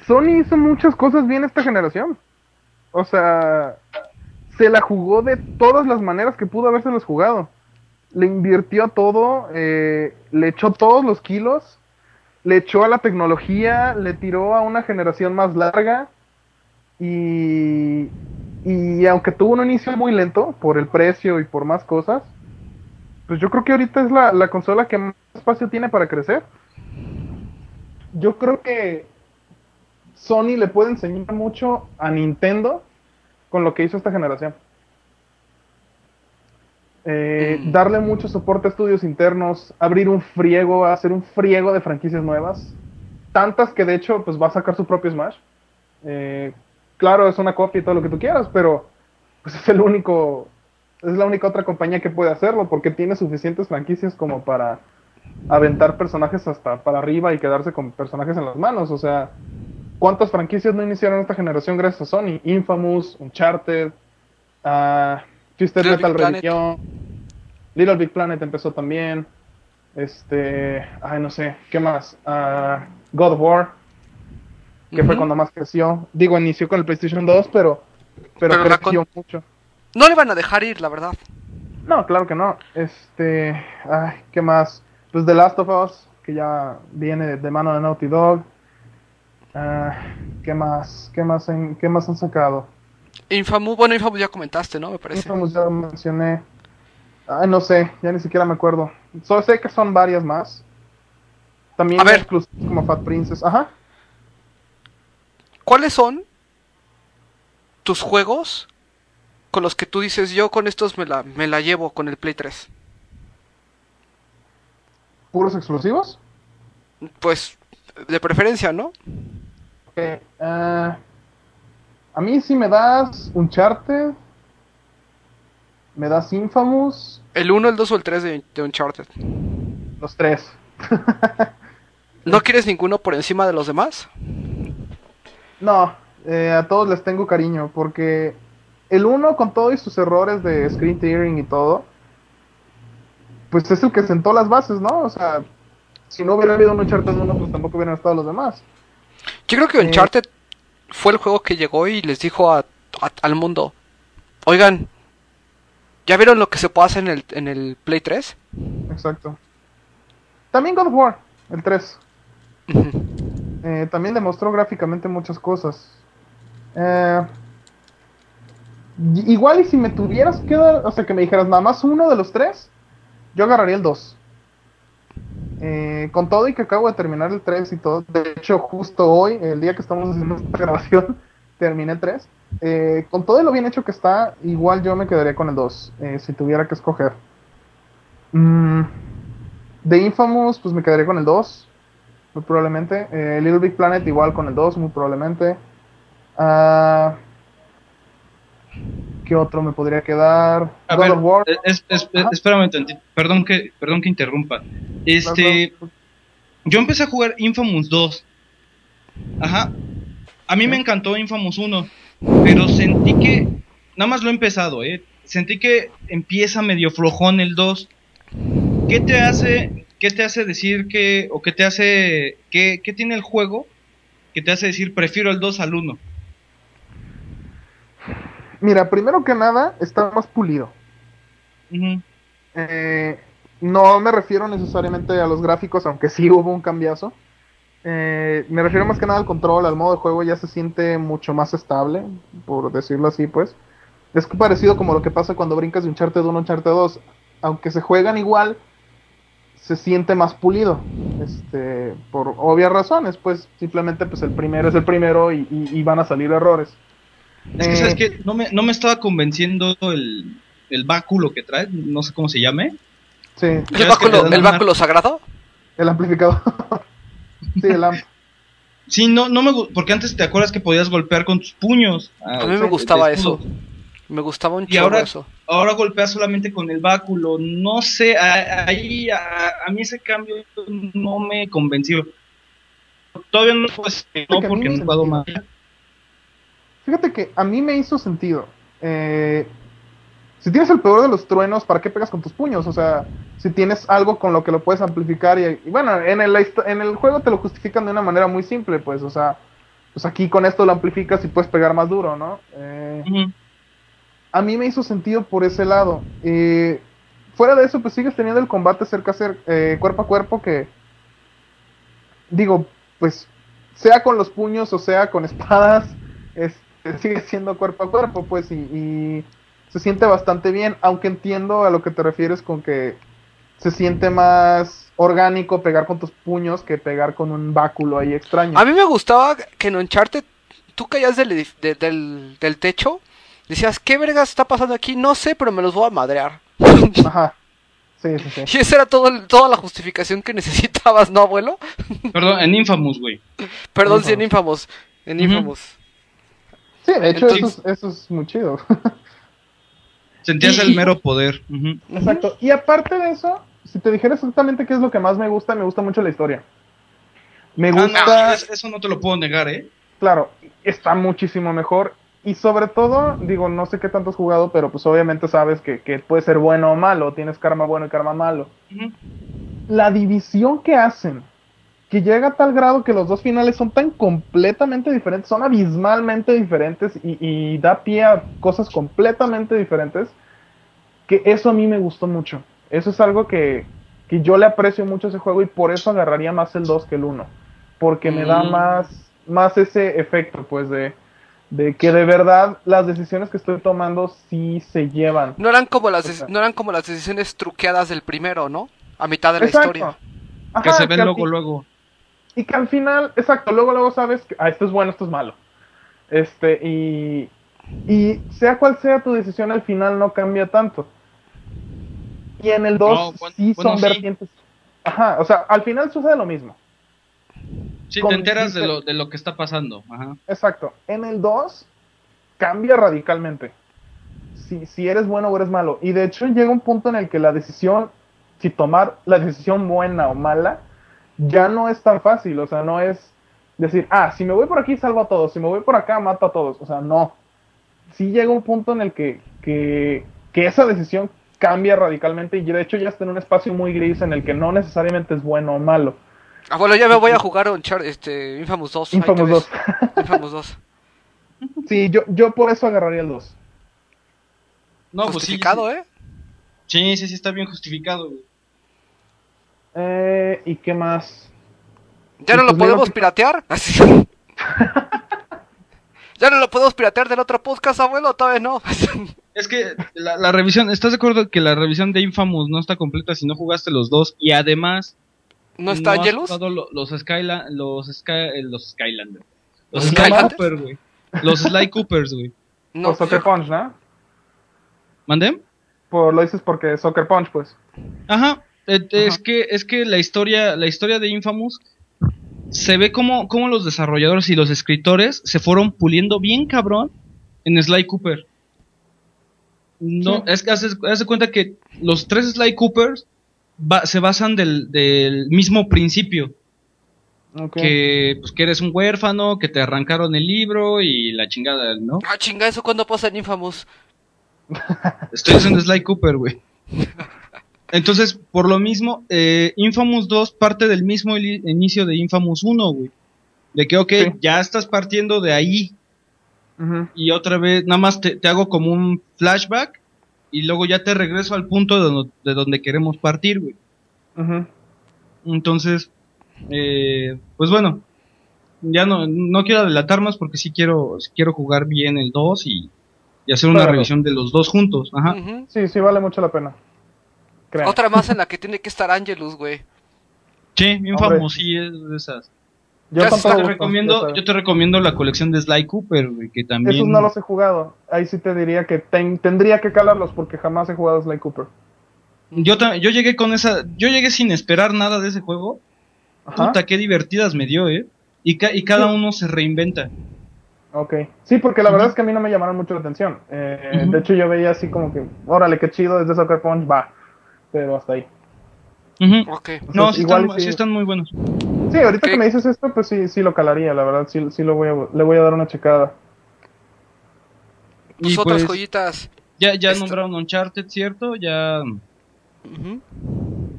Sony hizo muchas cosas bien esta generación. O sea, se la jugó de todas las maneras que pudo habérselas jugado. Le invirtió a todo, eh, le echó todos los kilos, le echó a la tecnología, le tiró a una generación más larga. Y, y aunque tuvo un inicio muy lento por el precio y por más cosas, pues yo creo que ahorita es la, la consola que más espacio tiene para crecer. Yo creo que Sony le puede enseñar mucho a Nintendo con lo que hizo esta generación. Eh, Mm. Darle mucho soporte a estudios internos, abrir un friego, hacer un friego de franquicias nuevas. Tantas que de hecho pues va a sacar su propio Smash. Eh, claro, es una copia y todo lo que tú quieras, pero pues es el único, es la única otra compañía que puede hacerlo porque tiene suficientes franquicias como para aventar personajes hasta para arriba y quedarse con personajes en las manos. O sea, ¿cuántas franquicias no iniciaron esta generación gracias a Sony? Infamous, Uncharted, ah, Twisted Little Metal. Religion, Little Big Planet empezó también. Este, ay, no sé, ¿qué más? Ah, God of War, que fue cuando más creció. Digo, inició con el PlayStation 2, pero, pero, creció mucho. No le van a dejar ir, la verdad. No, claro que no. Este, ay, ¿qué más? Pues The Last of Us, que ya viene de, mano de Naughty Dog. Ah, ¿Qué más? ¿Qué más, en- ¿Qué más han sacado? Infamous, bueno, Infamous ya comentaste, ¿no? Me parece. Infamous ya lo mencioné. Ay, no sé, ya ni siquiera me acuerdo. Solo sé que son varias más. También A ver. exclusivos como Fat Princess. Ajá. ¿Cuáles son tus juegos con los que tú dices, yo con estos me la, me la llevo con el Play 3? ¿Puros exclusivos? Pues, de preferencia, ¿no? Ok, ah, a mí si me das Uncharted, me das Infamous, El 1, el 2 o el 3 de, de Uncharted. los tres. ¿No quieres ninguno por encima de los demás? No, eh, a todos les tengo cariño, porque el uno con todos sus errores de screen tearing y todo, pues es el que sentó las bases, ¿no? O sea, si no hubiera habido un Uncharted 1, pues tampoco hubieran estado los demás. Yo creo que Eh. Fue el juego que llegó y les dijo a, a- al mundo, oigan, ¿ya vieron lo que se puede hacer en el, en el Play 3? Exacto. También God of War, el 3. Ujú. Eh, también demostró gráficamente muchas cosas. Eh, igual y si me tuvieras que dar, o sea, que me dijeras nada más uno de los tres, yo agarraría el 2. Eh, con todo y que acabo de terminar el 3 y todo, de hecho justo hoy, el día que estamos haciendo esta grabación, terminé el 3. Eh, con todo y lo bien hecho que está, igual yo me quedaría con el 2, eh, si tuviera que escoger. Mm, de Infamous, pues me quedaría con el 2 muy probablemente. Eh, Little Big Planet igual con el 2, muy probablemente. Ah, ¿Qué otro me podría quedar? A God ver, of War. es- es- es- Ajá. espérame tantito. Perdón que, perdón que interrumpa. Este, yo empecé a jugar Infamous 2. Ajá. A mí me encantó Infamous 1, pero sentí que nada más lo he empezado, eh. Sentí que empieza medio flojón el 2. ¿Qué te hace qué te hace decir que o qué te hace qué, qué tiene el juego que te hace decir prefiero el 2 al 1? Mira, primero que nada, está más pulido. Eh, no me refiero necesariamente a los gráficos, aunque sí hubo un cambiazo. Eh, me refiero más que nada al control, al modo de juego ya se siente mucho más estable, por decirlo así, pues. Es parecido como lo que pasa cuando brincas de Uncharted 1 a Uncharted 2. Aunque se juegan igual, se siente más pulido. Este, por obvias razones, pues simplemente pues el primero es el primero y, y- y van a salir errores. Es que, Eh, ¿sabes qué? No me, no me estaba convenciendo el, el báculo que trae, no sé cómo se llame. Sí, ¿El báculo, el una- báculo sagrado? el amplificador. sí, el amp. Sí, no, no me porque antes te acuerdas que podías golpear con tus puños. Ah, A mí me de- gustaba eso. Me gustaba un Y chorro ahora- eso. Ahora golpeas solamente con el báculo. No sé, a- ahí a, a mí ese cambio no me convenció. Todavía no que no porque me no he jugado más. Fíjate que a mí me hizo sentido. Eh, si tienes el peor de los truenos, ¿para qué pegas con tus puños? O sea, si tienes algo con lo que lo puedes amplificar y, y bueno, en el, en el juego te lo justifican de una manera muy simple, pues, o sea, pues aquí con esto lo amplificas y puedes pegar más duro, ¿no? Eh, a mí me hizo sentido por ese lado. Eh, fuera de eso, pues sigues teniendo el combate cerca a cer- eh, cuerpo a cuerpo que, digo, pues sea con los puños o sea con espadas, este, sigue siendo cuerpo a cuerpo, pues, y, y se siente bastante bien, aunque entiendo a lo que te refieres con que se siente más orgánico pegar con tus puños que pegar con un báculo ahí extraño. A mí me gustaba que en Uncharted tú caías del, de- del, del techo, decías, ¿qué vergas está pasando aquí? No sé, pero me los voy a madrear. Ajá. Sí, sí, sí. Y esa era todo, toda la justificación que necesitabas, ¿no, abuelo? Perdón, en Infamous, güey. Perdón, sí, en Infamous. En. Infamous. Sí, de hecho, eso, es, eso es muy chido. Sentías Y- el mero poder. Exacto. Y aparte de eso, si te dijera exactamente qué es lo que más me gusta, me gusta mucho la historia. Me Ah, no, gusta, es- eso no te lo puedo negar, ¿eh? claro, está muchísimo mejor. Y sobre todo, digo, no sé qué tanto has jugado, pero pues obviamente sabes que, que puede ser bueno o malo, tienes karma bueno y karma malo. La división que hacen, que llega a tal grado que los dos finales son tan completamente diferentes, son abismalmente diferentes y, y da pie a cosas completamente diferentes, que eso a mí me gustó mucho. Eso es algo que, que yo le aprecio mucho a ese juego y por eso agarraría más el 2 que el 1. Porque me da Mm. más, más ese efecto, pues, de, de que de verdad las decisiones que estoy tomando sí se llevan. No eran como las, O dec- sea- no eran como las decisiones truqueadas del primero, ¿no? A mitad de la Exacto. historia. Que se ven luego, luego. Y que al final, exacto, luego luego sabes que ah, esto es bueno, esto es malo. Este, y, y sea cual sea tu decisión, al final no cambia tanto. Y en el 2 No, bueno, sí bueno, son sí. vertientes. Ajá, o sea, al final sucede lo mismo. Sí, Con- te enteras de lo, de lo que está pasando. Ajá. Exacto. En el 2 cambia radicalmente. Si, si eres bueno o eres malo. Y de hecho llega un punto en el que la decisión, si tomar la decisión buena o mala, ya no es tan fácil. O sea, no es decir, ah, si me voy por aquí salvo a todos, si me voy por acá mato a todos. O sea, no. Sí llega un punto en el que, que, que esa decisión cambia radicalmente y de hecho ya está en un espacio muy gris en el que no necesariamente es bueno o malo. Abuelo, ya me voy a jugar Uncharted, este, Infamous 2. ahí te Infamous ves. 2. Infamous 2. sí, yo, yo por eso agarraría el 2. No, pues sí, Justificado, sí. ¿eh? Sí, sí, sí, está bien justificado, güey. Eh, ¿Y qué más? ¿Ya no Pues lo luego podemos que- piratear? Así. ¿Ya no lo podemos piratear del otro podcast, abuelo? Todavía no. Es que la, la revisión, ¿estás de acuerdo que la revisión de Infamous no está completa si no jugaste los dos? Y además, ¿No está Angelus? jugado lo- los Skyla los, Sky, eh, los Skylanders. Los ¿Los Sly Skylanders? Cooper, güey. Los Sly Coopers, güey. No, por Soccer yo- Punch, ¿no? ¿Mandé? Por, lo dices porque Soccer Punch, pues. Ajá, es Ajá. que es que la historia la historia de Infamous se ve como, como los desarrolladores y los escritores se fueron puliendo bien cabrón en Sly Cooper. No, Sí. es que haces, haz de cuenta que los tres Sly Coopers se basan del, del mismo principio, que pues que eres un huérfano, que te arrancaron el libro y la chingada, ¿no? Ah, chinga, ¿eso cuándo pasa en Infamous? Estoy haciendo Sly Cooper, güey. Entonces, por lo mismo, eh, Infamous 2 parte del mismo inicio de Infamous 1, güey. De que, ok, Sí. ya estás partiendo de ahí Ujú. y otra vez, nada más te, te hago como un flashback y luego ya te regreso al punto de, donde- de donde queremos partir, güey. Ujú. Entonces, eh, pues bueno, ya no, no quiero adelantar más porque sí quiero, quiero jugar bien el 2 y, y hacer una Claro. revisión de los dos juntos. Ajá. Sí, sí, vale mucho la pena. Otra más en la que tiene que estar Angelus, güey. Sí, sí es de esas. Yo te recomiendo, yo te recomiendo la colección de Sly Cooper, güey, que también. Esos no los he jugado. Ahí sí te diría que ten- tendría que calarlos porque jamás he jugado Sly Cooper. yo, yo llegué con esa, yo llegué sin esperar nada de ese juego. Ajá. Puta, qué divertidas me dio, eh. y, ca- y cada uno se reinventa. Ok. Sí, porque la verdad es que a mí no me llamaron mucho la atención. Eh. De hecho, yo veía así como que, órale, qué chido, desde Soccer Punch, va. Pero hasta ahí. No, Entonces, sí igual están, sí sí. están muy buenos. Sí, ahorita que me dices esto, pues sí, sí lo calaría, la verdad, sí, sí lo voy a, le voy a dar una checada. Pues Y otras pues, joyitas. ya, ya Esto- nombraron Uncharted, ¿cierto? Ya,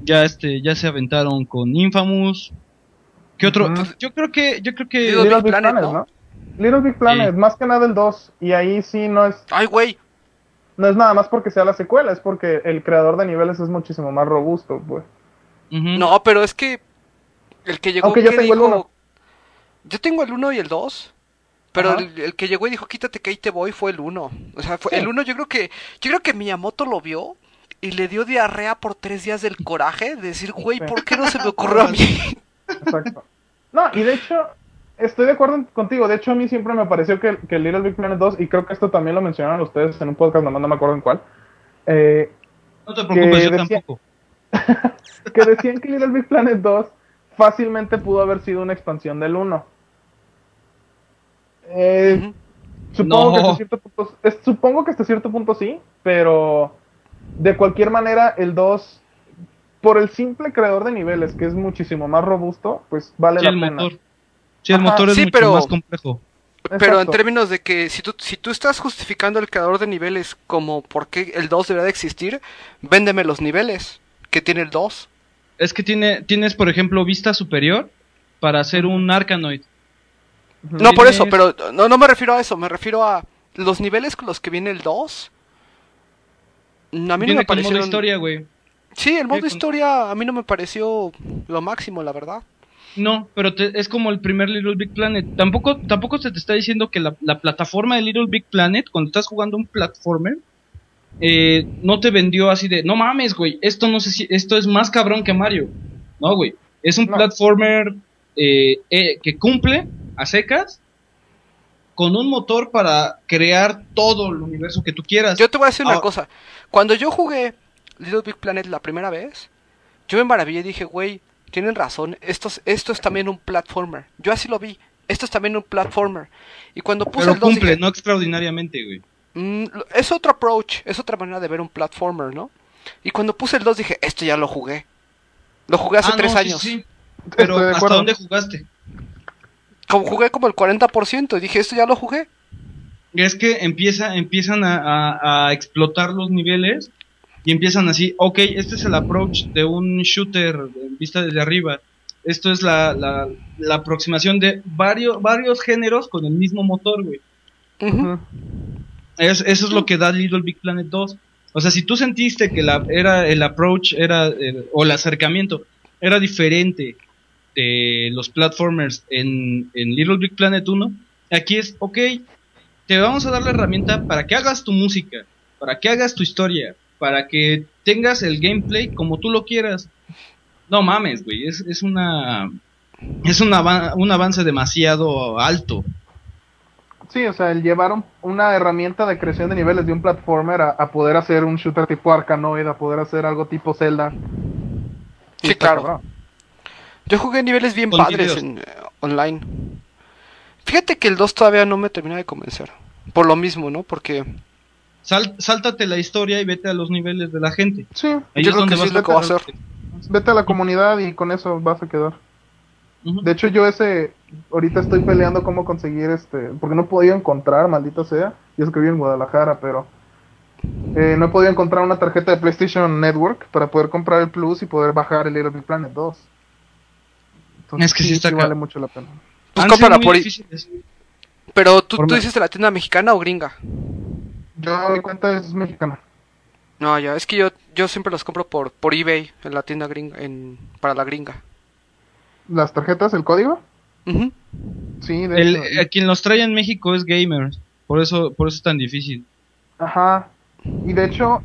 ya este, ya se aventaron con Infamous. ¿Qué otro? Ujú. Yo creo que, yo creo que Little Little Big Big Planet, Planet, ¿no? ¿no? Little Big Planet, Sí. más que nada el 2, y ahí sí no es, Ay, güey. No es nada más porque sea la secuela, es porque el creador de niveles es muchísimo más robusto, pues. No, pero es que el que llegó Aunque yo tengo el dijo- uno. Yo tengo el 1 y el 2. Pero el, el que llegó y dijo, quítate que ahí te voy, fue el 1. O sea, fue Sí. el 1 yo creo que yo creo que Miyamoto lo vio y le dio diarrea por tres días del coraje de decir, güey. ¿por qué no se me ocurrió a mí? Exacto. No, y de hecho, estoy de acuerdo contigo. De hecho, a mí siempre me pareció que, que Little Big Planet 2, y creo que esto también lo mencionaron ustedes en un podcast, nomás no me acuerdo en cuál, eh, No te preocupes, que yo tampoco. que decían que Little Big Planet 2 fácilmente pudo haber sido una expansión del 1. Eh. Supongo, que hasta cierto punto, es- supongo que hasta cierto punto sí, pero de cualquier manera el 2, por el simple creador de niveles, que es muchísimo más robusto, pues vale Sí, la pena. motor. Sí, el Ajá, motor es sí, mucho pero- más complejo. Pero en términos de que si tú, si tú estás justificando el creador de niveles como por qué el 2 debería de existir, véndeme los niveles que tiene el 2. Es que tiene, tienes, por ejemplo, vista superior para hacer un Arkanoid. Ujú. No, por eso, pero no, no me refiero a eso, me refiero a los niveles con los que viene el 2. A mí no Viene me con modo historia, güey. Sí, el modo con- historia a mí no me pareció lo máximo, la verdad. No, pero te- es como el primer Little Big Planet. Tampoco, tampoco se te está diciendo que la, la plataforma de Little Big Planet, cuando estás jugando un platformer, eh, no te vendió así de, no mames, güey, esto no sé si, esto es más cabrón que Mario. No, güey, es un No. platformer eh, eh, que cumple a secas con un motor para crear todo el universo que tú quieras. Yo te voy a decir una Ah. cosa. Cuando yo jugué Little Big Planet la primera vez, yo me maravillé y dije, güey, tienen razón, esto es, esto es también un platformer. Yo así lo vi, esto es también un platformer. Y cuando puse pero el 2 cumple, dije, no extraordinariamente, güey. "Mm, es otro approach, es otra manera de ver un platformer, ¿no? Y cuando puse el 2 dije, esto ya lo jugué. Lo jugué hace Ah, tres no, sí, años. sí. Pero Estoy de ¿hasta acuerdo. dónde jugaste? Como jugué como el 40% y dije, esto ya lo jugué. es que empieza, empiezan a, a- a explotar los niveles y empiezan así, ok, este es el approach de un shooter en vista desde arriba. Esto es la, la, la aproximación de varios, varios géneros con el mismo motor, güey. Es- eso es lo que da Little Big Planet 2. O sea, si tú sentiste que la, era, el approach era, el- o el acercamiento era diferente de los platformers en, en Little Big Planet 1, aquí es, ok, te vamos a dar la herramienta para que hagas tu música, para que hagas tu historia, para que tengas el gameplay como tú lo quieras. No mames, güey, es, es una... Es un, un avance demasiado alto. Sí, o sea, el llevar un- una herramienta de creación de niveles de un platformer a, a poder hacer un shooter tipo Arkanoid, a poder hacer algo tipo Zelda. Sí, está claro. Yo jugué niveles bien padres en, eh, online. Fíjate que el 2 todavía no me termina de convencer. Por lo mismo, ¿no? Porque Sal- sáltate la historia y vete a los niveles de la gente. Sí, Ahí Yo es creo donde que sí vas es lo que voy a hacer. vete a la comunidad y con eso vas a quedar. De hecho, yo ese, ahorita estoy peleando cómo conseguir este, porque no he podido encontrar, maldita sea, y es que vivo en Guadalajara, pero eh, no he podido encontrar una tarjeta de PlayStation Network para poder comprar el Plus y poder bajar el Little Big Planet 2. Entonces, Es que sí está ca- vale mucho la pena. Pues por- difíciles. Pero tú, Por tú dices de la tienda mexicana o gringa. Yo, mi cuenta es mexicana. No, ya, es que yo, yo siempre los compro por, por eBay en la tienda gringa, en, para la gringa. Las tarjetas, el código, Ujú. sí, de El, hecho. a quien los trae en México es Gamers. Por eso, por eso es tan difícil. Ajá. Y de hecho,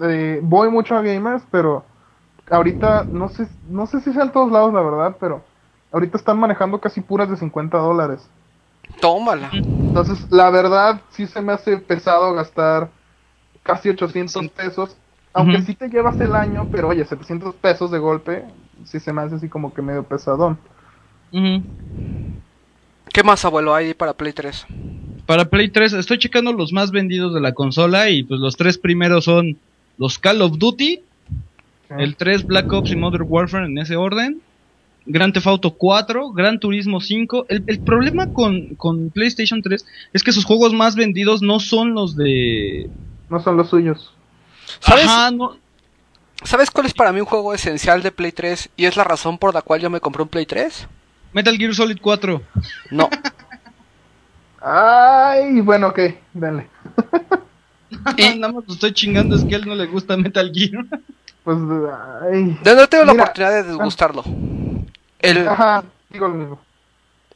eh, voy mucho a gamers, pero ahorita no sé, no sé si sea en todos lados, la verdad, pero ahorita están manejando casi puras de 50 dólares. Tómala. Entonces, la verdad, sí se me hace pesado gastar casi 800 pesos. Aunque Ujú. sí te llevas el año, pero oye, 700 pesos de golpe, sí se me hace así como que medio pesadón. Ujú. ¿Qué más, abuelo, hay para Play 3? Para Play 3, estoy checando los más vendidos de la consola y pues los tres primeros son los Call of Duty, el 3 Black Ops y Modern Warfare en ese orden, Grand Theft Auto 4, Gran Turismo 5. El, el problema con, con PlayStation 3 es que sus juegos más vendidos no son los de... No son los suyos. ¿Sabes? Ajá, no- ¿Sabes cuál es para mí un juego esencial de Play 3 y es la razón por la cual yo me compré un Play 3? Metal Gear Solid 4. No. Ay, bueno, ok, denle. Y- Nada más lo estoy chingando, es que a él no le gusta Metal Gear. Pues, ay. No tengo la oportunidad de degustarlo. El, Ajá, digo lo mismo.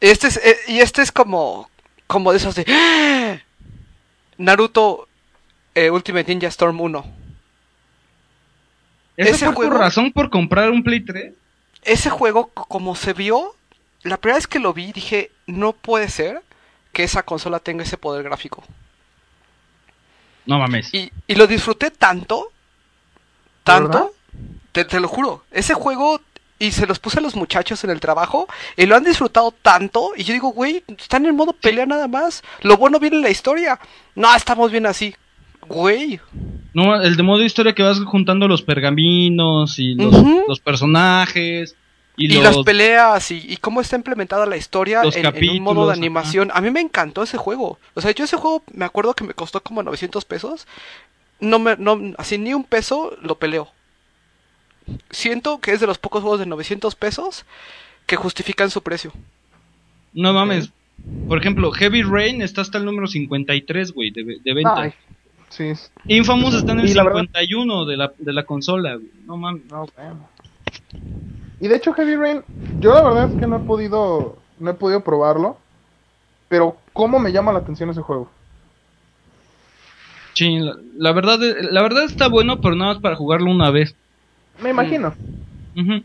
este es, eh, y este es como, como de esos de ¡Ah! Naruto eh, Ultimate Ninja Storm 1. ¿Esa Ese fue juego- tu razón por comprar un Play 3? Ese juego, como se vio, la primera vez que lo vi dije, no puede ser que esa consola tenga ese poder gráfico. No mames. Y, y lo disfruté tanto, tanto, te, te lo juro, ese juego, y se los puse a los muchachos en el trabajo, y lo han disfrutado tanto, y yo digo, güey, están en modo pelea nada más, lo bueno viene en la historia, no, estamos bien así, güey, No, el de modo historia que vas juntando los pergaminos y los, personajes y, y, los... las peleas, y, y cómo está implementada la historia en, en un modo de animación, a mí me encantó ese juego, o sea, yo ese juego me acuerdo que me costó como 900 pesos, no me, no, así ni un peso lo peleo. Siento que es de los pocos juegos de 900 pesos que justifican su precio. No mames. Por ejemplo, Heavy Rain está hasta el número 53, güey, de, de venta. Ay, sí, Infamous está en el Y la verdad- 51 de la, de la consola, güey. No mames. no. Y de hecho, Heavy Rain, yo la verdad es que no he podido, no he podido probarlo. Pero, ¿cómo me llama la atención ese juego? Sí, la, la verdad, la verdad está bueno, pero nada más para jugarlo una vez. Me imagino Ujú.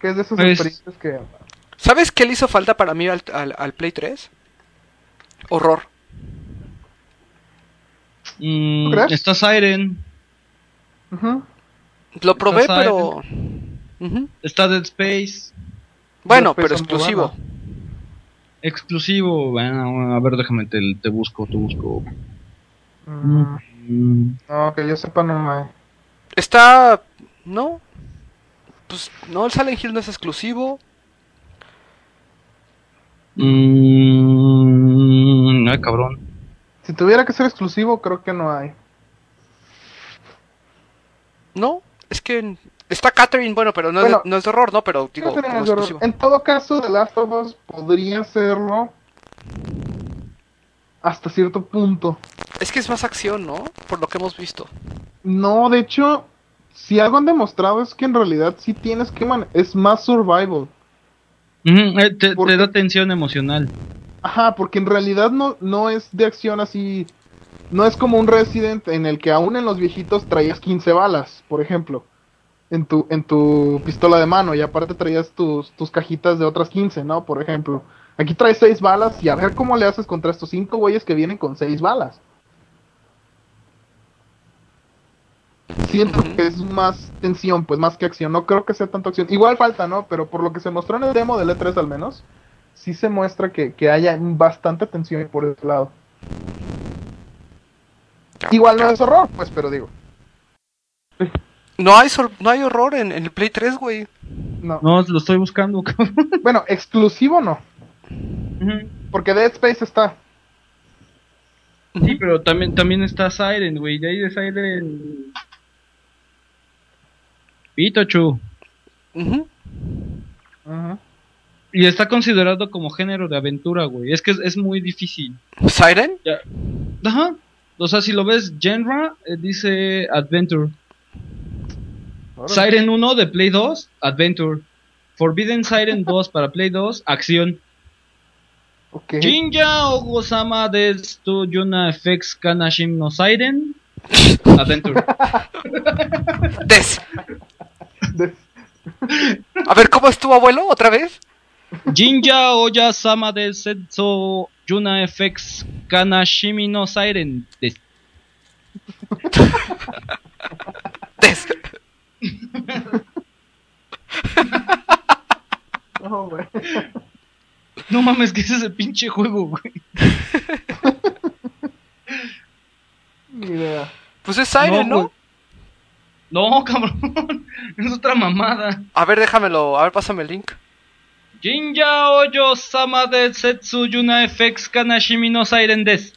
que es de esas Pues- experiencias que. ¿Sabes qué le hizo falta para mí al, al- al Play 3? Horror. Mm, ¿Tú crees? está Siren. Lo probé, Está pero... Está Dead Space, Bueno, pero exclusivo. exclusivo. Bueno, a ver, déjame, te, te busco, te busco. Mm, Mm, No, que yo sepa, no hay. Está... ¿No? Pues no, el Silent Hill no es exclusivo. mm, ay, cabrón. Si tuviera que ser exclusivo, creo que no hay. No, es que... Está Catherine, bueno, pero no, Bueno. es, de, no es de horror, ¿no? Pero digo, No como error. exclusivo. En todo caso, The Last of Us podría serlo hasta cierto punto. Es que es más acción, ¿no? Por lo que hemos visto. No, de hecho, si algo han demostrado es que en realidad sí tienes que man es más survival. Eh, te, da tensión emocional. Ajá, porque en realidad no, no es de acción así. No es como un Resident en el que aún en los viejitos traías 15 balas, por ejemplo, en tu, en tu pistola de mano, y aparte traías tus, tus cajitas de otras 15, ¿no? Por ejemplo. Aquí traes 6 balas y a ver cómo le haces contra estos 5 güeyes que vienen con 6 balas. Siento que es más tensión, pues más que acción. No creo que sea tanto acción. Igual falta, ¿no? Pero por lo que se mostró en el demo del E3 al menos, sí se muestra que, que haya bastante tensión por ese lado. Igual no es horror, pues, pero digo. No hay, sor- no hay horror en, en el Play 3, güey. No. No, lo estoy buscando. Bueno, exclusivo no. Porque Dead Space está. Sí, pero también, también está Siren, güey. De ahí de Siren. Pikachu. Ujú. Ajá. Y está considerado como género de aventura, güey. Es que es, es muy difícil. ¿Siren? Ya. Ajá. O sea, si lo ves, genre eh, dice Adventure. Siren 1 de Play 2, Adventure. Forbidden Siren 2 para Play 2, acción. Ok. Jinja Ogosama desu Yuna FX Kanashim no Siren, Adventure. Des. A ver, ¿cómo estuvo, abuelo? ¿Otra vez? Jinja Oya Sama de Setsu Yuna FX Kanashimi no Siren. Des- Des. No, mames, que ese es el pinche juego, güey. Ni idea. Pues es Siren, ¿no? No, cabrón. Es otra mamada. A ver, déjamelo, a ver, pásame el link. Jinja Oyo Sama de Setsu Yuna FX Kanashimi no Siren des.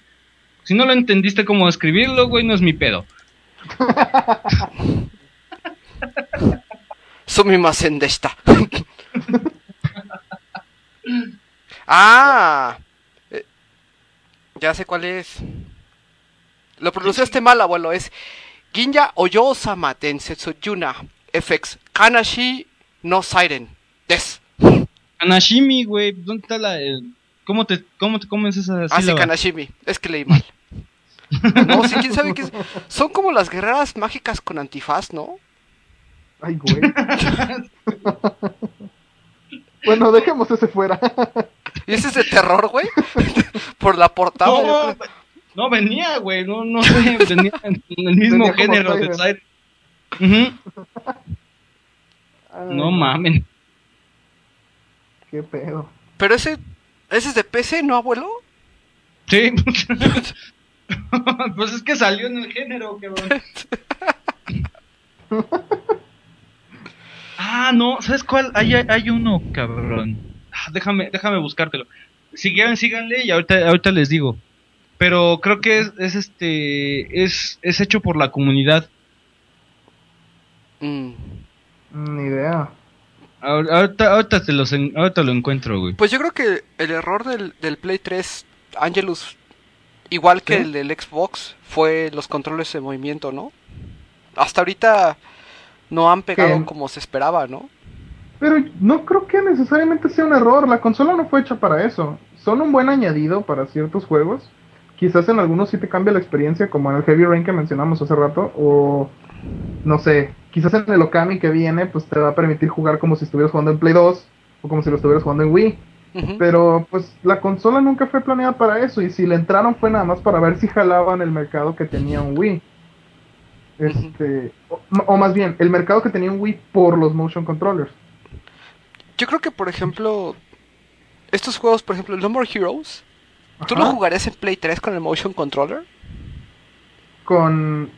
Si no lo entendiste cómo escribirlo, güey, no es mi pedo. Sumimasen deshita. ah, eh, ya sé cuál es. Lo pronunciaste mal, abuelo. Es Ginja Oyo-sama Densetsu Yuna FX Kanashi no Siren Des. Kanashimi, güey, ¿dónde está la. el- ¿Cómo te, cómo te comes esa Ah, sí? Kanashimi. Es que leí mal. No, sí, quién sabe qué es. Son como las guerreras mágicas con antifaz, ¿no? Ay, güey. bueno, dejemos ese fuera. Y ese es de terror, güey. Por la portada. yo No, creo. No venía, güey, no, no sé, venía en el mismo Venía género de Siren. Ay, No mamen. Qué pedo. Pero ese, ese es de PC, ¿no, abuelo? Sí. pues es que salió en el género, cabrón. ah, no, ¿sabes cuál? Hay, hay uno, cabrón. Ah, Déjame, déjame buscártelo. Si quieren, síganle y ahorita, ahorita les digo. Pero creo que es, es este, es, es hecho por la comunidad. Mm. Ni idea. Ahor- Ahorita, ahorita, te los en- ahorita lo encuentro, güey. Pues yo creo que el error del, del Play 3, Angelus, igual que ¿Sí? el del Xbox, fue los controles de movimiento, ¿no? Hasta ahorita no han pegado ¿Qué? como se esperaba, ¿no? Pero no creo que necesariamente sea un error. La consola no fue hecha para eso. Son un buen añadido para ciertos juegos. Quizás en algunos sí te cambia la experiencia, como en el Heavy Rain que mencionamos hace rato. O no sé, quizás en el Okami que viene, pues te va a permitir jugar como si estuvieras jugando en Play 2 o como si lo estuvieras jugando en Wii. Pero pues la consola nunca fue planeada para eso. Y si le entraron fue nada más para ver si jalaban el mercado que tenía un Wii. Este, o, o más bien, el mercado que tenía un Wii por los motion controllers. Yo creo que, por ejemplo, estos juegos, por ejemplo, el No More Heroes, ¿tú lo jugarías en Play 3 con el Motion Controller? con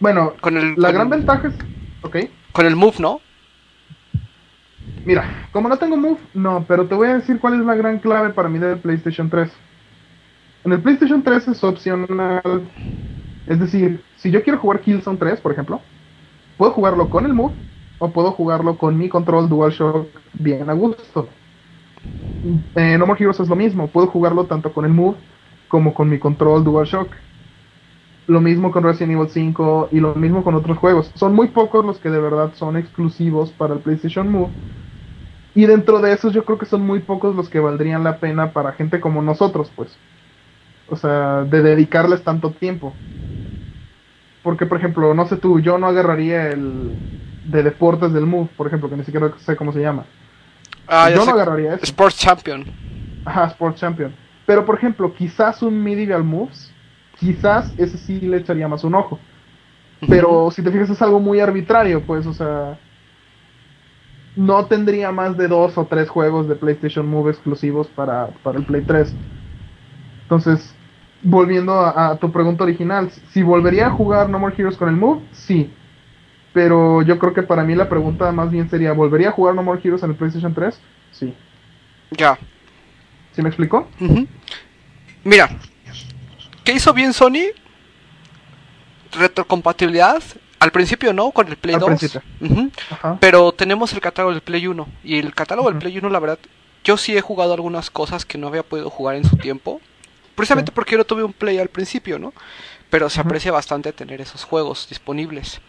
bueno Con el, la con- gran ventaja es ok. Con el Move, ¿no? mira como no tengo move no pero te voy a decir cuál es la gran clave para mí del PlayStation 3 en el PlayStation 3 es opcional. Es decir si yo quiero jugar Killzone 3 por ejemplo puedo jugarlo con el move o puedo jugarlo con mi control DualShock bien a gusto eh, No More Heroes es lo mismo puedo jugarlo tanto con el move como con mi control DualShock Lo mismo con Resident Evil 5 y lo mismo con otros juegos. Son muy pocos los que de verdad son exclusivos para el PlayStation Move. Y dentro de esos yo creo que son muy pocos los que valdrían la pena para gente como nosotros, pues. O sea, de dedicarles tanto tiempo. Porque, por ejemplo, no sé tú, yo no agarraría el de deportes del Move, por ejemplo, que ni siquiera sé cómo se llama. Ah, yo no agarraría eso. Sports Champion. Ajá, Sports Champion. Pero por ejemplo, quizás un Medieval Moves, quizás ese sí le echaría más un ojo. Pero si te fijas es algo muy arbitrario, pues, o sea, no tendría más de dos o tres juegos de PlayStation Move exclusivos para, para el Play 3. Entonces, volviendo a, a tu pregunta original, si volvería a jugar No More Heroes con el Move, sí. Pero yo creo que para mí la pregunta más bien sería, ¿volvería a jugar No More Heroes en el PlayStation 3? Sí. Ya. ¿Sí me explicó? Mira, ¿qué hizo bien Sony? Retrocompatibilidad. Al principio no, con el Play Al 2. principio. Ujú. Ajá. Pero tenemos el catálogo del Play 1. Y el catálogo del. Play 1, la verdad, yo sí he jugado algunas cosas que no había podido jugar en su tiempo. Precisamente Sí. porque yo no tuve un Play al principio, ¿no? Pero se aprecia bastante tener esos juegos disponibles.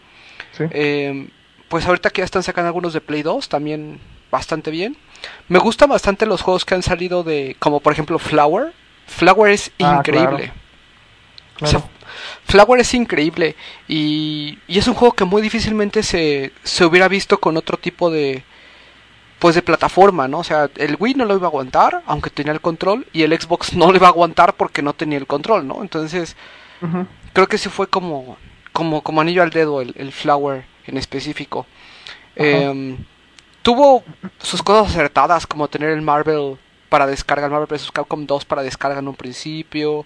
Sí. Eh, pues ahorita que ya están sacando algunos de Play 2, también bastante bien. Me gustan bastante los juegos que han salido de, como por ejemplo Flower. Flower es Ah, increíble. O sea, Claro. Flower es increíble y, y es un juego que muy difícilmente se, se hubiera visto con otro tipo de pues de plataforma, ¿no? O sea, el Wii no lo iba a aguantar, aunque tenía el control, y el Xbox no lo iba a aguantar porque no tenía el control, ¿no? Entonces, creo que sí fue como como como anillo al dedo el, el Flower en específico. Em, tuvo sus cosas acertadas como tener el Marvel para descarga, el Marvel vs. Capcom 2 para descarga en un principio.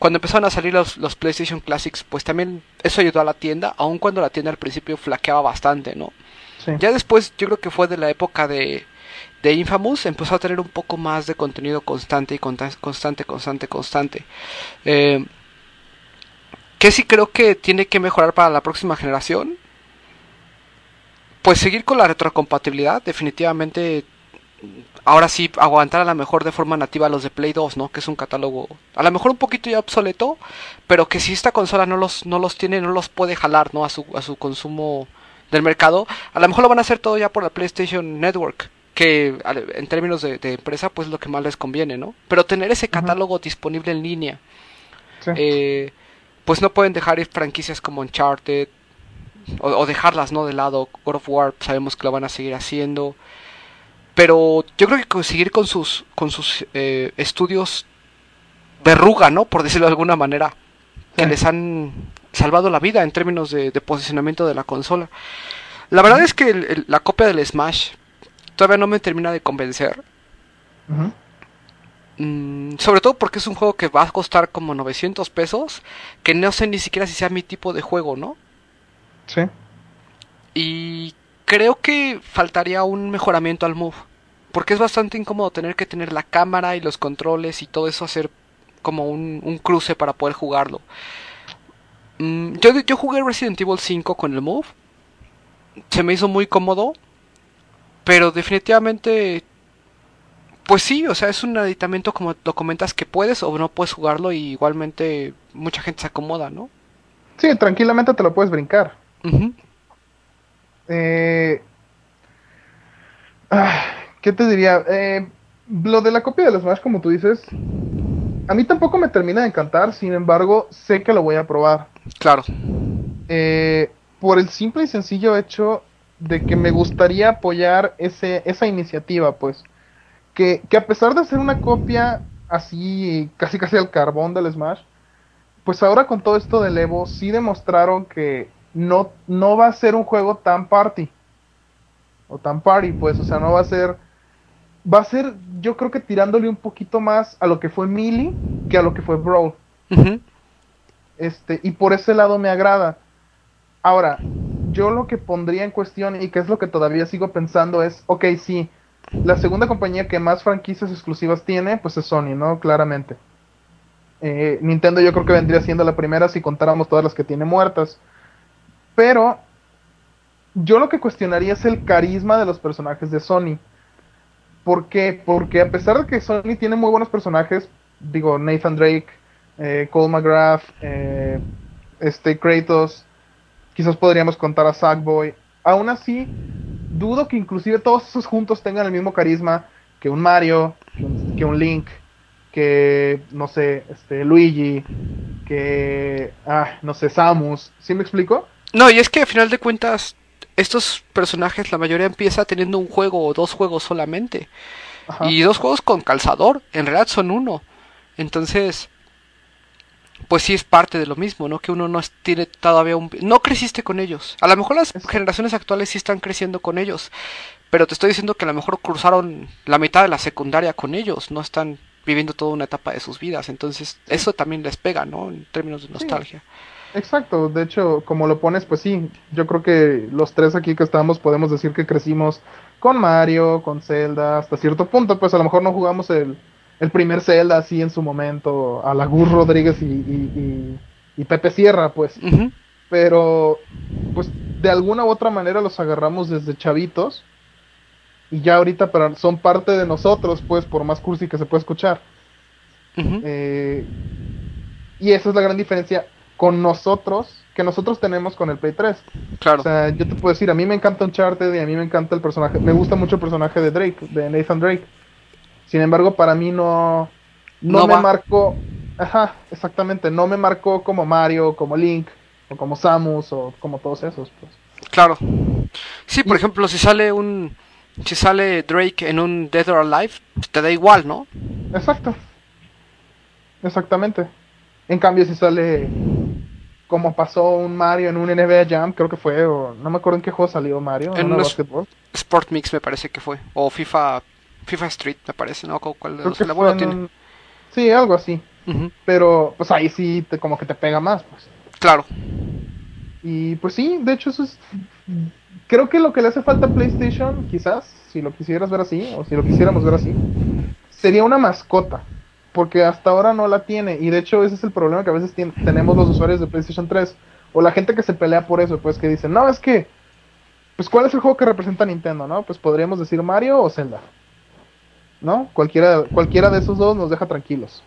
Cuando empezaron a salir los, los PlayStation Classics, pues también eso ayudó a la tienda, aun cuando la tienda al principio flaqueaba bastante, ¿no? Sí. Ya después, yo creo que fue de la época de, de Infamous, empezó a tener un poco más de contenido constante y constante, constante, constante. Eh, que sí creo que tiene que mejorar para la próxima generación. Pues seguir con la retrocompatibilidad, definitivamente. Ahora sí, aguantar a lo mejor de forma nativa los de Play 2, ¿no? Que es un catálogo a lo mejor un poquito ya obsoleto, pero que si esta consola no los, no los tiene, no los puede jalar, ¿no? A su, a su consumo del mercado, a lo mejor lo van a hacer todo ya por la PlayStation Network, que en términos de, de empresa, pues es lo que más les conviene, ¿no? Pero tener ese catálogo disponible en línea, Sí. eh, pues no pueden dejar ir franquicias como Uncharted o, o dejarlas no de lado. God of War sabemos que lo van a seguir haciendo, pero yo creo que con- seguir con sus con sus eh, estudios verruga, ¿no? Por decirlo de alguna manera, que Sí. les han salvado la vida en términos de, de posicionamiento de la consola. La verdad es que el- el- la copia del Smash todavía no me termina de convencer. Mm, sobre todo porque es un juego que va a costar como 900 pesos, que no sé ni siquiera si sea mi tipo de juego, ¿no? Sí. Y creo que faltaría un mejoramiento al Move, porque es bastante incómodo tener que tener la cámara y los controles y todo eso hacer como un, un cruce para poder jugarlo. Mm, yo, yo jugué Resident Evil 5 con el Move, se me hizo muy cómodo, pero definitivamente pues sí, o sea, es un aditamento como lo comentas que puedes o no puedes jugarlo y igualmente mucha gente se acomoda, ¿no? Sí, tranquilamente te lo puedes brincar. Eh, ah, ¿Qué te diría? Eh, lo de la copia de los Smash, como tú dices, a mí tampoco me termina de encantar, sin embargo, sé que lo voy a probar. Claro. Eh, por el simple y sencillo hecho de que me gustaría apoyar ese, esa iniciativa, pues. Que, que a pesar de ser una copia así, casi casi al carbón del Smash, pues ahora con todo esto del Evo, sí demostraron que no, no va a ser un juego tan party. O tan party, pues, o sea, no va a ser. Va a ser, yo creo que tirándole un poquito más a lo que fue Melee que a lo que fue Brawl. Este, y por ese lado me agrada. Ahora, yo lo que pondría en cuestión y que es lo que todavía sigo pensando es, ok, sí, la segunda compañía que más franquicias exclusivas tiene, pues es Sony, ¿no? Claramente. Eh, Nintendo yo creo que vendría siendo la primera si contáramos todas las que tiene muertas. Pero yo lo que cuestionaría es el carisma de los personajes de Sony. ¿Por qué? Porque a pesar de que Sony tiene muy buenos personajes, digo, Nathan Drake, eh, Cole McGrath, eh, este Kratos, quizás podríamos contar a Sackboy. Aún así, dudo que inclusive todos esos juntos tengan el mismo carisma que un Mario, que un, Link, que no sé, este Luigi, que ah, no sé, Samus. ¿Sí me explico? No, y es que a final de cuentas, estos personajes, la mayoría empieza teniendo un juego o dos juegos solamente. Ajá. Y dos juegos con calzador, en realidad son uno. Entonces, pues sí es parte de lo mismo, ¿no? Que uno no tiene todavía un... No creciste con ellos. A lo mejor las Es- generaciones actuales sí están creciendo con ellos. Pero te estoy diciendo que a lo mejor cruzaron la mitad de la secundaria con ellos. No están viviendo toda una etapa de sus vidas. Entonces, eso también les pega, ¿no? En términos de nostalgia. Exacto, de hecho, como lo pones, pues sí, yo creo que los tres aquí que estamos podemos decir que crecimos con Mario, con Zelda, hasta cierto punto, pues a lo mejor no jugamos el, el primer Zelda así en su momento, a la Gus Rodríguez y, y- y- y Pepe Sierra, pues, pero pues de alguna u otra manera los agarramos desde chavitos y ya ahorita para- son parte de nosotros, pues, por más cursi que se pueda escuchar. Eh, y esa es la gran diferencia con nosotros, que nosotros tenemos con el Play 3. Claro. O sea, yo te puedo decir, a mí me encanta Uncharted y a mí me encanta el personaje, me gusta mucho el personaje de Drake, de Nathan Drake. Sin embargo, para mí no, no, No me va. marcó, ajá, exactamente, no me marcó como Mario, como Link, o como Samus, o como todos esos, pues. Claro. Sí, por Y- ejemplo, si sale un si sale Drake en un Dead or Alive, te da igual, ¿no? Exacto. Exactamente. En cambio, si sale como pasó un Mario en un NBA Jam, creo que fue, o no me acuerdo en qué juego salió Mario, En en básquetbol. Sport Mix me parece que fue o FIFA FIFA Street, me parece, ¿no? ¿Cuál de los? que El abuelo tiene. un- Sí, algo así. Pero pues ahí sí te, como que te pega más, pues. Claro. Y pues sí, de hecho eso es... Creo que lo que le hace falta a PlayStation, quizás, si lo quisieras ver así, o si lo quisiéramos ver así, sería una mascota. Porque hasta ahora no la tiene. Y de hecho ese es el problema que a veces tenemos los usuarios de PlayStation 3. O la gente que se pelea por eso, pues que dicen, no, es que... Pues ¿cuál es el juego que representa a Nintendo, no? Pues podríamos decir Mario o Zelda. ¿No? Cualquiera, cualquiera de esos dos nos deja tranquilos.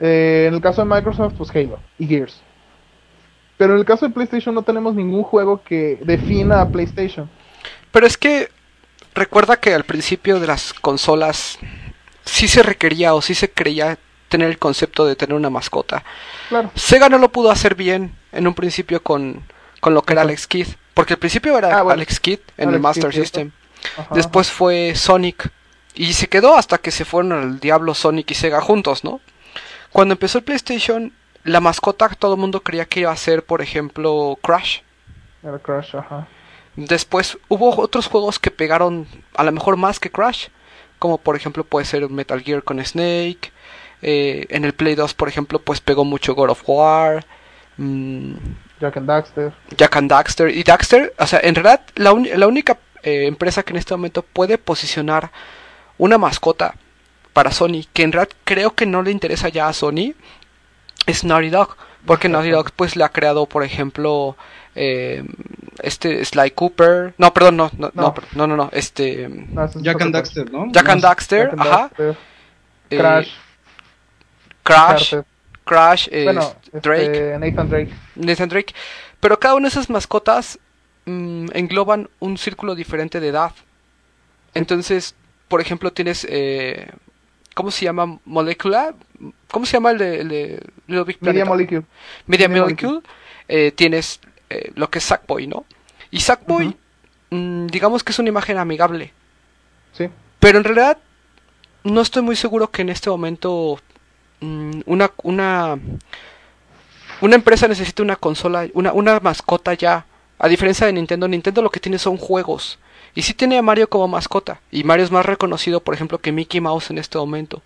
Eh, en el caso de Microsoft, pues Halo y Gears. Pero en el caso de PlayStation no tenemos ningún juego que defina a PlayStation. Pero es que recuerda que al principio de las consolas sí se requería o sí se creía tener el concepto de tener una mascota. Claro. Sega no lo pudo hacer bien en un principio con, con lo que era Alex Kidd. Porque al principio era Ah, bueno. Alex Kidd en Alex el Master. System. Ajá, Después fue Sonic. Y se quedó hasta que se fueron al diablo Sonic y Sega juntos, ¿no? Cuando empezó el PlayStation, la mascota todo el mundo creía que iba a ser, por ejemplo, Crash. Era Crash, ajá. Después hubo otros juegos que pegaron a lo mejor más que Crash, como por ejemplo puede ser Metal Gear con Snake. eh, en el Play 2, por ejemplo, pues pegó mucho God of War. mm, Jack and Daxter. Jack and Daxter. Y Daxter, o sea, en realidad la única eh, empresa que en este momento puede posicionar una mascota para Sony, que en realidad creo que no le interesa ya a Sony, es Naughty Dog. Porque Naughty Dog pues le ha creado, por ejemplo, eh, este Sly Cooper. No, perdón, no, no, no, No. no, no, no, este... No, ese es Jack and. Daxter, ¿no? Jack and Daxter, Jack and ajá. Daxter, eh, Crash. Crash. Crash, eh, bueno, Drake. este, Nathan Drake. Nathan Drake. Pero cada una de esas mascotas mm, engloban un círculo diferente de edad. Entonces, por ejemplo, tienes. Eh, ¿Cómo se llama? Molecula. ¿Cómo se llama el de, el de Little Big Media Planet? Molecule. Media Media Molecule. Eh, tienes eh, lo que es Sackboy, ¿no? Y Sackboy, mm, digamos que es una imagen amigable. Sí. Pero en realidad, no estoy muy seguro que en este momento mm, una, una, una empresa necesite una consola, una, una mascota ya. A diferencia de Nintendo, Nintendo lo que tiene son juegos. Y sí tiene a Mario como mascota. Y Mario es más reconocido, por ejemplo, que Mickey Mouse en este momento.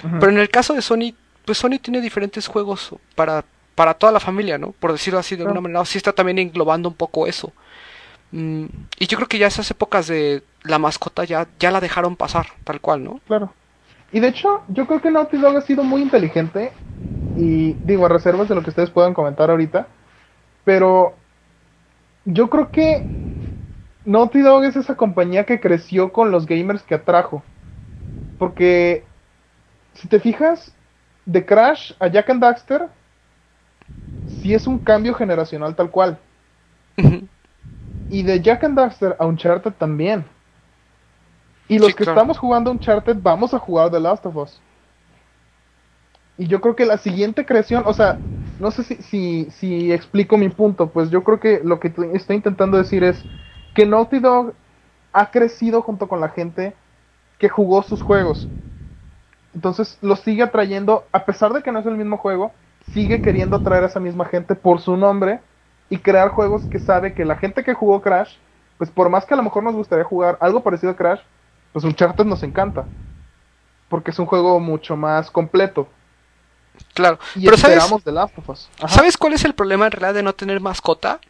Pero en el caso de Sony, pues Sony tiene diferentes juegos para, para toda la familia, ¿no? Por decirlo así de alguna manera. Sí está también englobando un poco eso. Mm, y yo creo que ya esas épocas de la mascota ya, ya la dejaron pasar, tal cual, ¿no? Claro. Y de hecho, yo creo que Naughty Dog ha sido muy inteligente. Y digo, a reservas de lo que ustedes puedan comentar ahorita. Pero yo creo que Naughty Dog es esa compañía que creció con los gamers que atrajo. Porque si te fijas, de Crash a Jack and Daxter, sí es un cambio generacional tal cual. Y de Jack and Daxter a Uncharted también. Y los Sí, que claro. estamos jugando Uncharted vamos a jugar The Last of Us. Y yo creo que la siguiente creación, o sea, no sé si, si, si explico mi punto, pues yo creo que lo que estoy intentando decir es que Naughty Dog ha crecido junto con la gente que jugó sus juegos. Entonces lo sigue atrayendo, a pesar de que no es el mismo juego, sigue queriendo atraer a esa misma gente por su nombre y crear juegos que sabe que la gente que jugó Crash, pues por más que a lo mejor nos gustaría jugar algo parecido a Crash, pues Uncharted nos encanta. Porque es un juego mucho más completo. Claro. Y Pero ¿sabes, esperamos The Last of Us. ¿sabes cuál es el problema en realidad de no tener mascota?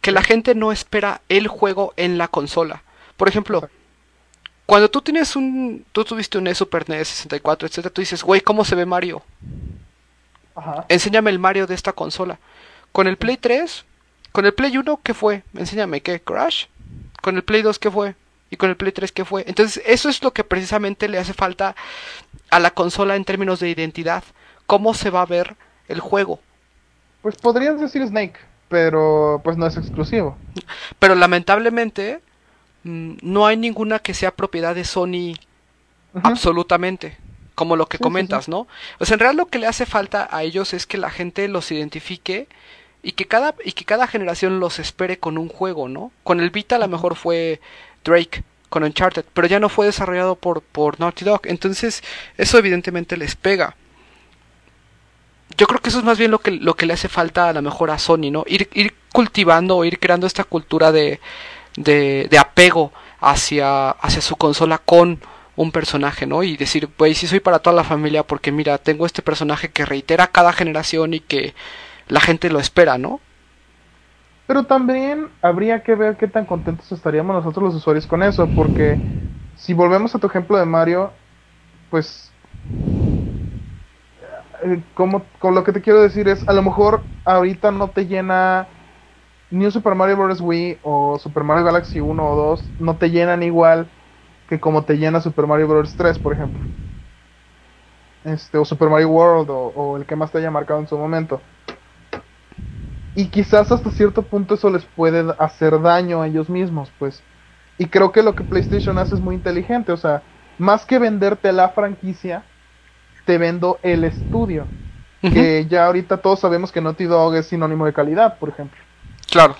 Que la gente no espera el juego en la consola. Por ejemplo, cuando tú tienes un... Tú tuviste un NES, Super NES, 64, etcétera, tú dices, güey, ¿cómo se ve Mario? Ajá. Enséñame el Mario de esta consola. Con el Play 3, con el Play 1, ¿qué fue? Enséñame, ¿qué? ¿Crash? Con el Play 2, ¿qué fue? Y con el Play 3, ¿qué fue? Entonces, eso es lo que precisamente le hace falta a la consola en términos de identidad. ¿Cómo se va a ver el juego? Pues podrías decir Snake, pero pues no es exclusivo. Pero lamentablemente, mm, no hay ninguna que sea propiedad de Sony absolutamente. Como lo que Sí, sí, comentas, sí. ¿no? O sea, en realidad lo que le hace falta a ellos es que la gente los identifique y que cada, y que cada generación los espere con un juego, ¿no? Con el Vita a lo mejor fue Drake con Uncharted, pero ya no fue desarrollado por, por Naughty Dog. Entonces, eso evidentemente les pega. Yo creo que eso es más bien lo que, lo que le hace falta a lo mejor a Sony, ¿no? Ir, ir cultivando o ir creando esta cultura de, de, de apego hacia, hacia su consola con un personaje, ¿no? Y decir, güey, sí soy para toda la familia porque mira, tengo este personaje que reitera cada generación y que la gente lo espera, ¿no? Pero también habría que ver qué tan contentos estaríamos nosotros los usuarios con eso, porque si volvemos a tu ejemplo de Mario, pues eh, como con lo que te quiero decir es, a lo mejor ahorita no te llena New Super Mario Bros. Wii o Super Mario Galaxy 1 o 2, no te llenan igual que como te llena Super Mario Bros. 3, por ejemplo. Este, o Super Mario World o, o el que más te haya marcado en su momento. Y quizás hasta cierto punto eso les puede hacer daño a ellos mismos, pues. Y creo que lo que PlayStation hace es muy inteligente, o sea, más que venderte la franquicia, te vendo el estudio. Que ya ahorita todos sabemos que Naughty Dog es sinónimo de calidad, por ejemplo. Claro.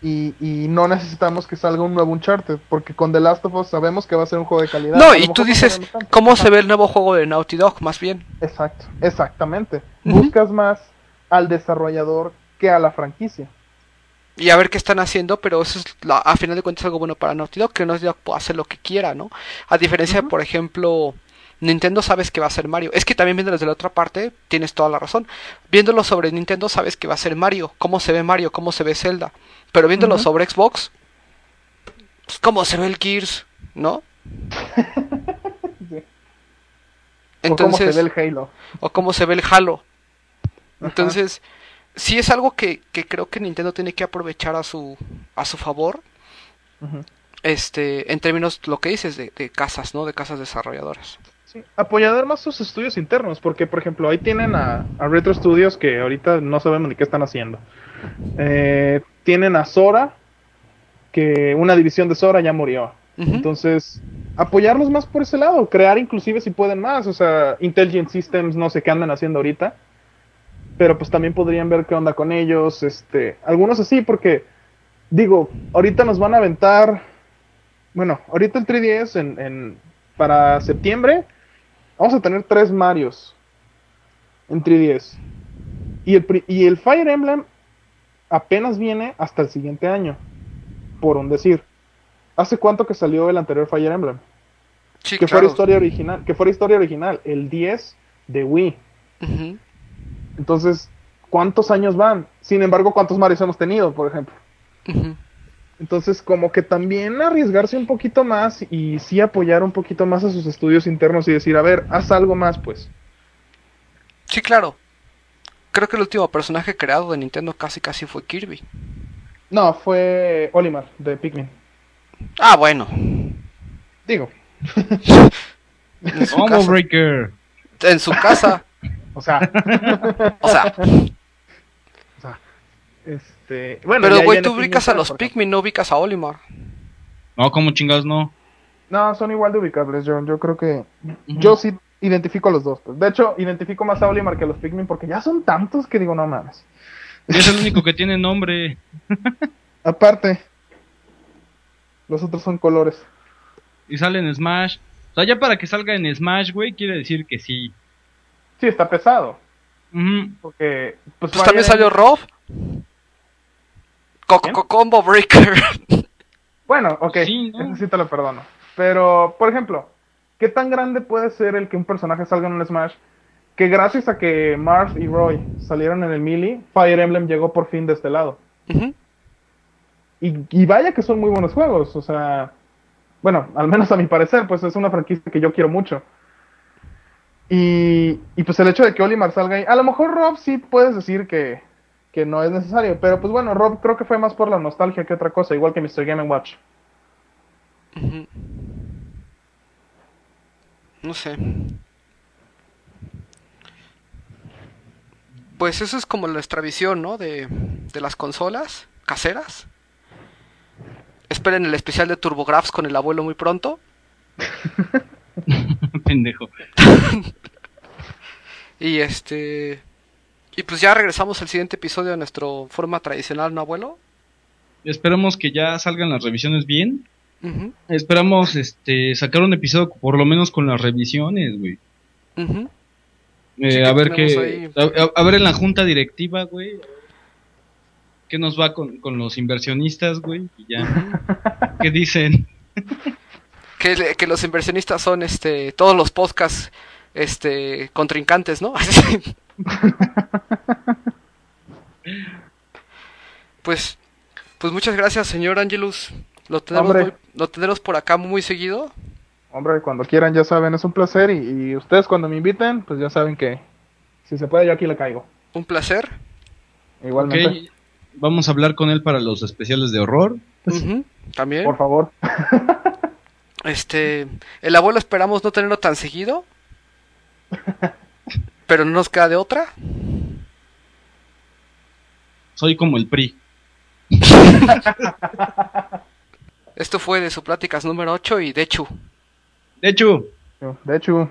Y, y no necesitamos que salga un nuevo Uncharted, porque con The Last of Us sabemos que va a ser un juego de calidad. No, y tú dices. ¿cómo se ve el nuevo juego de Naughty Dog? Más bien. Exacto, exactamente. Buscas más al desarrollador que a la franquicia. Y a ver qué están haciendo, pero eso es, la- a final de cuentas, algo bueno para Naughty Dog, que Naughty Dog puede hacer lo que quiera, ¿no? A diferencia, por ejemplo, Nintendo sabes que va a ser Mario. Es que también viendo desde la otra parte, tienes toda la razón. Viéndolo sobre Nintendo, sabes que va a ser Mario. Cómo se ve Mario, cómo se ve Zelda. Pero viéndolo sobre Xbox, pues cómo se ve el Gears, ¿no? Sí. Entonces, o cómo se ve el Halo. o cómo se ve el Halo. Ajá. Entonces, sí es algo que, que creo que Nintendo tiene que aprovechar a su, a su favor. Este, en términos, lo que dices, de, de casas, ¿no? De casas desarrolladoras. Sí, apoyar más sus estudios internos, porque por ejemplo ahí tienen a, a Retro Studios que ahorita no sabemos ni qué están haciendo. Eh, tienen a Sora, que una división de Sora ya murió. Entonces, apoyarlos más por ese lado, crear inclusive si pueden más, o sea, Intelligent Systems no sé qué andan haciendo ahorita, pero pues también podrían ver qué onda con ellos, este, algunos así, porque digo, ahorita nos van a aventar, bueno, ahorita el 3DS en, en- para septiembre vamos a tener tres Marios en 3DS y el, y el Fire Emblem apenas viene hasta el siguiente año, por un decir. ¿Hace cuánto que salió el anterior Fire Emblem? Sí, que claro. fuera historia original, que fuera historia original, el 10 de Wii. Entonces, ¿cuántos años van? Sin embargo, ¿cuántos Marios hemos tenido, por ejemplo? Entonces, como que también arriesgarse un poquito más y sí apoyar un poquito más a sus estudios internos y decir, a ver, haz algo más, pues. Sí, claro. Creo que el último personaje creado de Nintendo casi casi fue Kirby. No, fue Olimar de Pikmin. Ah, bueno. Digo, En su casa. Breaker. En su casa. O sea, o sea, este, bueno, pero güey, tú ubicas a los 3, por ejemplo. Pikmin, no ubicas a Olimar. No, como chingados no. No, son igual de ubicables, John. Yo creo que yo sí identifico a los dos. pues. De hecho, identifico más a Olimar que a los Pikmin porque ya son tantos que digo, no mames. Y es el único que tiene nombre. Aparte, los otros son colores. Y sale en Smash. O sea, ya para que salga en Smash, güey, quiere decir que sí. Sí, está pesado. Porque, pues, Pues también salió Rob. Co- ¿Quién? co- Combo Breaker. Bueno, ok, Sí, ¿no? eso sí te lo perdono. Pero, por ejemplo, ¿qué tan grande puede ser el que un personaje salga en un Smash? Que gracias a que Marth y Roy salieron en el Melee, Fire Emblem llegó por fin de este lado. Y, y vaya que son muy buenos juegos, o sea, bueno, al menos a mi parecer, pues es una franquicia que yo quiero mucho. Y, y pues el hecho de que Olimar salga ahí, a lo mejor Rob sí puedes decir que, que no es necesario, pero pues bueno, Rob creo que fue más por la nostalgia que otra cosa, igual que Mr. Game Watch. No sé. Pues eso es como nuestra visión, ¿no? De, de las consolas caseras. Esperen el especial de TurboGrafx con el abuelo muy pronto. Pendejo. Y este. Y pues ya regresamos al siguiente episodio de nuestro forma tradicional, ¿no, abuelo? Esperamos que ya salgan las revisiones bien. Esperamos este sacar un episodio por lo menos con las revisiones, güey. Eh, Sí, a ver qué. A, a- a ver en la junta directiva, güey. ¿Qué nos va con, con los inversionistas, güey? Y ya. ¿Qué dicen? que, que los inversionistas son este todos los podcasts este contrincantes, ¿no? pues pues muchas gracias, señor Angelus. Lo muy- lo tenemos por acá muy seguido. Hombre, cuando quieran, ya saben, es un placer. Y, y ustedes cuando me inviten, pues ya saben que si se puede, yo aquí le caigo. Un placer. Igualmente. Vamos a hablar con él para los especiales de horror. También. Por favor. Este, el abuelo esperamos no tenerlo tan seguido. Pero no nos queda de otra. Soy como el PRI. Esto fue de su pláticas número 8 y de hecho. De hecho, De hecho,